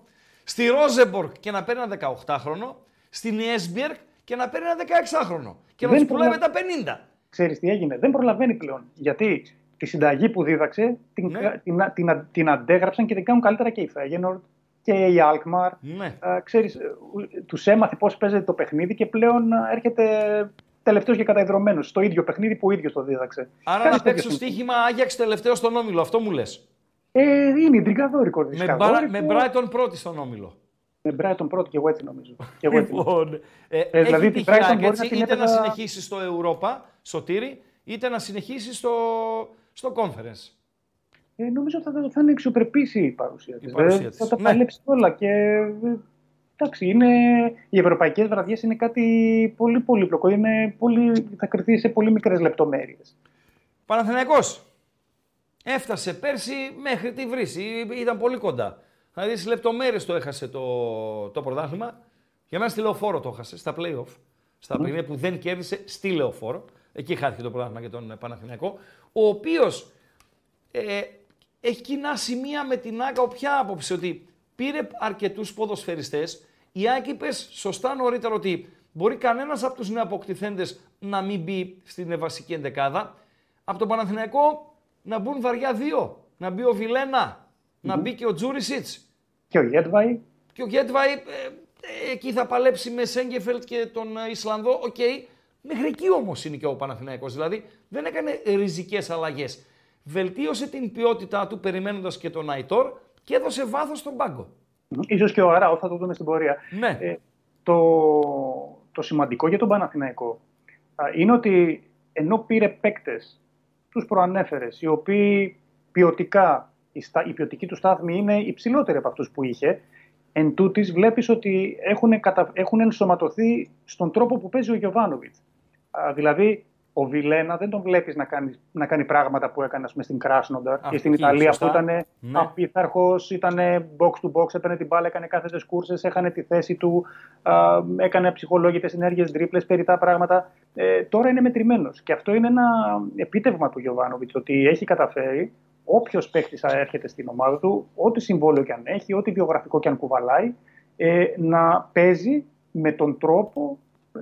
στη Ρόζεμπορκ και να παίρνει έναν 18χρονο, στην Ιέσμπιερκ και να παίρνει έναν 16χρονο και να Δεν τους πουλάει με προλα- τα 50. Ξέρεις τι έγινε. Δεν προλαβαίνει πλέον. Γιατί τη συνταγή που δίδαξε την, Ναι. την, την, την αντέγραψαν και την κάνουν καλύτερα και η Φέγενορντ και η Αλκμαρ. Ναι. Α, ξέρεις, ε, ου- τους έμαθε πώς παίζεται το παιχνίδι και πλέον α, έρχεται τελευταίος και καταϊδρωμένος στο ίδιο παιχνίδι που ο ίδιος το δίδαξε. Άρα Κάνεις να παίξω τέτοιο στοίχημα Άγιαξ τελευταίο στον Όμιλο, αυτό μου λες. Ε, είναι ιντριγκαδόρικο. Με, ρισκαδόρικο. Μπρα- με Brighton πρώτη στον Όμιλο. Με Brighton πρώτο και εγώ έτσι νομίζω. Και εγώ έτσι νομίζω. Λοιπόν, ε, Ε, έχει δηλαδή, τη την Brighton χιάκ, μπορεί έτσι, να την είτε να έπαιζα- συνεχίσει στο Europa, σωτήρι, είτε να συνεχίσει στο, στο Conference. Ε, νομίζω θα, θα είναι αξιοπρεπής η παρουσία της. Η παρουσία Ε, της. Θα τα Ναι. παλέψει όλα και ε, εντάξει, είναι, οι ευρωπαϊκές βραδιές είναι κάτι πολύ πολύπλοκο. Είναι πολύ, θα κρυθεί σε πολύ μικρές λεπτομέρειες. Παναθηναϊκός. Έφτασε πέρσι μέχρι τη βρύση. Ήταν πολύ κοντά. Δηλαδή στις λεπτομέρειες το έχασε το, το πρωτάθλημα. Για μένα στη λεωφόρο το έχασε, στα play-off. Στα παιχνίδια που δεν κέρδισε στη λεωφόρο. Εκεί χάθηκε το πρωτάθλημα για τον Παναθηναϊκό. Ο οποίος ε, έχει κοινά σημεία με την ΑΕΚ από άποψη ότι πήρε αρκετούς ποδοσφαιριστές. Η ΑΕΚ είπες σωστά νωρίτερα ότι μπορεί κανένας από τους νεοαποκτηθέντες να μην μπει στην βασική εντεκάδα. Από τον Παναθηναϊκό να μπουν βαριά δύο. Να μπει ο Βιλένα να μπει και ο Τζούρισιτς. Και ο Γέντβαϊ, Και ο Γέντβαϊ ε, ε, εκεί θα παλέψει με Σένκεφελντ και τον ε, Ισλανδό. Οκ. Μέχρι εκεί όμως είναι και ο Παναθηναϊκός. Δηλαδή δεν έκανε ριζικές αλλαγές. Βελτίωσε την ποιότητά του περιμένοντας και τον Αϊτόρ και έδωσε βάθος στον πάγκο. ίσως και ο Αράου, θα το δούμε στην πορεία. Ναι. Ε, το, το σημαντικό για τον Παναθηναϊκό α, είναι ότι ενώ πήρε παίκτες, τους προανέφερες, οι οποίοι ποιοτικά, η, στα, η ποιοτική του στάθμη είναι υψηλότερη από αυτούς που είχε, εν τούτης βλέπεις ότι έχουν, κατα, έχουν ενσωματωθεί στον τρόπο που παίζει ο Γιωβάνοβιτς. Α, δηλαδή, ο Βιλένα δεν τον βλέπεις να κάνει, να κάνει πράγματα που έκανε ας πούμε, στην Κράσνονταρ και στην εκεί, Ιταλία σωστά. που ήταν Ναι. απίθαρχος, ήταν box to box, έπαιρνε την μπάλα, έκανε κάθετες κούρσες, έχανε τη θέση του, α, έκανε ψυχολόγητες ενέργειες, τρίπλες, περιτά πράγματα. Ε, τώρα είναι μετρημένος και αυτό είναι ένα επίτευγμα του Γιωβάνοβιτς, ότι έχει καταφέρει όποιος παίχτης έρχεται στην ομάδα του, ό,τι συμβόλαιο και αν έχει, ό,τι βιογραφικό και αν κουβαλάει, ε, να παίζει με τον τρόπο ε,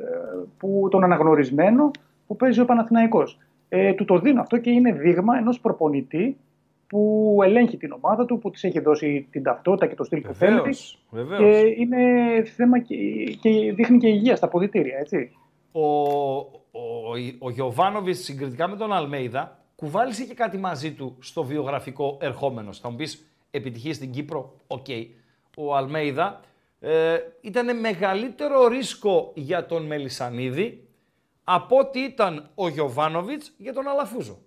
που, τον αναγνωρισμένο που παίζει ο Παναθηναϊκός. Ε, του το δίνω αυτό και είναι δείγμα ενός προπονητή που ελέγχει την ομάδα του, που της έχει δώσει την ταυτότητα και το στυλ που θέλει Βεβαίως, και βεβαίως. είναι θέμα και, και δείχνει και υγεία στα ποδητήρια, έτσι. Ο, ο, ο Γιωβάνοβιτς συγκριτικά με τον Αλμέιδα κουβάλισε και κάτι μαζί του στο βιογραφικό ερχόμενο. Θα μου πεις επιτυχία στην Κύπρο, οκ. Ο Αλμέιδα ε, ήταν μεγαλύτερο ρίσκο για τον Μελισανίδη από ότι ήταν ο Γιωβάνοβιτς για τον Αλαφούζο.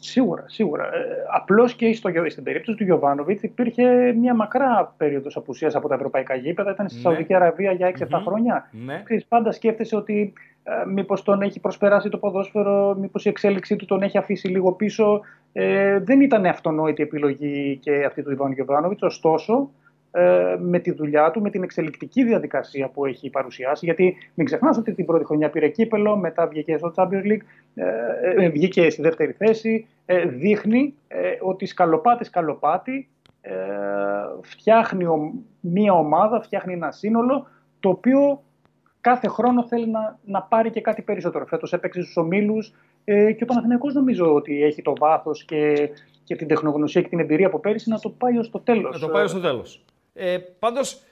Σίγουρα, σίγουρα. Ε, Απλώς και στο, Γιο- στην περίπτωση του Γιωβάνοβιτς υπήρχε μια μακρά περίοδος απουσίας από τα ευρωπαϊκά γήπεδα. Ήταν στη Ναι. Σαουδική Αραβία για 6-7 Μμμ. χρόνια. Ναι. Ξέρεις, πάντα σκέφτεσαι ότι ε, μήπως τον έχει προσπεράσει το ποδόσφαιρο, μήπως η εξέλιξή του τον έχει αφήσει λίγο πίσω. Ε, δεν ήταν αυτονόητη επιλογή και αυτή του Ιβάν Γιωβάνοβιτς. Ωστόσο, ε, με τη δουλειά του, με την εξελικτική διαδικασία που έχει παρουσιάσει. Γιατί μην ξεχνάς ότι την πρώτη χρονιά πήρε κύπελο, μετά βγήκε στο Champions League, ε, ε, βγήκε στη δεύτερη θέση. Ε, δείχνει ε, ότι σκαλοπάτι σκαλοπάτι ε, φτιάχνει ο- μία ομάδα, φτιάχνει ένα σύνολο το οποίο κάθε χρόνο θέλει να, να πάρει και κάτι περισσότερο. Φέτος έπαιξε στους ομίλους ε, και ο Παναθηναϊκός νομίζω ότι έχει το βάθος και, και την τεχνογνωσία και την εμπειρία από πέρυσι να το πάει ως το τέλος. Να το πάει στο τέλος. Ε, Πάντως,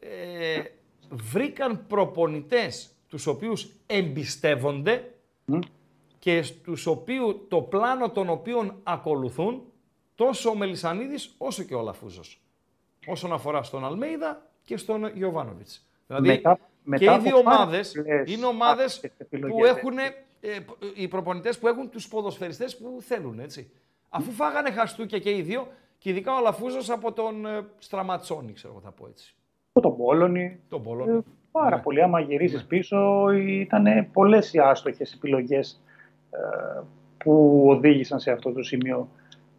ε, βρήκαν προπονητές τους οποίους εμπιστεύονται και στους οποίου, το πλάνο των οποίων ακολουθούν τόσο ο Μελισανίδης όσο και ο Λαφούζος. Όσον αφορά στον Αλμέιδα και στον Γιωβάνοβιτς. Δηλαδή Μετά- μετά και οι από δύο πάρα ομάδες πολλές είναι ομάδες άπειρες που επιλογές, έχουν, ε, οι προπονητές που έχουν τους ποδοσφαιριστές που θέλουν, έτσι. Αφού φάγανε χαστούκια και οι δύο, και ειδικά ο Λαφούζος από τον ε, Στραματσόνη, ξέρω εγώ θα πω έτσι. Από τον Πόλωνη. Τον Ε, Πόλωνο. πάρα Ναι. πολύ. Άμα γυρίσει πίσω, ήταν πολλές οι άστοχες επιλογές που οδήγησαν σε αυτό το σημείο.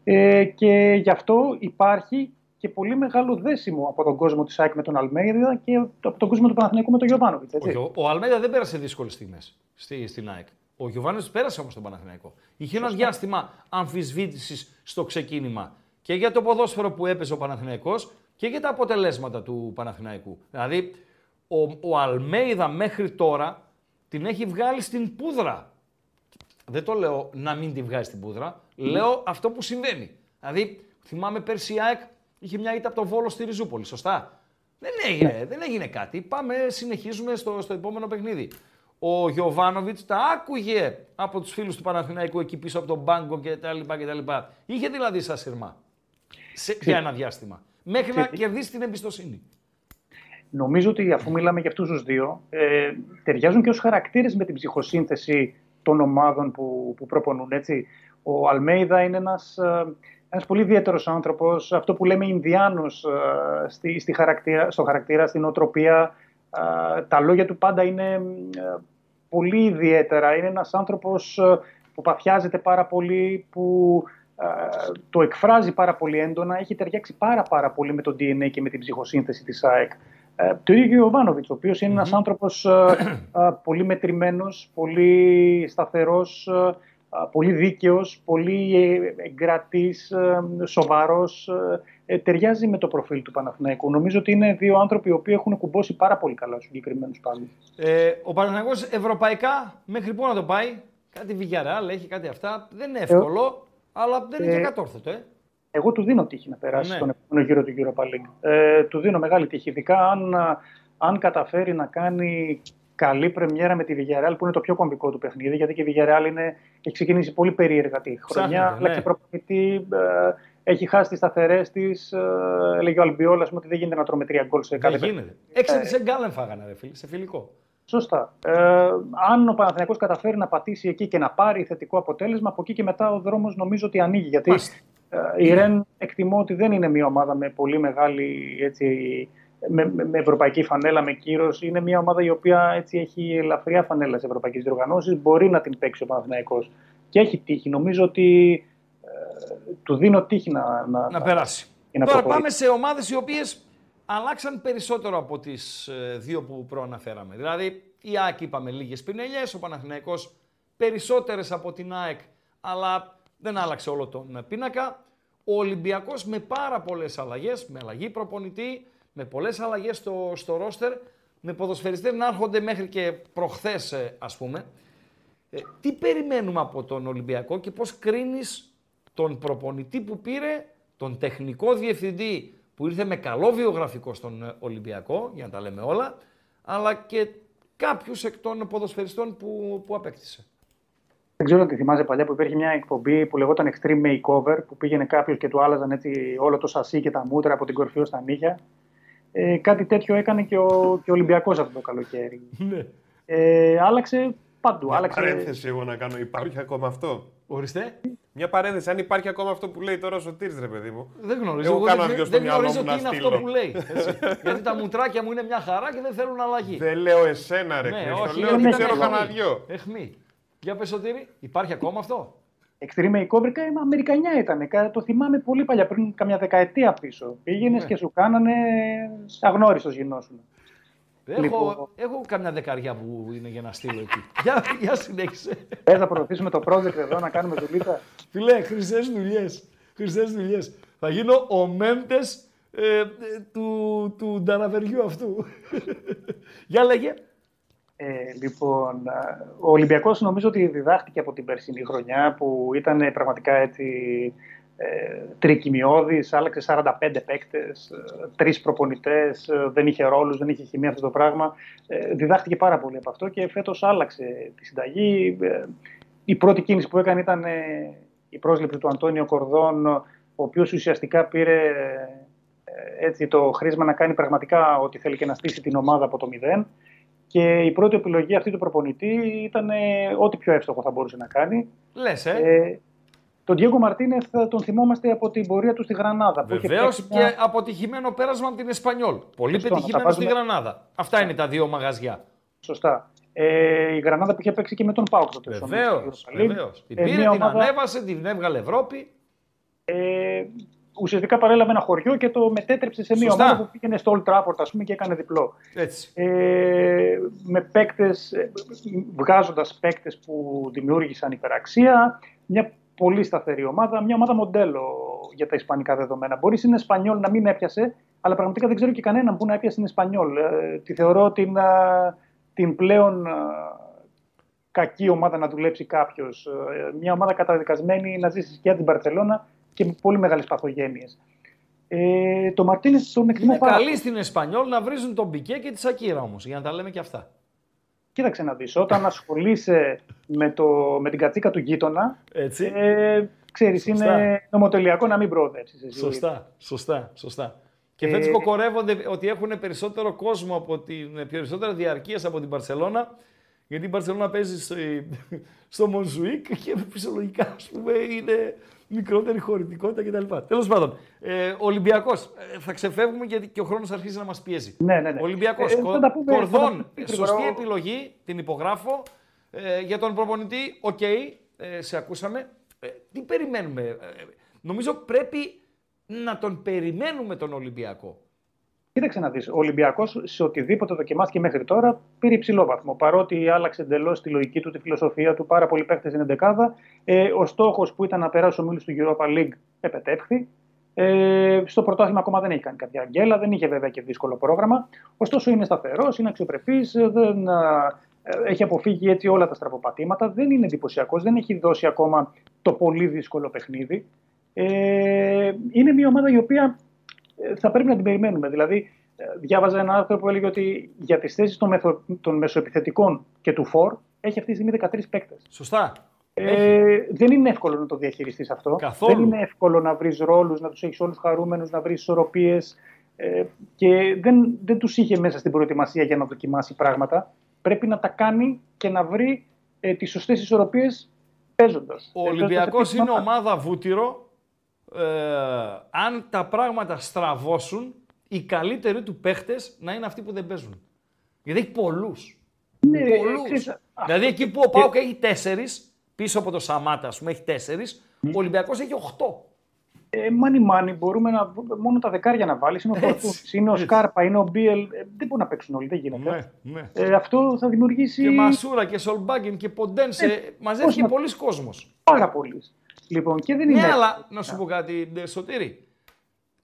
Ε, και γι' αυτό υπάρχει και πολύ μεγάλο δέσιμο από τον κόσμο της ΑΕΚ με τον Αλμέιδα και από τον κόσμο του Παναθηναϊκού με τον Γιωβάνοβιτς. Όχι, ο, ο Αλμέιδα δεν πέρασε δύσκολες στιγμές στη, στην ΑΕΚ. Ο Γιωβάνη πέρασε όμως τον Παναθηναϊκό. Είχε ένα διάστημα αμφισβήτησης στο ξεκίνημα και για το ποδόσφαιρο που έπαιζε ο Παναθηναϊκός και για τα αποτελέσματα του Παναθηναϊκού. Δηλαδή, ο, ο Αλμέιδα μέχρι τώρα την έχει βγάλει στην πούδρα. Δεν το λέω να μην τη βγάζει στην πούδρα. Λέω αυτό που συμβαίνει. Δηλαδή, θυμάμαι πέρσι η ΑΕΚ είχε μια ήττα από το Βόλο στη Ριζούπολη. Σωστά; Δεν έγινε, δεν έγινε κάτι. Πάμε, συνεχίζουμε στο, στο επόμενο παιχνίδι. Ο Γιωβάνοβιτς τα άκουγε από τους φίλους του Παναθηναϊκού εκεί πίσω από τον μπάγκο κτλ. κτλ. Είχε δηλαδή σαν σειρμά. Σε, για ένα διάστημα. Μέχρι να κερδίσει την εμπιστοσύνη. Νομίζω ότι αφού μιλάμε για αυτούς τους δύο, ε, ταιριάζουν και ως χαρακτήρες με την ψυχοσύνθεση των ομάδων που, που προπονούν. Έτσι. Ο Αλμέιδα είναι ένας ένας πολύ ιδιαίτερος άνθρωπος, αυτό που λέμε Ινδιάνος ε, στη, στη χαρακτήρα, στο χαρακτήρα, στην οτροπία. Ε, τα λόγια του πάντα είναι ε, πολύ ιδιαίτερα. Είναι ένας άνθρωπος ε, που παθιάζεται πάρα πολύ, που ε, το εκφράζει πάρα πολύ έντονα, έχει ταιριάξει πάρα πάρα πολύ με το DNA και με την ψυχοσύνθεση της ΑΕΚ. Ε, το ίδιο και ο Ιωβάνοβιτς, ο οποίος είναι ένας άνθρωπος ε, ε, πολύ μετρημένος, πολύ σταθερός, ε, ε, πολύ δίκαιος, πολύ ε, εγκρατής, ε, σοβαρός. ε, ε, ταιριάζει με το προφίλ του Παναθηναϊκού. Νομίζω ότι είναι δύο άνθρωποι οι οποίοι έχουν κουμπώσει πάρα πολύ καλά στους συγκεκριμένους πάντων. Ε, ο Παναθηναϊκός ευρωπαϊκά μέχρι πού να το πάει. Κάτι Villarreal έχει κάτι αυτά. Δεν είναι εύκολο, αλλά δεν είναι και ε, κατόρθωτο. Ε. Εγώ του δίνω τύχη να περάσει Ναι. στον επόμενο γύρο του Europa League. Ε, του δίνω μεγάλη τύχη. Ειδικά αν, α, αν καταφέρει να κάνει καλή πρεμιέρα με τη Villarreal που είναι το πιο κομβικό του παιχνίδι. Γιατί και η Villarreal είναι, έχει ξεκινήσει πολύ περίεργα τη χρονιά. Ψάχνεται, Άλλαξε ναι. προπονητή, ε, έχει χάσει τις σταθερές της. Ε, έλεγε ο Αλμπιόλα ότι δεν γίνεται να τρώμε τρία γκολ σε κάθε Δεν γίνεται. Έξι της εγκάλεν φάγανε, ρε φίλε, σε φιλικό. Σωστά. Ε, αν ο Παναθηναϊκός καταφέρει να πατήσει εκεί και να πάρει θετικό αποτέλεσμα, από εκεί και μετά ο δρόμος νομίζω ότι ανοίγει. Γιατί Μάλιστα. ε, η Ρεν εκτιμώ ότι δεν είναι μια ομάδα με πολύ μεγάλη έτσι, με, με- με ευρωπαϊκή φανέλα, με κύρος. Είναι μια ομάδα η οποία έτσι, έχει ελαφριά φανέλα σε ευρωπαϊκές διοργανώσεις. Μπορεί να την παίξει ο Παναθηναϊκός. Και έχει τύχη. Νομίζω ότι ε, του δίνω τύχη να, να, Να περάσει. και να Τώρα προχωρήσει. πάμε σε ομάδες οι οποίες αλλάξαν περισσότερο από τις ε, δύο που προαναφέραμε. Δηλαδή, η ΑΕΚ είπαμε λίγες πινελιές, ο Παναθηναϊκός περισσότερες από την ΑΕΚ, αλλά δεν άλλαξε όλο τον πίνακα. Ο Ολυμπιακός με πάρα πολλές αλλαγές, με αλλαγή προπονητή, με πολλές αλλαγές στο, στο ρόστερ, με ποδοσφαιριστές να έρχονται μέχρι και προχθές, ε, ας πούμε. Ε, τι περιμένουμε από τον Ολυμπιακό και πώς κρίνεις τον προπονητή που πήρε, τον τεχνικό διευθυντή που ήρθε με καλό βιογραφικό στον ε, Ολυμπιακό, για να τα λέμε όλα, αλλά και κάποιους εκ των ποδοσφαιριστών που, που απέκτησε. Δεν ξέρω αν τη θυμάσαι παλιά που υπήρχε μια εκπομπή που λεγόταν Extreme Makeover που πήγαινε κάποιος και του άλλαζαν έτσι όλο το σασί και τα μούτρα από την κορφή ως τα νύχια. Ε, κάτι τέτοιο έκανε και ο, και ο Ολυμπιακός αυτό το καλοκαίρι. Ναι. Ε, άλλαξε παντού. Μια άλλαξε... παρένθεση εγώ να κάνω. Υπάρχει ακόμα αυτό; Ορίστε. Μια παρένθεση. Αν υπάρχει ακόμα αυτό που λέει τώρα ο Σωτήρης, ρε παιδί μου. Δεν γνωρίζω. Εγώ δεν, κάνω δεν, δυο στο δεν μυαλό γνωρίζω μου τι να είναι αυτό στείλω. που λέει. έτσι. Γιατί τα μουτράκια μου είναι μια χαρά και δεν θέλουν αλλαγή. Δεν λέω εσένα, ρε ναι, Χρήστο. όχι, Λέω γιατί ότι ήταν ξέρω εχμή. κανένα δυο. Εχμή. Για πες Σωτήρη, υπάρχει ακόμα αυτό; Extreme Makeover ε, Αμερικανιά ήταν. Κα- Το θυμάμαι πολύ παλιά, πριν καμιά δεκαετία πίσω. Πήγαινες Ναι. και σου κάνανε αγνώριστος γινόσουν. Έχω, Λοιπόν. έχω καμιά δεκαριά που είναι για να στείλω εκεί. για, για συνέχισε. Θες να προωθήσουμε το project εδώ να κάνουμε δουλίτσα; Φιλέ, χρυσές δουλειές. Χρυσές δουλειές. Θα γίνω ο μέντες ε, ε, του, του νταναβεριού αυτού. Για λέγε. Ε, λοιπόν, ε, ο Ολυμπιακός νομίζω ότι διδάχτηκε από την περσινή χρονιά που ήταν πραγματικά έτσι ε, τρικυμιώδης, άλλαξε 45 παίκτες, ε, τρεις προπονητές, ε, δεν είχε ρόλους, δεν είχε χημία αυτό το πράγμα. Ε, διδάχτηκε πάρα πολύ από αυτό και φέτος άλλαξε τη συνταγή. Ε, η πρώτη κίνηση που έκανε ήταν ε, η πρόσληψη του Αντώνιο Κορδόν, ο οποίος ουσιαστικά πήρε ε, έτσι, το χρήσμα να κάνει πραγματικά ό,τι θέλει και να στήσει την ομάδα από το μηδέν. Και η πρώτη επιλογή αυτή του προπονητή ήταν ε, ό,τι πιο εύστοχο θα μπορούσε να κάνει. Λες, ε. Ε, τον Διέγκο Μαρτίνεθ ε, τον θυμόμαστε από την πορεία του στη Γρανάδα. που είχε Βεβαίως παίξει και μια- αποτυχημένο πέρασμα από την Εσπανιόλ. Πολύ Σωστό, να τα πετυχημένο στη βάζουμε- Γρανάδα. Αυτά είναι τα δύο μαγαζιά. Σωστά. Ε, η Γρανάδα που είχε παίξει και με τον Πάουκ τότε. στο Βεβαίως. Europa League. Βεβαίως. Την Ε, πήρε, μια την ομάδα- ανέβασε, την έβγαλε Ευρώπη. ε, ουσιαστικά παρέλαβε ένα χωριό και το μετέτρεψε σε μια Σωστά. ομάδα που πήγαινε στο Old Trafford ας πούμε, και έκανε διπλό. Έτσι. Ε, με παίκτες, ε, βγάζοντας παίκτες που δημιούργησαν υπεραξία, μια πολύ σταθερή ομάδα, μια ομάδα μοντέλο για τα ισπανικά δεδομένα. Μπορεί στην Εσπανιόλ να μην έπιασε, αλλά πραγματικά δεν ξέρω και κανέναν που να έπιασε στην Εσπανιόλ. Ε, τη θεωρώ την, α, την πλέον α, κακή ομάδα να δουλέψει κάποιος. Μια ομάδα καταδικασμένη να ζήσει σκιά την Παρσελώνα και με πολύ μεγάλες παθογένειες. Ε, το Μαρτίνες τον εκτιμώ Είναι πάρα καλή στην Εσπανιόλ να βρίζουν τον Πικέ και τη Σακύρα όμως, για να τα λέμε και αυτά. Κοίταξε να δεις, όταν ασχολείσαι με, το, με την κατσίκα του γείτονα, Έτσι. ε, ξέρεις, Σωστά. είναι νομοτελειακό να μην προοδεύσεις. εσύ. Σωστά, σωστά, σωστά. Και Ε, φέτος κοκορεύονται ότι έχουν περισσότερο κόσμο από την. περισσότερα διαρκείας από την Παρσελώνα. Γιατί η Μπαρτσελόνα παίζει στο, στο Μονζουίκ και φυσιολογικά ας πούμε, είναι μικρότερη χωρητικότητα κτλ. Τέλος πάντων, ε, Ολυμπιακός. θα ξεφεύγουμε γιατί και ο χρόνος αρχίζει να μας πιέζει. Ναι, ναι, ναι. Ολυμπιακός. Ε, θα τα πούμε- θα τα Κορδόν. πούμε Σωστή γρήγορα. επιλογή, την υπογράφω. Ε, για τον προπονητή, οκ, ε, σε ακούσαμε. Ε, τι περιμένουμε. Ε, νομίζω πρέπει να τον περιμένουμε τον Ολυμπιακό. Κοίταξε να δεις, ο Ολυμπιακός σε οτιδήποτε δοκιμάστηκε μέχρι τώρα πήρε υψηλό βαθμό. Παρότι άλλαξε εντελώς τη λογική του, τη φιλοσοφία του, πάρα πολλοί παίχτες είναι δεκάδα. Ε, ο στόχος που ήταν να περάσει ο Μίλους του Europa League επετεύχθη. Ε, στο πρωτάθλημα ακόμα δεν έχει κάνει κάποια αγγέλα, δεν είχε βέβαια και δύσκολο πρόγραμμα. Ωστόσο είναι σταθερός, είναι αξιοπρεπής, δεν α, ε, έχει αποφύγει έτσι όλα τα στραποπατήματα. Δεν είναι εντυπωσιακός, δεν έχει δώσει ακόμα το πολύ δύσκολο παιχνίδι. Ε, είναι μια ομάδα η οποία ε, θα πρέπει να την περιμένουμε. Δηλαδή, ε, διάβαζα ένα άρθρο που έλεγε ότι για τις θέσεις των, μεθο... των μεσοεπιθετικών και του φόρ έχει αυτή τη στιγμή 13 παίκτες. Σωστά. Ε, δεν είναι εύκολο να το διαχειριστείς αυτό. Καθόλου. Δεν είναι εύκολο να βρεις ρόλους, να τους έχεις όλους χαρούμενους, να βρεις ισορροπίες. Ε, και δεν, δεν τους είχε μέσα στην προετοιμασία για να δοκιμάσει πράγματα. Πρέπει να τα κάνει και να βρει ε, τις σωστές ισορροπίες παίζοντας. Ο Ολυμπιακός είναι ομάδα βούτυρο. Ε, αν τα πράγματα στραβώσουν, οι καλύτεροι του παίχτες να είναι αυτοί που δεν παίζουν. Γιατί έχει πολλούς. Ναι, πολλούς. ξέρεις, δηλαδή εκεί που ο Πάουκ έχει τέσσερις, πίσω από το Σαμάτα, ας πούμε, έχει τέσσερις, ο Ολυμπιακός έχει οχτώ. Ε, μάνι μάνι, μπορούμε να, μόνο τα δεκάρια να βάλεις. Είναι ο Έτσι, Φορτούνης, είναι ο έτσι. Σκάρπα, είναι ο Μπίελ. Ε, δεν μπορούν να παίξουν όλοι, δεν γίνεται. Ναι, ναι. Ε, αυτό θα δημιουργήσει Και Μασούρα και Σολμπάγκεν και Ποντένσε, Ε, μαζεύτηκε πώς να- πολλοί κόσμος. πάρα πολλοί. Λοιπόν, και δεν Ναι, είναι. αλλά να σου πω κάτι, ντε, Σωτήρη.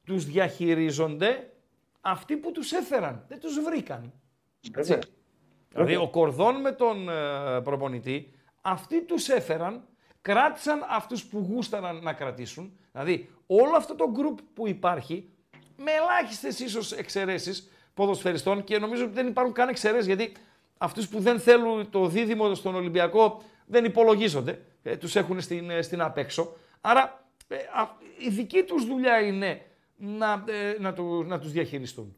Τους διαχειρίζονται αυτοί που τους έφεραν. Δεν τους βρήκαν. Βέβαια. Δηλαδή ο Κορδόν με τον ε, προπονητή, αυτοί τους έφεραν, κράτησαν αυτούς που γούσταραν να κρατήσουν. Δηλαδή όλο αυτό το γκρουπ που υπάρχει, με ελάχιστες ίσως εξαιρέσεις ποδοσφαιριστών και νομίζω ότι δεν υπάρχουν καν εξαιρέσεις γιατί αυτούς που δεν θέλουν το δίδυμο στον Ολυμπιακό δεν υπολογίζονται, ε, τους έχουν στην, ε, στην απέξω. Άρα ε, α, η δική τους δουλειά είναι να, ε, να, του, να τους διαχειριστούν.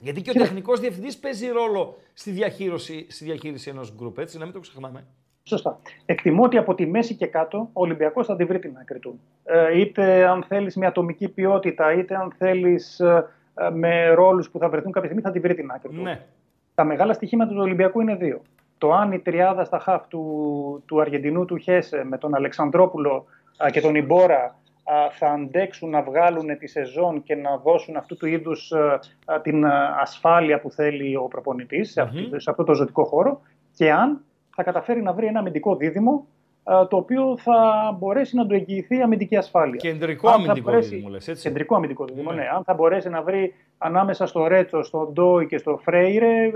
Γιατί και ο τεχνικός διευθυντής παίζει ρόλο στη διαχείριση, στη διαχείριση ενός γκρουπ, έτσι, να μην το ξεχνάμε. Σωστά. Εκτιμώ ότι από τη μέση και κάτω ο Ολυμπιακός θα τη βρει την άκρη του. Ε, είτε αν θέλεις με ατομική ποιότητα, είτε αν θέλεις ε, ε, με ρόλους που θα βρεθούν κάποια στιγμή, θα τη βρει την άκρη του. Ναι. Τα μεγάλα στοιχήματα του Ολυμπιακού είναι δύο. Το αν η τριάδα στα χαφ του, του Αργεντινού του Χέσε με τον Αλεξανδρόπουλο α, και τον Ιμπόρα α, θα αντέξουν να βγάλουν τη σεζόν και να δώσουν αυτού του είδους α, α, την α, ασφάλεια που θέλει ο προπονητής σε, αυτή- σε αυτό το ζωτικό χώρο και αν θα καταφέρει να βρει ένα αμυντικό δίδυμο α, το οποίο θα μπορέσει να του εγγυηθεί αμυντική ασφάλεια. Κεντρικό Αν θα αμυντικό μπορέσει- δίδυμο, λες, έτσι; Κεντρικό αμυντικό δίδυμο, Ναι. ναι. Αν θα μπορέσει να βρει ανάμεσα στο Ρέτσο, στο Ντόι και στο Φρέιρε ε,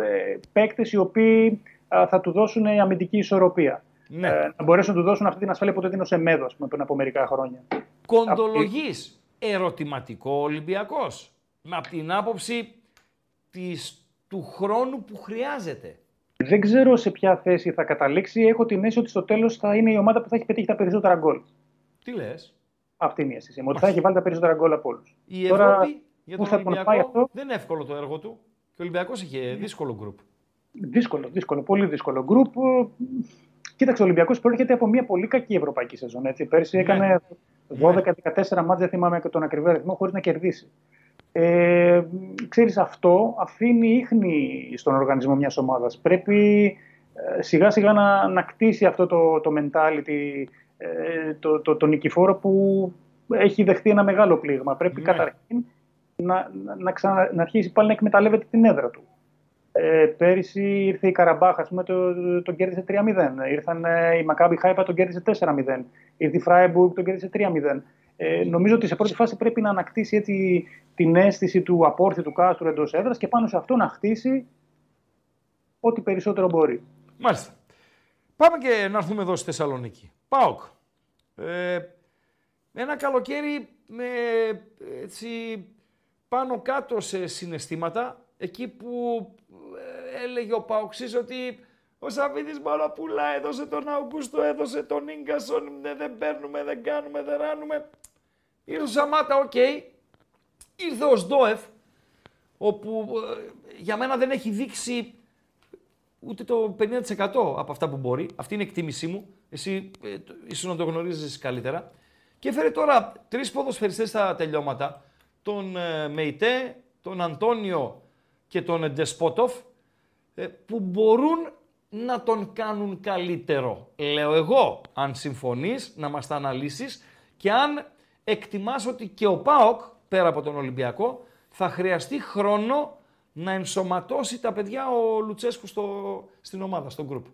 παίκτες οι οποίοι α, θα του δώσουν αμυντική ισορροπία. Ναι. Ε, να μπορέσουν να του δώσουν αυτή την ασφάλεια που το δίνω σε Μέδος, ας πούμε, πριν από μερικά χρόνια. Κοντολογής, ερωτηματικό Ολυμπιακός. Με από την άποψη της, του χρόνου που χρειάζεται. Δεν ξέρω σε ποια θέση θα καταλήξει. Έχω την αίσθηση ότι στο τέλος θα είναι η ομάδα που θα έχει πετύχει τα περισσότερα γκολ. Τι λες; Αυτή είναι η αίσθηση μου. Ότι θα έχει βάλει τα περισσότερα γκολ από όλους. Η Τώρα, Ευρώπη για πού τον θα τον Ολυμπιακό πάει αυτό; δεν είναι εύκολο το έργο του. Και ο Ολυμπιακός είχε δύσκολο γκρουπ. Δύσκολο, δύσκολο, πολύ δύσκολο. Γκρουπ. ε, Κοίταξε, ο Ολυμπιακός προέρχεται από μια πολύ κακή ευρωπαϊκή σεζόν. Έτσι. Πέρσι Ναι. έκανε 12-14 μάτς, δεν θυμάμαι και τον ακριβή αριθμό, χωρίς να κερδίσει. Ε, ξέρεις, αυτό αφήνει ίχνη στον οργανισμό μιας ομάδας. Πρέπει ε, σιγά σιγά να, να κτίσει αυτό το, το mentality, ε, το, το, το νικηφόρο που έχει δεχτεί ένα μεγάλο πλήγμα. Πρέπει Ναι. καταρχήν να, να, να, ξανα- να αρχίσει πάλι να εκμεταλλεύεται την έδρα του. Ε, πέρυσι ήρθε η Καραμπάχ, ας πούμε, το, το, τον κέρδισε 3-0. Ήρθαν ε, η Μακάμπι Χάιπα, τον κέρδισε 4-0. Ήρθε η Φράιμπουργκ, τον κέρδισε 3-0. Ε, νομίζω ότι σε πρώτη φάση πρέπει να ανακτήσει έτσι την αίσθηση του απόρθητου κάστρου εντός έδρας και πάνω σε αυτό να χτίσει ό,τι περισσότερο μπορεί. Μάλιστα. Πάμε και να έρθουμε εδώ στη Θεσσαλονίκη. ΠΑΟΚ. Ε, ένα καλοκαίρι με έτσι πάνω κάτω σε συναισθήματα εκεί που ε, έλεγε ο Παοκτσής ότι ο Σαββίδης μόνο πουλά, έδωσε τον Αουγκούστο, έδωσε τον Ίνγκασον, ναι, δεν παίρνουμε, δεν κάνουμε, δεν ράνουμε. Ήρθε ο Σαμάτα, οκ. Ήρθε ο Οζντόεφ, όπου ε, για μένα δεν έχει δείξει ούτε το 50% από αυτά που μπορεί. Αυτή είναι η εκτίμησή μου. Εσύ ε, το- ίσως να το γνωρίζεις καλύτερα. Και έφερε τώρα τρεις ποδοσφαιριστές στα τελειώματα. Τον ε, Μεϊτέ, τον Αντώνιο και τον Ντεσπότοφ ε, που μπορούν να τον κάνουν καλύτερο. Λέω εγώ, αν συμφωνείς, να μας τα αναλύσεις και αν εκτιμάς ότι και ο ΠΑΟΚ, πέρα από τον Ολυμπιακό, θα χρειαστεί χρόνο να ενσωματώσει τα παιδιά ο Λουτσέσκου στο, στην ομάδα, στο γκρουπ.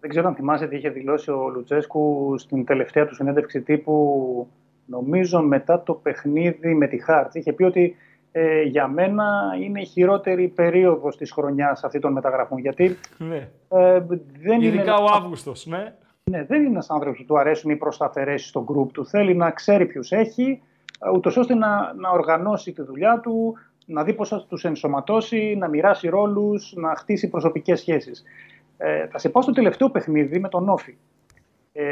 Δεν ξέρω αν θυμάσαι τι είχε δηλώσει ο Λουτσέσκου στην τελευταία του συνέντευξη τύπου, νομίζω μετά το παιχνίδι με τη Χάρτ. Είχε πει ότι ε, για μένα είναι η χειρότερη περίοδος της χρονιάς αυτή των μεταγραφών. Γιατί Ναι. ε, δεν, είναι, Ειδικά ο Αύγουστος, ναι. ναι, δεν είναι ένας άνθρωπος που του αρέσουν οι προσταθερές στο γκρουπ του. Θέλει να ξέρει ποιους έχει, ε, ούτως ώστε να, να οργανώσει τη δουλειά του, να δει πώς θα τους ενσωματώσει, να μοιράσει ρόλους, να χτίσει προσωπικές σχέσεις. Ε, θα σε πάω στο τελευταίο παιχνίδι με τον Όφη. Ε,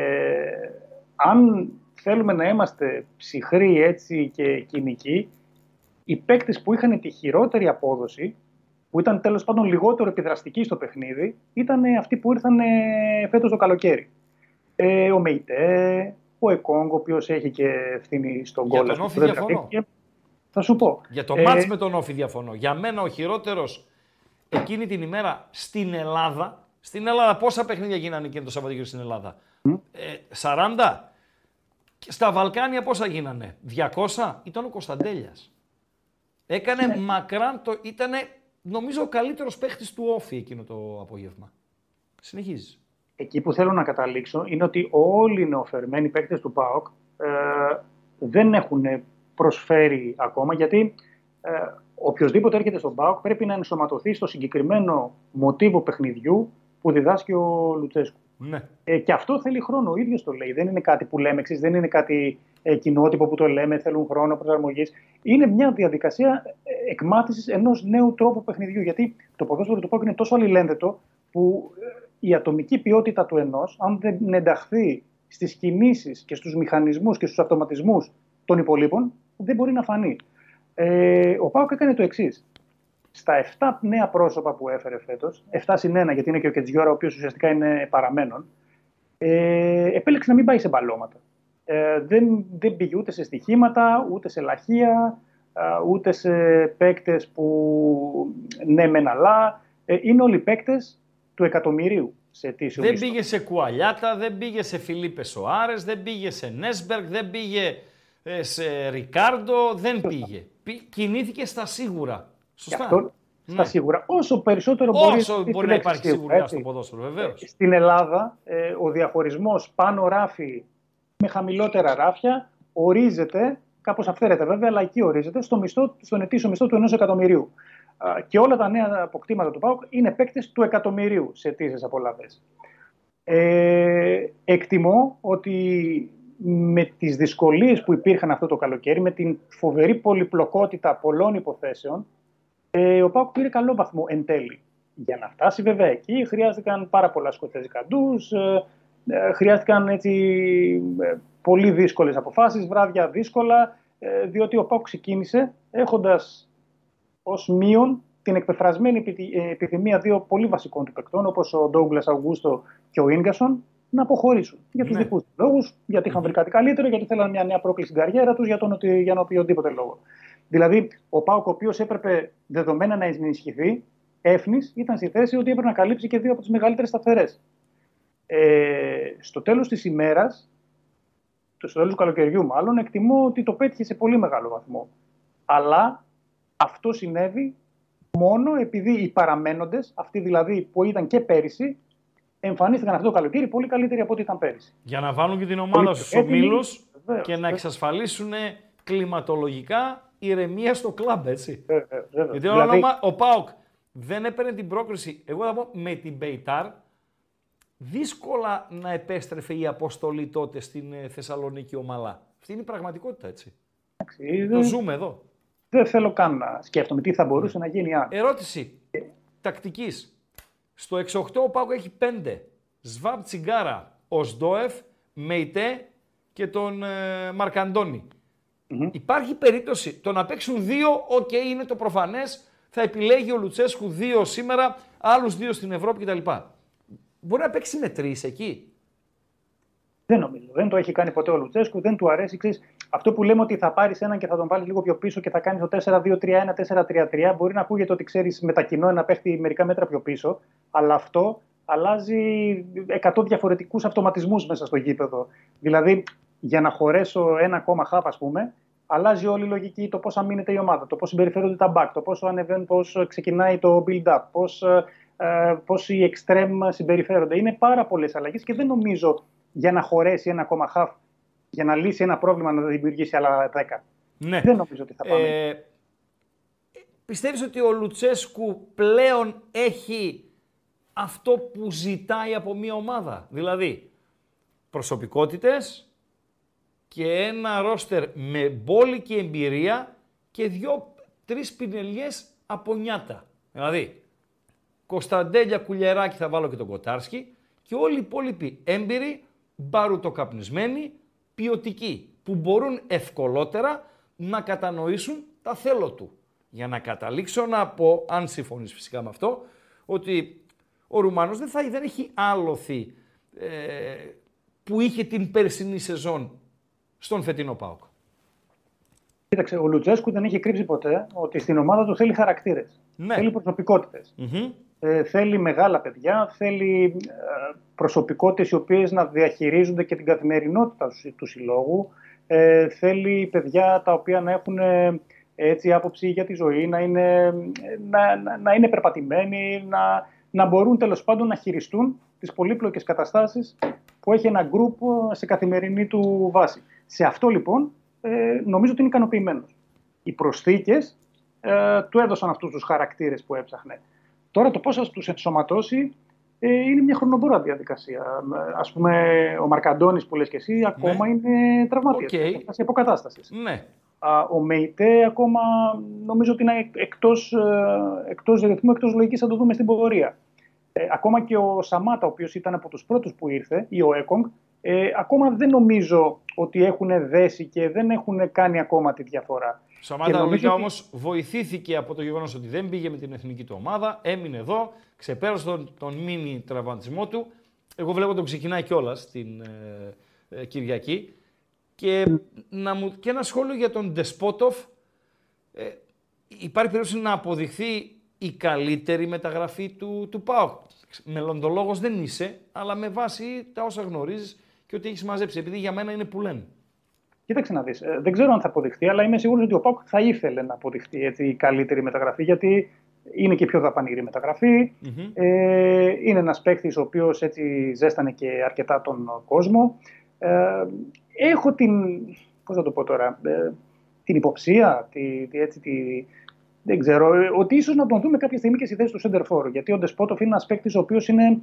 αν θέλουμε να είμαστε ψυχροί έτσι και κοινικοί, οι παίκτες που είχαν τη χειρότερη απόδοση, που ήταν τέλος πάντων λιγότερο επιδραστικοί στο παιχνίδι, ήταν αυτοί που ήρθαν ε, φέτος το καλοκαίρι. Ε, ο Μεϊτέ, ο Εκόγκ, ο οποίος έχει και ευθύνη στον Για γκολ. τον ας πούμε, Όφη που δεν διαφωνώ. τραβήχτηκε. Θα σου πω. Για το Ε, μάτς με τον Όφη διαφωνώ. Για μένα ο χειρότερος εκείνη την ημέρα στην Ελλάδα, στην Ελλάδα πόσα παιχνίδια γίνανε εκείνο το Σαββατοκύριακο στην Ελλάδα; Ε, 40. Και στα Βαλκάνια πόσα γίνανε; 200. Ήταν ο Κωνσταντέλιας; Έκανε Ναι. μακράν το... Ήταν νομίζω ο καλύτερος παίχτης του Όφη εκείνο το απόγευμα. Συνεχίζεις. εκεί που θέλω να καταλήξω είναι ότι όλοι οι νεοφερμένοι παίκτες του ΠΑΟΚ ε, δεν έχουν προσφέρει ακόμα γιατί ε, οποιοδήποτε έρχεται στον ΠΑΟΚ πρέπει να ενσωματωθεί στο συγκεκριμένο μοτίβο παιχνιδιού που διδάσκει ο Λουτσέσκου. Ναι. Ε, και αυτό θέλει χρόνο. Ο ίδιος το λέει. Δεν είναι κάτι που λέμε εξή, δεν είναι κάτι ε, κοινότυπο που το λέμε, θέλουν χρόνο προσαρμογής. Είναι μια διαδικασία ε, εκμάθησης ενός νέου τρόπου παιχνιδιού. Γιατί το ποδόσφαιρο του ΠΑΟΚ είναι τόσο αλληλένδετο που ε, η ατομική ποιότητα του ενός, αν δεν ενταχθεί στις κινήσεις και στους μηχανισμούς και στους αυτοματισμούς των υπολείπων, δεν μπορεί να φανεί. Ε, ο ΠΑΟΚ έκανε το εξής. Στα 7 νέα πρόσωπα που έφερε φέτος, 7 συν 1, γιατί είναι και ο Κετζιόρα, ο οποίος ουσιαστικά είναι παραμένων, ε, επέλεξε να μην πάει σε μπαλώματα. Ε, δεν, δεν πήγε ούτε σε στοιχήματα, ούτε σε λαχεία, α, ούτε σε παίκτες που ναι, μεν αλλά. Ε, είναι όλοι παίκτες του εκατομμυρίου σε αιτήσιο Δεν μισθό. πήγε σε Κουαλιάτα, δεν πήγε σε Φιλίπε Σοάρες, δεν πήγε σε Νέσμπεργκ, δεν πήγε ε, σε Ρικάρντο, δεν πήγε. Πη- Κινήθηκε στα σίγουρα. Γι' Σωστά. αυτό Ναι. στα σίγουρα. Όσο περισσότερο μπορεί, Όσο στη μπορεί να λέξη υπάρχει σίγουρα, σιγουριά έτσι. στο ποδόσφαιρο, βεβαίως. Στην Ελλάδα, ε, ο διαχωρισμός πάνω ράφι με χαμηλότερα ράφια ορίζεται, κάπως αυθαίρετα βέβαια, αλλά εκεί ορίζεται, στο μισθό, στον ετήσιο μισθό του ενός εκατομμυρίου. Α, Και όλα τα νέα αποκτήματα του ΠΑΟΚ είναι παίκτες του εκατομμυρίου σε αιτήσεις απολαυέ. Ε, εκτιμώ ότι με τις δυσκολίες που υπήρχαν αυτό το καλοκαίρι, με την φοβερή πολυπλοκότητα πολλών υποθέσεων, ε, ο Πάουκ πήρε καλό βαθμό εν τέλει. Για να φτάσει βέβαια εκεί χρειάστηκαν πάρα πολλά σκοτέζικα ντους, ε, ε, χρειάστηκαν έτσι, ε, πολύ δύσκολες αποφάσεις, βράδια δύσκολα, ε, διότι ο Πάουκ ξεκίνησε έχοντας ως μείον την εκπεφρασμένη επιδη- ε, επιθυμία δύο πολύ βασικών του παικτών, όπως ο Ντόγκλας Αυγούστο και ο Ίγκασον, να αποχωρήσουν. Για τους Ναι. δικούς τους λόγους, γιατί είχαν βρει κάτι καλύτερο, γιατί θέλανε μια νέα πρόκληση στην καριέρα τους, για τον οτι- για τον οποιοδήποτε λόγο. Δηλαδή, ο Πάουκ, ο οποίος έπρεπε δεδομένα να ενισχυθεί, έφνης, ήταν στη θέση ότι έπρεπε να καλύψει και δύο από τις μεγαλύτερες σταθερές. Ε, στο τέλος της ημέρας, στο τέλος του καλοκαιριού, μάλλον, εκτιμώ ότι το πέτυχε σε πολύ μεγάλο βαθμό. Αλλά αυτό συνέβη μόνο επειδή οι παραμένοντες, αυτοί δηλαδή που ήταν και πέρυσι, εμφανίστηκαν αυτό το καλοκαίρι πολύ καλύτεροι από ό,τι ήταν πέρυσι. Για να βάλουν και την ομάδα Πολύ στους έτοιμοι, ομίλους βεβαίως, και να βεβαίως. εξασφαλίσουν κλιματολογικά ηρεμία στο κλαμπ, έτσι. Βέβαια, βέβαια. Γιατί Δηλαδή, δηλαδή... ο Πάοκ δεν έπαιρνε την πρόκριση. Εγώ θα πω με την Μπεϊτάρ, δύσκολα να επέστρεφε η αποστολή τότε στην ε, Θεσσαλονίκη ομαλά. Αυτή είναι η πραγματικότητα, έτσι. εντάξει, Το δεν, ζούμε εδώ. δεν θέλω καν να σκέφτομαι τι θα μπορούσε να γίνει αν. Ερώτηση τακτικής. Στο 6-8 ο Πάοκ έχει 5. Σβαμπ, Τσιγγάρα, Οζντόεφ, Μεϊτέ και τον ε, Μαρκαντώνη Υπάρχει περίπτωση το να παίξουν δύο, οκ, είναι το προφανές, θα επιλέγει ο Λουτσέσκου δύο σήμερα, άλλους δύο στην Ευρώπη κτλ. Μπορεί να παίξει με τρεις εκεί. Δεν νομίζω. Δεν το έχει κάνει ποτέ ο Λουτσέσκου, δεν του αρέσει. Ξέρεις, αυτό που λέμε ότι θα πάρεις έναν και θα τον βάλεις λίγο πιο πίσω και θα κάνεις το 4-2-3-1, 4-3-3, μπορεί να ακούγεται ότι ξέρεις μετακινώ ένα παίχτη μερικά μέτρα πιο πίσω, αλλά αυτό αλλάζει 100 διαφορετικούς αυτοματισμούς μέσα στο γήπεδο. Δηλαδή, για να χωρέσω ένα ακόμα χαφ, ας πούμε, αλλάζει όλη η λογική το πώς αμήνεται η ομάδα, το πώς συμπεριφέρονται τα back, το πόσο ανεβαίνουν, πώς ξεκινάει το build-up, πώς πώς οι extreme συμπεριφέρονται. Είναι πάρα πολλές αλλαγές και δεν νομίζω για να χωρέσει ένα ακόμα half, για να λύσει ένα πρόβλημα να δημιουργήσει άλλα 10. Ναι. Δεν νομίζω ότι θα πάμε. Ε, πιστεύεις ότι ο Λουτσέσκου πλέον έχει αυτό που ζητάει από μια ομάδα; Δηλαδή, προσωπικότητες και ένα ρόστερ με μπόλικη εμπειρία και δυο-τρεις πινελιές από νιάτα. Δηλαδή, Κωνσταντέλια Κουλιεράκη θα βάλω και τον Κοτάρσκι και όλοι οι υπόλοιποι έμπειροι, μπαρουτοκαπνισμένοι, ποιοτικοί, που μπορούν ευκολότερα να κατανοήσουν τα θέλω του. Για να καταλήξω να πω, αν συμφωνείς φυσικά με αυτό, ότι ο Ρουμάνος δεν, θα, δεν έχει άλοθη ε, που είχε την περσινή σεζόν στον φετινό ΠΑΟΚ. Κοίταξε, ο Λουτζέσκου δεν είχε κρύψει ποτέ ότι στην ομάδα του θέλει χαρακτήρες. Ναι. Θέλει προσωπικότητες. Μμμ. Ε, θέλει μεγάλα παιδιά, θέλει ε, προσωπικότητες οι οποίες να διαχειρίζονται και την καθημερινότητα τους, του συλλόγου. Ε, θέλει παιδιά τα οποία να έχουν ε, έτσι άποψη για τη ζωή, να είναι, ε, να, να, να είναι περπατημένοι, να, να μπορούν τέλος πάντων να χειριστούν τις πολύπλοκες καταστάσεις που έχει ένα γκρουπ σε καθημερινή του βάση. Σε αυτό λοιπόν ε, νομίζω ότι είναι ικανοποιημένος. Οι προσθήκες ε, του έδωσαν αυτούς τους χαρακτήρες που έψαχνε. Τώρα το πώς θα τους ενσωματώσει ε, είναι μια χρονοβόρα διαδικασία. Ε, Ας πούμε, ο Μαρκαντώνης που λες και εσύ ακόμα είναι τραυματίας. Ok. Okay. Σε αποκατάστασης. Ναι. Α, ο Μεϊτέ ακόμα νομίζω ότι είναι εκτός, ε, εκτός ρυθμού, εκτός λογικής, θα το δούμε στην πορεία. Ε, ακόμα και ο Σαμάτα, ο οποίος ήταν από τους πρώτους που ήρθε, ή ο Έκογκ, ε, ακόμα δεν νομίζω ότι έχουν δέσει και δεν έχουν κάνει ακόμα τη διαφορά. Ο Σαμάτα νομίζω λογικά ότι- όμως βοηθήθηκε από το γεγονός ότι δεν πήγε με την εθνική του ομάδα, έμεινε εδώ, ξεπέρασε τον, τον μίνι τραυματισμό του. Εγώ βλέπω τον ξεκινάει κιόλας την ε, ε, Κυριακή. Και, να μου, και ένα σχόλιο για τον Ντεσπότοφ. Ε, υπάρχει περίπτωση να αποδειχθεί η καλύτερη μεταγραφή του, του ΠΑΟΚ. Μελλοντολόγος δεν είσαι, αλλά με βάση τα όσα γνωρίζεις και ότι έχεις μαζέψει. Επειδή για μένα είναι που λένε. Κοίταξε να δεις, ε, δεν ξέρω αν θα αποδειχτεί, αλλά είμαι σίγουρος ότι ο Πάουκ θα ήθελε να αποδειχτεί έτσι, η καλύτερη μεταγραφή, γιατί είναι και η πιο δαπανηρή μεταγραφή. Ε, είναι ένας παίκτης ο οποίος έτσι ζέστανε και αρκετά τον κόσμο. Ε, έχω την, πώς θα το πω τώρα, ε, την υποψία, τη, τη, έτσι, τη, δεν ξέρω, ε, ότι ίσως να τον δούμε κάποια στιγμή και στη θέση του Σέντερφορ. Γιατί ο Ντεσπότοφ είναι ένας παίκτης ο οποίος είναι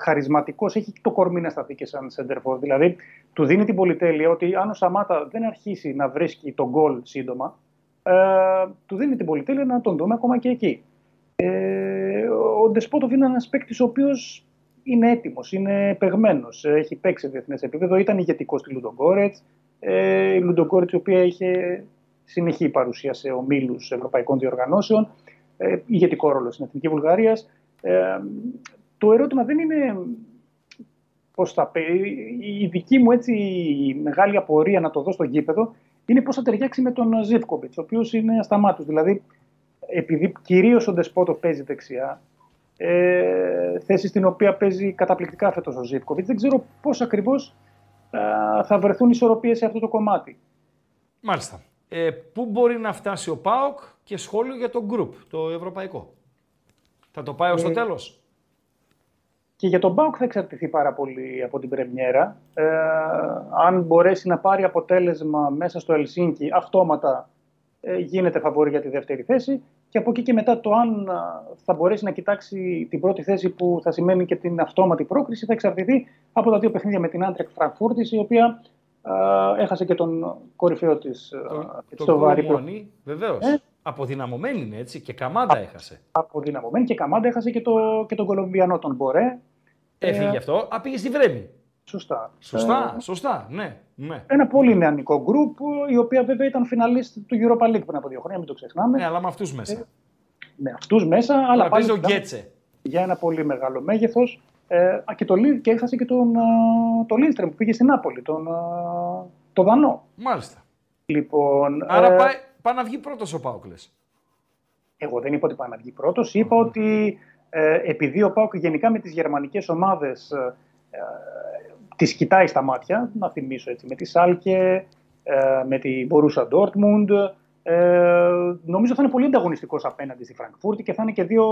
χαρισματικός, έχει το κορμί να σταθεί και σαν Σέντερφορ. Δηλαδή, του δίνει την πολυτέλεια ότι αν ο Σαμάτα δεν αρχίσει να βρίσκει τον γκολ σύντομα, ε, του δίνει την πολυτέλεια να τον δούμε ακόμα και εκεί. Ε, ο Ντεσπότοφ είναι ένας παίκτης ο οποίος είναι έτοιμος, είναι παιγμένο. Έχει παίξει σε διεθνές επίπεδο, ήταν ηγετικός στη Λουντογκόρετς. Ε, η Λουντογκόρετς, η οποία είχε συνεχή παρουσία σε ομίλους ευρωπαϊκών διοργανώσεων, ε, ηγετικό ρόλο στην Εθνική Βουλγαρίας. Ε, το ερώτημα δεν είναι πώς θα Η δική μου έτσι μεγάλη απορία να το δω στο γήπεδο είναι πώς θα ταιριάξει με τον Ζήφκοβιτς, ο οποίος είναι ασταμάτω. Δηλαδή, επειδή κυρίως ο Ντεσπότο παίζει δεξιά, ε, θέση στην οποία παίζει καταπληκτικά φέτος ο Ζήφκοβιτς, δεν ξέρω πώς ακριβώς ε, θα βρεθούν ισορροπίες σε αυτό το κομμάτι. Μάλιστα. Ε, πού μπορεί να φτάσει ο ΠΑΟΚ και σχόλιο για το γκρουπ, το ευρωπαϊκό. Θα το πάει ως το ε, τέλος; Και για τον ΠΑΟΚ θα εξαρτηθεί πάρα πολύ από την Πρεμιέρα. Ε, αν μπορέσει να πάρει αποτέλεσμα μέσα στο Ελσίνκι, αυτόματα ε, γίνεται φαβόρη για τη δεύτερη θέση. Και από εκεί και μετά το αν θα μπορέσει να κοιτάξει την πρώτη θέση που θα σημαίνει και την αυτόματη πρόκριση θα εξαρτηθεί από τα δύο παιχνίδια με την Άντρεκ Φραγκφούρτης, η οποία έχασε και τον κορυφαίο της στο βαρύ. Βεβαίως. Ε; Αποδυναμωμένη είναι έτσι και Καμάντα έχασε. Αποδυναμωμένη και Καμάντα έχασε και, το, και τον Κολομβιανό τον Μπορέ. Έφυγε ε, αυτό. Α, πήγε στη Βρέμη. Σωστά. Σωστά, ε, σωστά, ναι, ναι. Ένα πολύ νεανικό γκρουπ, η οποία βέβαια ήταν φιναλίστ του Europa League πριν από δύο χρόνια, μην το ξεχνάμε. Ναι, αλλά με αυτούς μέσα. Ε, με αυτούς μέσα, αλλά πάλι. ο Γκέτσε. Για ένα πολύ μεγάλο μέγεθος. Ε, και, το, και έχασε και τον το Λίνστρεμ που πήγε στην Νάπολη, τον, το Δανό. Μάλιστα. Λοιπόν, Άρα ε, πάει, πάει να βγει πρώτος ο Πάουκλες. Εγώ δεν είπα ότι πάει να βγει πρώτος. Είπα ότι ε, επειδή ο Πάουκ γενικά με τις γερμανικές ομάδες ε, ε, τις κοιτάει στα μάτια, να θυμίσω έτσι, με τη Σάλκε, ε, με την Μπορούσα Ντόρτμουντ, ε, νομίζω θα είναι πολύ ανταγωνιστικός απέναντι στη Φραγκφούρτη και θα είναι και δύο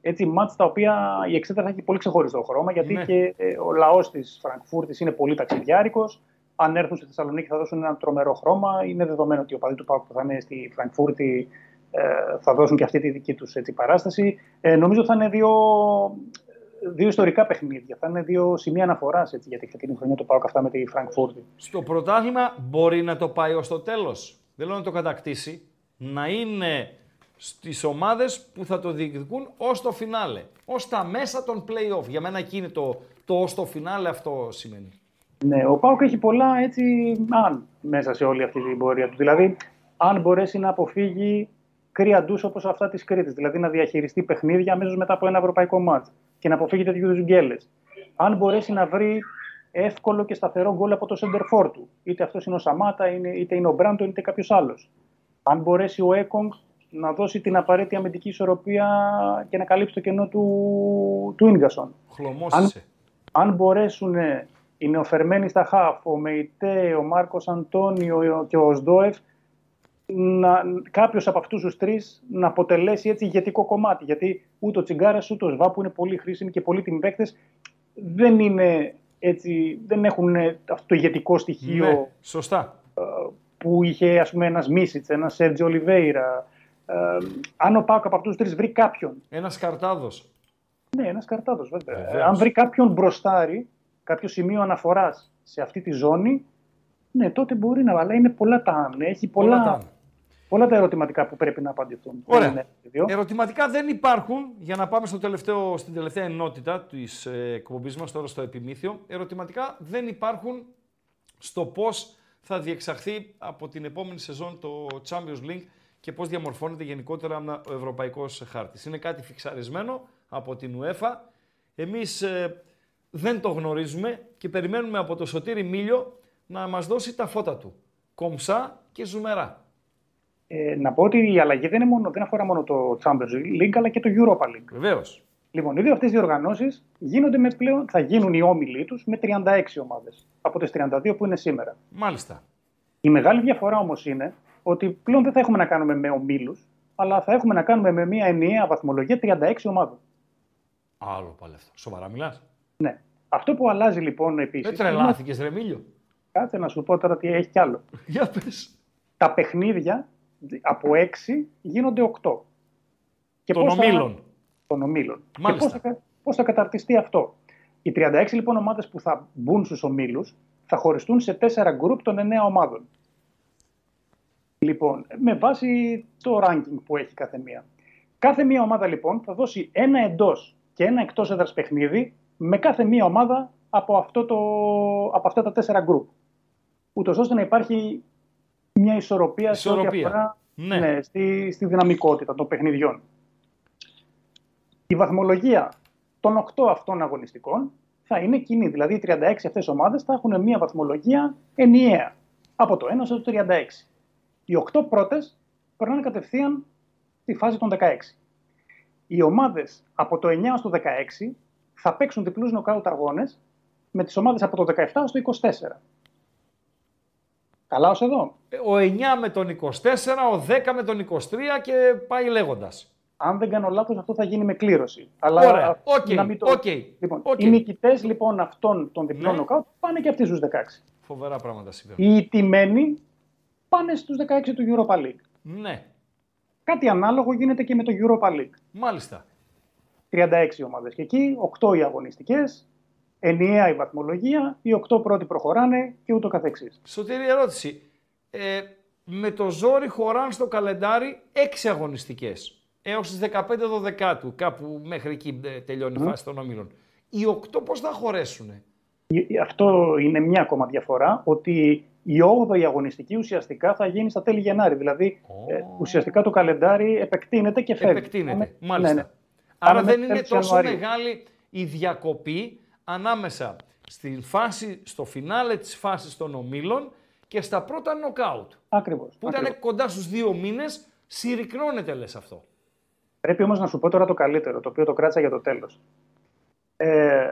έτσι, μάτς τα οποία η εξέδρα θα έχει πολύ ξεχωριστό χρώμα, γιατί ναι. και ε, ο λαός της Φραγκφούρτης είναι πολύ ταξιδιάρικος. Αν έρθουν στη Θεσσαλονίκη θα δώσουν ένα τρομερό χρώμα. Είναι δεδομένο ότι ο παδί του Πάουκ που θα είναι στη Φραγκφούρτη ε, θα δώσουν και αυτή τη δική τους παράσταση. Ε, νομίζω θα είναι δύο, δύο ιστορικά παιχνίδια. Θα είναι δύο σημεία αναφοράς για τη φετινή χρονιά του Πάουκ αυτά με τη Φραγκφούρτη. Στο πρωτάθλημα μπορεί να το πάει ως το τέλος. Δεν λέω να το κατακτήσει. Να είναι στις ομάδες που θα το διεκδικούν ως το φινάλε. Ως τα μέσα των play-off. Για μένα εκεί είναι το, το ως το φινάλε αυτό σημαίνει. Ναι, ο Πάουκ έχει πολλά έτσι αν μέσα σε όλη αυτή την πορεία του. Δηλαδή, αν μπορέσει να αποφύγει κρύα ντους όπως αυτά της Κρήτης. Δηλαδή να διαχειριστεί παιχνίδια αμέσως μετά από ένα ευρωπαϊκό μάτς και να αποφύγει τέτοιου είδους γκέλες. Αν μπορέσει να βρει εύκολο και σταθερό γκολ από το center του, είτε αυτός είναι ο Σαμάτα, είτε είναι ο Μπράντον, είτε κάποιος άλλος. Αν μπορέσει ο Έκογκ να δώσει την απαραίτητη αμυντική ισορροπία και να καλύψει το κενό του, του Ίγκασον. Αν, αν μπορέσουν οι νεοφερμένοι στα χαφ, ο Μεϊτέ, ο Μάρκος Αντώνιο και ο Σδόεφ να, κάποιος από αυτούς τους τρεις να αποτελέσει έτσι ηγετικό κομμάτι. Γιατί ούτε ο Τσιγκάρας ούτε ο Σβά που είναι πολύ χρήσιμοι και πολύ τιμιπαίκτες δεν είναι έτσι, δεν έχουν αυτό το ηγετικό στοιχείο ναι, σωστά. Ε, που είχε ας πούμε ένας Μίσιτς, ένας Σέρτζι Ολιβέηρα. Ε, αν ο Πάκο από αυτούς τους τρεις βρει κάποιον. Ένας Καρτάδος. Ναι, ένας Καρτάδος βέβαια. Αν βρει κάποιον μπροστάρι, κάποιο σημείο αναφοράς σε αυτή τη ζώνη, ναι, τότε μπορεί να, αλλά είναι πολλά τα Έχει πολλά, πολλά πολλά τα ερωτηματικά που πρέπει να απαντηθούν. Ωραία. Ερωτηματικά δεν υπάρχουν, για να πάμε στο τελευταίο, στην τελευταία ενότητα της ε, εκπομπής μας, τώρα στο επιμήθειο. Ερωτηματικά δεν υπάρχουν στο πώς θα διεξαχθεί από την επόμενη σεζόν το Champions League και πώς διαμορφώνεται γενικότερα ο ευρωπαϊκός χάρτης. Είναι κάτι φιξαρισμένο από την UEFA. Εμείς ε, δεν το γνωρίζουμε και περιμένουμε από το Σωτήρι Μίλιο να μας δώσει τα φώτα του. Κομψά και ζουμερά. Ε, να πω ότι η αλλαγή δεν, είναι μόνο, δεν αφορά μόνο το Champions League αλλά και το Europa League. Βεβαίως. Λοιπόν, οι δύο αυτές διοργανώσεις γίνονται με πλέον, θα γίνουν οι όμιλοι τους με 36 ομάδες από τις 32 που είναι σήμερα. Μάλιστα. Η μεγάλη διαφορά όμως είναι ότι πλέον δεν θα έχουμε να κάνουμε με ομίλους, αλλά θα έχουμε να κάνουμε με μια ενιαία βαθμολογία 36 ομάδων. Άλλο πάλι αυτό. Σοβαρά μιλάς. Ναι. Αυτό που αλλάζει λοιπόν επίσης. Δεν τρελάθηκε, είναι... Ρεμίλιο. Κάτσε να σου πω τώρα τι έχει κι άλλο. Για πες τα παιχνίδια από 6 γίνονται 8. Και Των πώς θα- ομίλων. των ομίλων. Μάλιστα. Και πώς θα, πώς θα καταρτιστεί αυτό. Οι 36 λοιπόν ομάδες που θα μπουν στους ομίλους θα χωριστούν σε 4 γκρουπ των 9 ομάδων. Λοιπόν, με βάση το ranking που έχει κάθε μία. Κάθε μία ομάδα λοιπόν θα δώσει ένα εντός και ένα εκτός έδρας παιχνίδι με κάθε μία ομάδα από, αυτό το, από αυτά τα 4 γκρουπ. Ούτως ώστε να υπάρχει μια ισορροπία, σε ό,τι Ισορροπία. αφορά Ναι. ναι, στη, στη δυναμικότητα των παιχνιδιών. Η βαθμολογία των 8 αυτών αγωνιστικών θα είναι κοινή. Δηλαδή, οι 36 αυτές ομάδες θα έχουν μία βαθμολογία ενιαία. Από το 1 στο 36. Οι 8 πρώτες περνάνε κατευθείαν στη φάση των 16. Οι ομάδες από το 9 στο 16 θα παίξουν διπλούς νοκάουτ αγώνες με τις ομάδες από το 17 στο 24. Καλά ως εδώ. Ο 9 με τον 24, ο 10 με τον 23 και πάει λέγοντας. Αν δεν κάνω λάθος, αυτό θα γίνει με κλήρωση. Αλλά Ωραία. Οκ, να μην το... οκ, Λοιπόν, οκ. Οι νικητές λοιπόν αυτών των διπλών Ναι. νοκάουτ πάνε και αυτοί στους 16. Φοβερά πράγματα συμβαίνουν. Οι ηττημένοι πάνε στους 16 του Europa League. Ναι, Κάτι ανάλογο γίνεται και με το Europa League. μάλιστα. 36 ομάδες και εκεί, 8 οι αγωνιστικές, ενιαία η βαθμολογία, οι 8 πρώτοι προχωράνε και ούτω καθεξής. Σωτήρη ερώτηση. Ε, με το ζόρι χωράν στο καλεντάρι 6 αγωνιστικές. Έως τις 15 12 κάπου μέχρι εκεί ε, τελειώνει η φάση των ομίλων. Οι 8 πώς θα χωρέσουνε; Η- Αυτό είναι μια ακόμα διαφορά, ότι η 8η αγωνιστική ουσιαστικά θα γίνει στα τέλη Γενάρη. Δηλαδή, ε, ουσιαστικά το καλεντάρι επεκτείνεται και φεύγει. Επεκτείνεται. Πάμε- Μάλιστα. ναι, ναι. Άρα Πάμε δεν μέχρι είναι τέλος τόσο Ιανουαρίου. μεγάλη η διακοπή ανάμεσα στη φάση, στο φινάλε της φάσης των ομίλων και στα πρώτα νοκάουτ. Ακριβώς. Που ακριβώς. ήταν κοντά στους δύο μήνες, συρρυκνώνεται λες αυτό. Πρέπει όμως να σου πω τώρα το καλύτερο, το οποίο το κράτησα για το τέλος. Ε,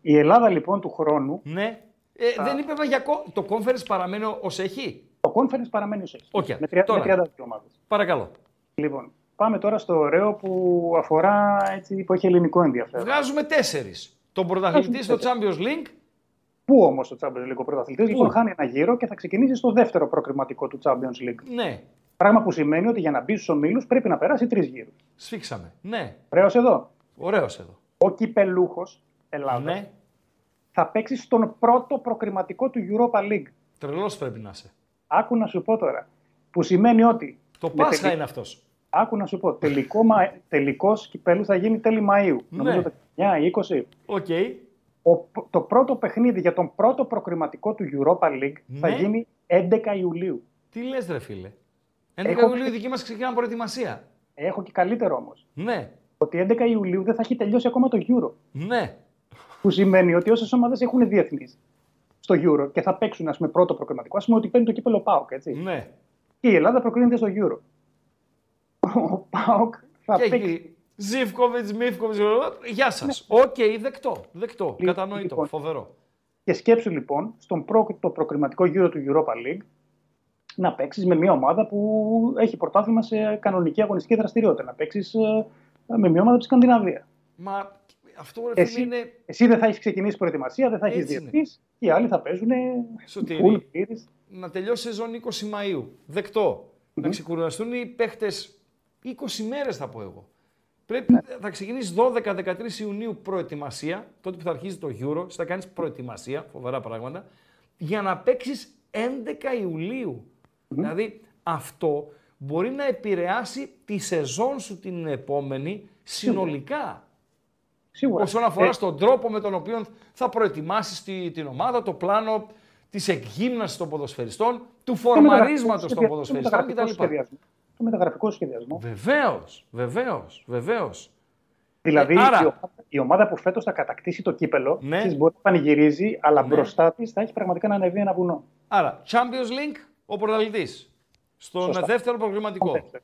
η Ελλάδα λοιπόν του χρόνου, Ναι. Ε, δεν είπε για κο- το conference παραμένει ως έχει; το Conference παραμένει ως έχει. Οκ, με, τρια- τώρα. με 32 ομάδες. Παρακαλώ. Λοιπόν, πάμε τώρα στο ωραίο που αφορά, έτσι, που έχει ελληνικό ενδιαφέρον. Βγάζουμε τέσσερις. Τον πρωταθλητή στο Champions League. Πού όμως ο Champions League ο πρωταθλητής, λοιπόν, χάνει ένα γύρο και θα ξεκινήσει στο δεύτερο προκριματικό του Champions League. Ναι. Πράγμα που σημαίνει ότι για να μπει στους ομίλους πρέπει να περάσει τρεις γύρους. Σφίξαμε. Ναι. Ωραίος εδώ. Ωραίος εδώ. Ο κυπελούχος Ελλάδας Ναι. θα παίξει στον πρώτο προκριματικό του Europa League. Τρελός πρέπει να είσαι. Άκου να σου πω τώρα. Που σημαίνει ότι. Το με Πάσχα τελι- είναι αυτός. Άκου να σου πω. Τελικό, μα... τελικός κυπέλου θα γίνει τέλη Μαΐου. Ναι. Νομίζω 19 ή 20. Οκ. Ο, το πρώτο παιχνίδι για τον πρώτο προκριματικό του Europa League θα Ναι. γίνει 11 Ιουλίου. Τι λες ρε φίλε. 11 Έχω- Ιουλίου οι δικοί μας ξεκινάνε προετοιμασία. Έχω και καλύτερο όμως. Ναι. Ότι 11 Ιουλίου δεν θα έχει τελειώσει ακόμα το Euro. Ναι. Που σημαίνει ότι όσες ομάδες έχουν διεθνείς στο Euro και θα παίξουν ας πούμε, πρώτο προκριματικό, ας πούμε ότι παίρνει το κύπελο Πάοκ. Έτσι. Ναι. Και η Ελλάδα προκρίνεται στο Euro. Ο Πάοκ θα Και παίξει. εκεί. Ζίβκοβιτς, Μίβκοβιτς, γεια σας. Οκ, δεκτό, δεκτό, Λοιπόν, κατανοητό, λοιπόν. φοβερό. Και σκέψου λοιπόν στον προ, το προκριματικό γύρο του Europa League να παίξεις με μια ομάδα που έχει πρωτάθλημα σε κανονική αγωνιστική δραστηριότητα. Να παίξεις με μια ομάδα από τη Σκανδιναβία. Μα αυτό ρε Εσύ, φίλε είναι εσύ δεν θα έχεις ξεκινήσει προετοιμασία, δεν θα έχεις Έτσι είναι. διεθνεί και οι άλλοι θα παίζουν. Σωτήρη. full πλήρης. να τελειώσει η σεζόν 20 Μαΐου. Δεκτό. Να ξεκουραστούν οι παίχτες 20 μέρες θα πω εγώ. Πρέπει, Θα ξεκινήσεις 12-13 Ιουνίου προετοιμασία, τότε που θα αρχίζει το Euro, θα κάνεις προετοιμασία, φοβερά πράγματα, για να παίξεις 11 Ιουλίου. Δηλαδή αυτό μπορεί να επηρεάσει τη σεζόν σου την επόμενη συνολικά. Σίγουρα. Όσον αφορά Ε, στον τρόπο με τον οποίο θα προετοιμάσεις τη, την ομάδα, το πλάνο τη εκγύμναση των ποδοσφαιριστών, του το φορμαρίσματος μεταγραφικό των ποδοσφαιριστών σχεδιασμό, το κτλ. Σχεδιασμό. Το μεταγραφικό σχεδιασμό. Βεβαίως, βεβαίως, βεβαίως. Δηλαδή άρα- η, ομάδα, η ομάδα που φέτος θα κατακτήσει το κύπελο Ναι. ξέρεις, μπορεί να πανηγυρίζει, αλλά Ναι. μπροστά της θα έχει πραγματικά να ανεβεί ένα βουνό. Άρα, Champions League ο πρωταθλητής. Στον Σωστά. δεύτερο προγραμματικό. Στον δεύτερο.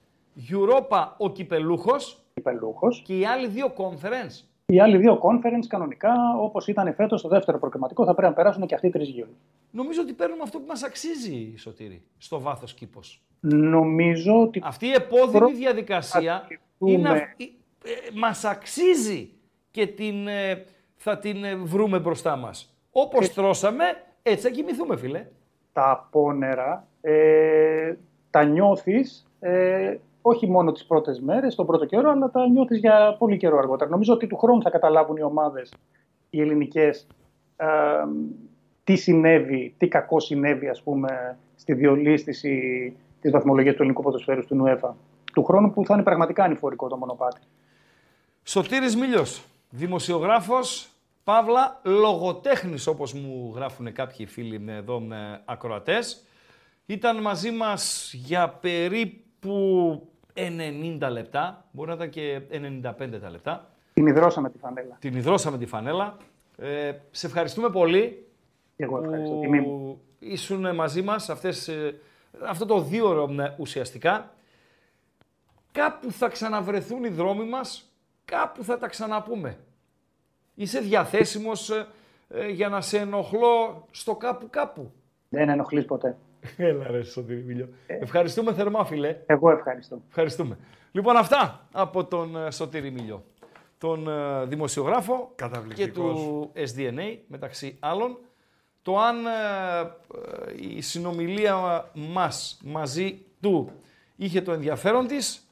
Europa ο κυπελούχος Κυπελούχος. και οι άλλοι δύο conference. Οι άλλοι δύο conference κανονικά, όπως ήταν φέτος στο δεύτερο προκριματικό, θα πρέπει να περάσουν και αυτοί οι τρεις γύρου. Νομίζω ότι παίρνουμε αυτό που μας αξίζει, Σωτήρη, στο βάθος κήπος. Νομίζω ότι Αυτή η επώδυνη Προ- διαδικασία σκεφτούμε. είναι, αυ- ε, ε, μας αξίζει και την, ε, θα την ε, βρούμε μπροστά μας. Όπως τρώσαμε, έτσι θα κοιμηθούμε, φίλε. τα απόνερα ε, τα νιώθεις ε, όχι μόνο τις πρώτες μέρες, τον πρώτο καιρό, αλλά τα νιώθεις για πολύ καιρό αργότερα. Νομίζω ότι του χρόνου θα καταλάβουν οι ομάδες, οι ελληνικές, ε, τι συνέβη, τι κακό συνέβη, ας πούμε, στη διολίστηση της βαθμολογίας του ελληνικού ποδοσφαίρου στην UEFA. Του χρόνου που θα είναι πραγματικά ανηφορικό το μονοπάτι. Σωτήρης Μίλιος, δημοσιογράφος, Παύλα, λογοτέχνης όπως μου γράφουν κάποιοι φίλοι με εδώ με ακροατές. Ήταν μαζί μας για περίπου 90 λεπτά, μπορεί να ήταν και 95 τα λεπτά. Την υδρώσαμε τη φανέλα. Την υδρώσαμε τη φανέλα. Ε, σε ευχαριστούμε πολύ Και εγώ ευχαριστώ. που Τιμή μου. ήσουν μαζί μας αυτές, ε, αυτό το δύο ώρο ε, ουσιαστικά. Κάπου θα ξαναβρεθούν οι δρόμοι μας, κάπου θα τα ξαναπούμε. Είσαι διαθέσιμος ε, ε, για να σε ενοχλώ στο κάπου κάπου. Δεν ενοχλείς ποτέ. Έλα ρε Σωτήρη Μίλιο. Ευχαριστούμε θερμά φίλε. Εγώ ευχαριστώ. Ευχαριστούμε. Λοιπόν αυτά από τον ε, Σωτήρη Μίλιο. Τον ε, δημοσιογράφο και Καταπληκτικός. του SDNA μεταξύ άλλων. Το αν ε, ε, η συνομιλία μας μαζί του είχε το ενδιαφέρον της,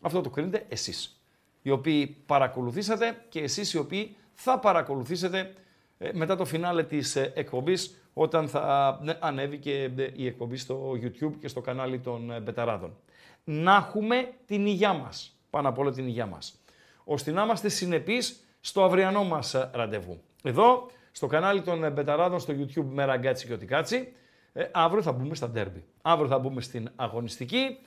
αυτό το κρίνετε εσείς. Οι οποίοι παρακολουθήσατε και εσείς οι οποίοι θα παρακολουθήσετε ε, μετά το φινάλε της ε, εκπομπής όταν θα ναι, ανέβει και ε, η εκπομπή στο YouTube και στο κανάλι των ε, Μπεταράδων. Να έχουμε την υγειά μας, πάνω απ' όλα την υγειά μας, ώστε να είμαστε συνεπείς στο αυριανό μας ε, ραντεβού. Εδώ, στο κανάλι των ε, Μπεταράδων στο YouTube με Ραγκάτση κι ό,τι Κάτσει, ε, αύριο θα μπούμε στα ντέρμπι. Αύριο θα μπούμε στην αγωνιστική.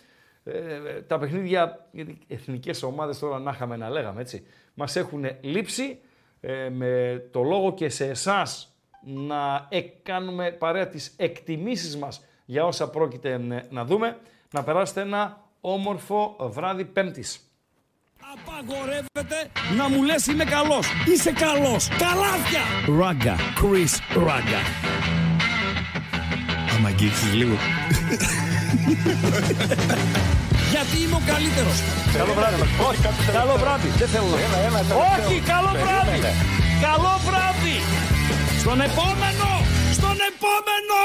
Ε, τα παιχνίδια, γιατί εθνικές ομάδες τώρα να είχαμε να λέγαμε έτσι, μας έχουν λείψει ε, με το λόγο και σε εσάς να ε, κάνουμε παρέα τις εκτιμήσεις μας για όσα πρόκειται ε, να δούμε, να περάσετε ένα όμορφο βράδυ Πέμπτης. Απαγορεύεται να μου λες είμαι καλός. Είσαι καλός. Καλάθια. Ράγκα. Chris Ράγκα. Άμα αγγίξεις λίγο. Γιατί είμαι ο καλύτερος. Καλό βράδυ. Όχι, καλό βράδυ. Δεν θέλω να... Όχι, καλό βράδυ. Καλό βράδυ. Στον επόμενο. Στον επόμενο.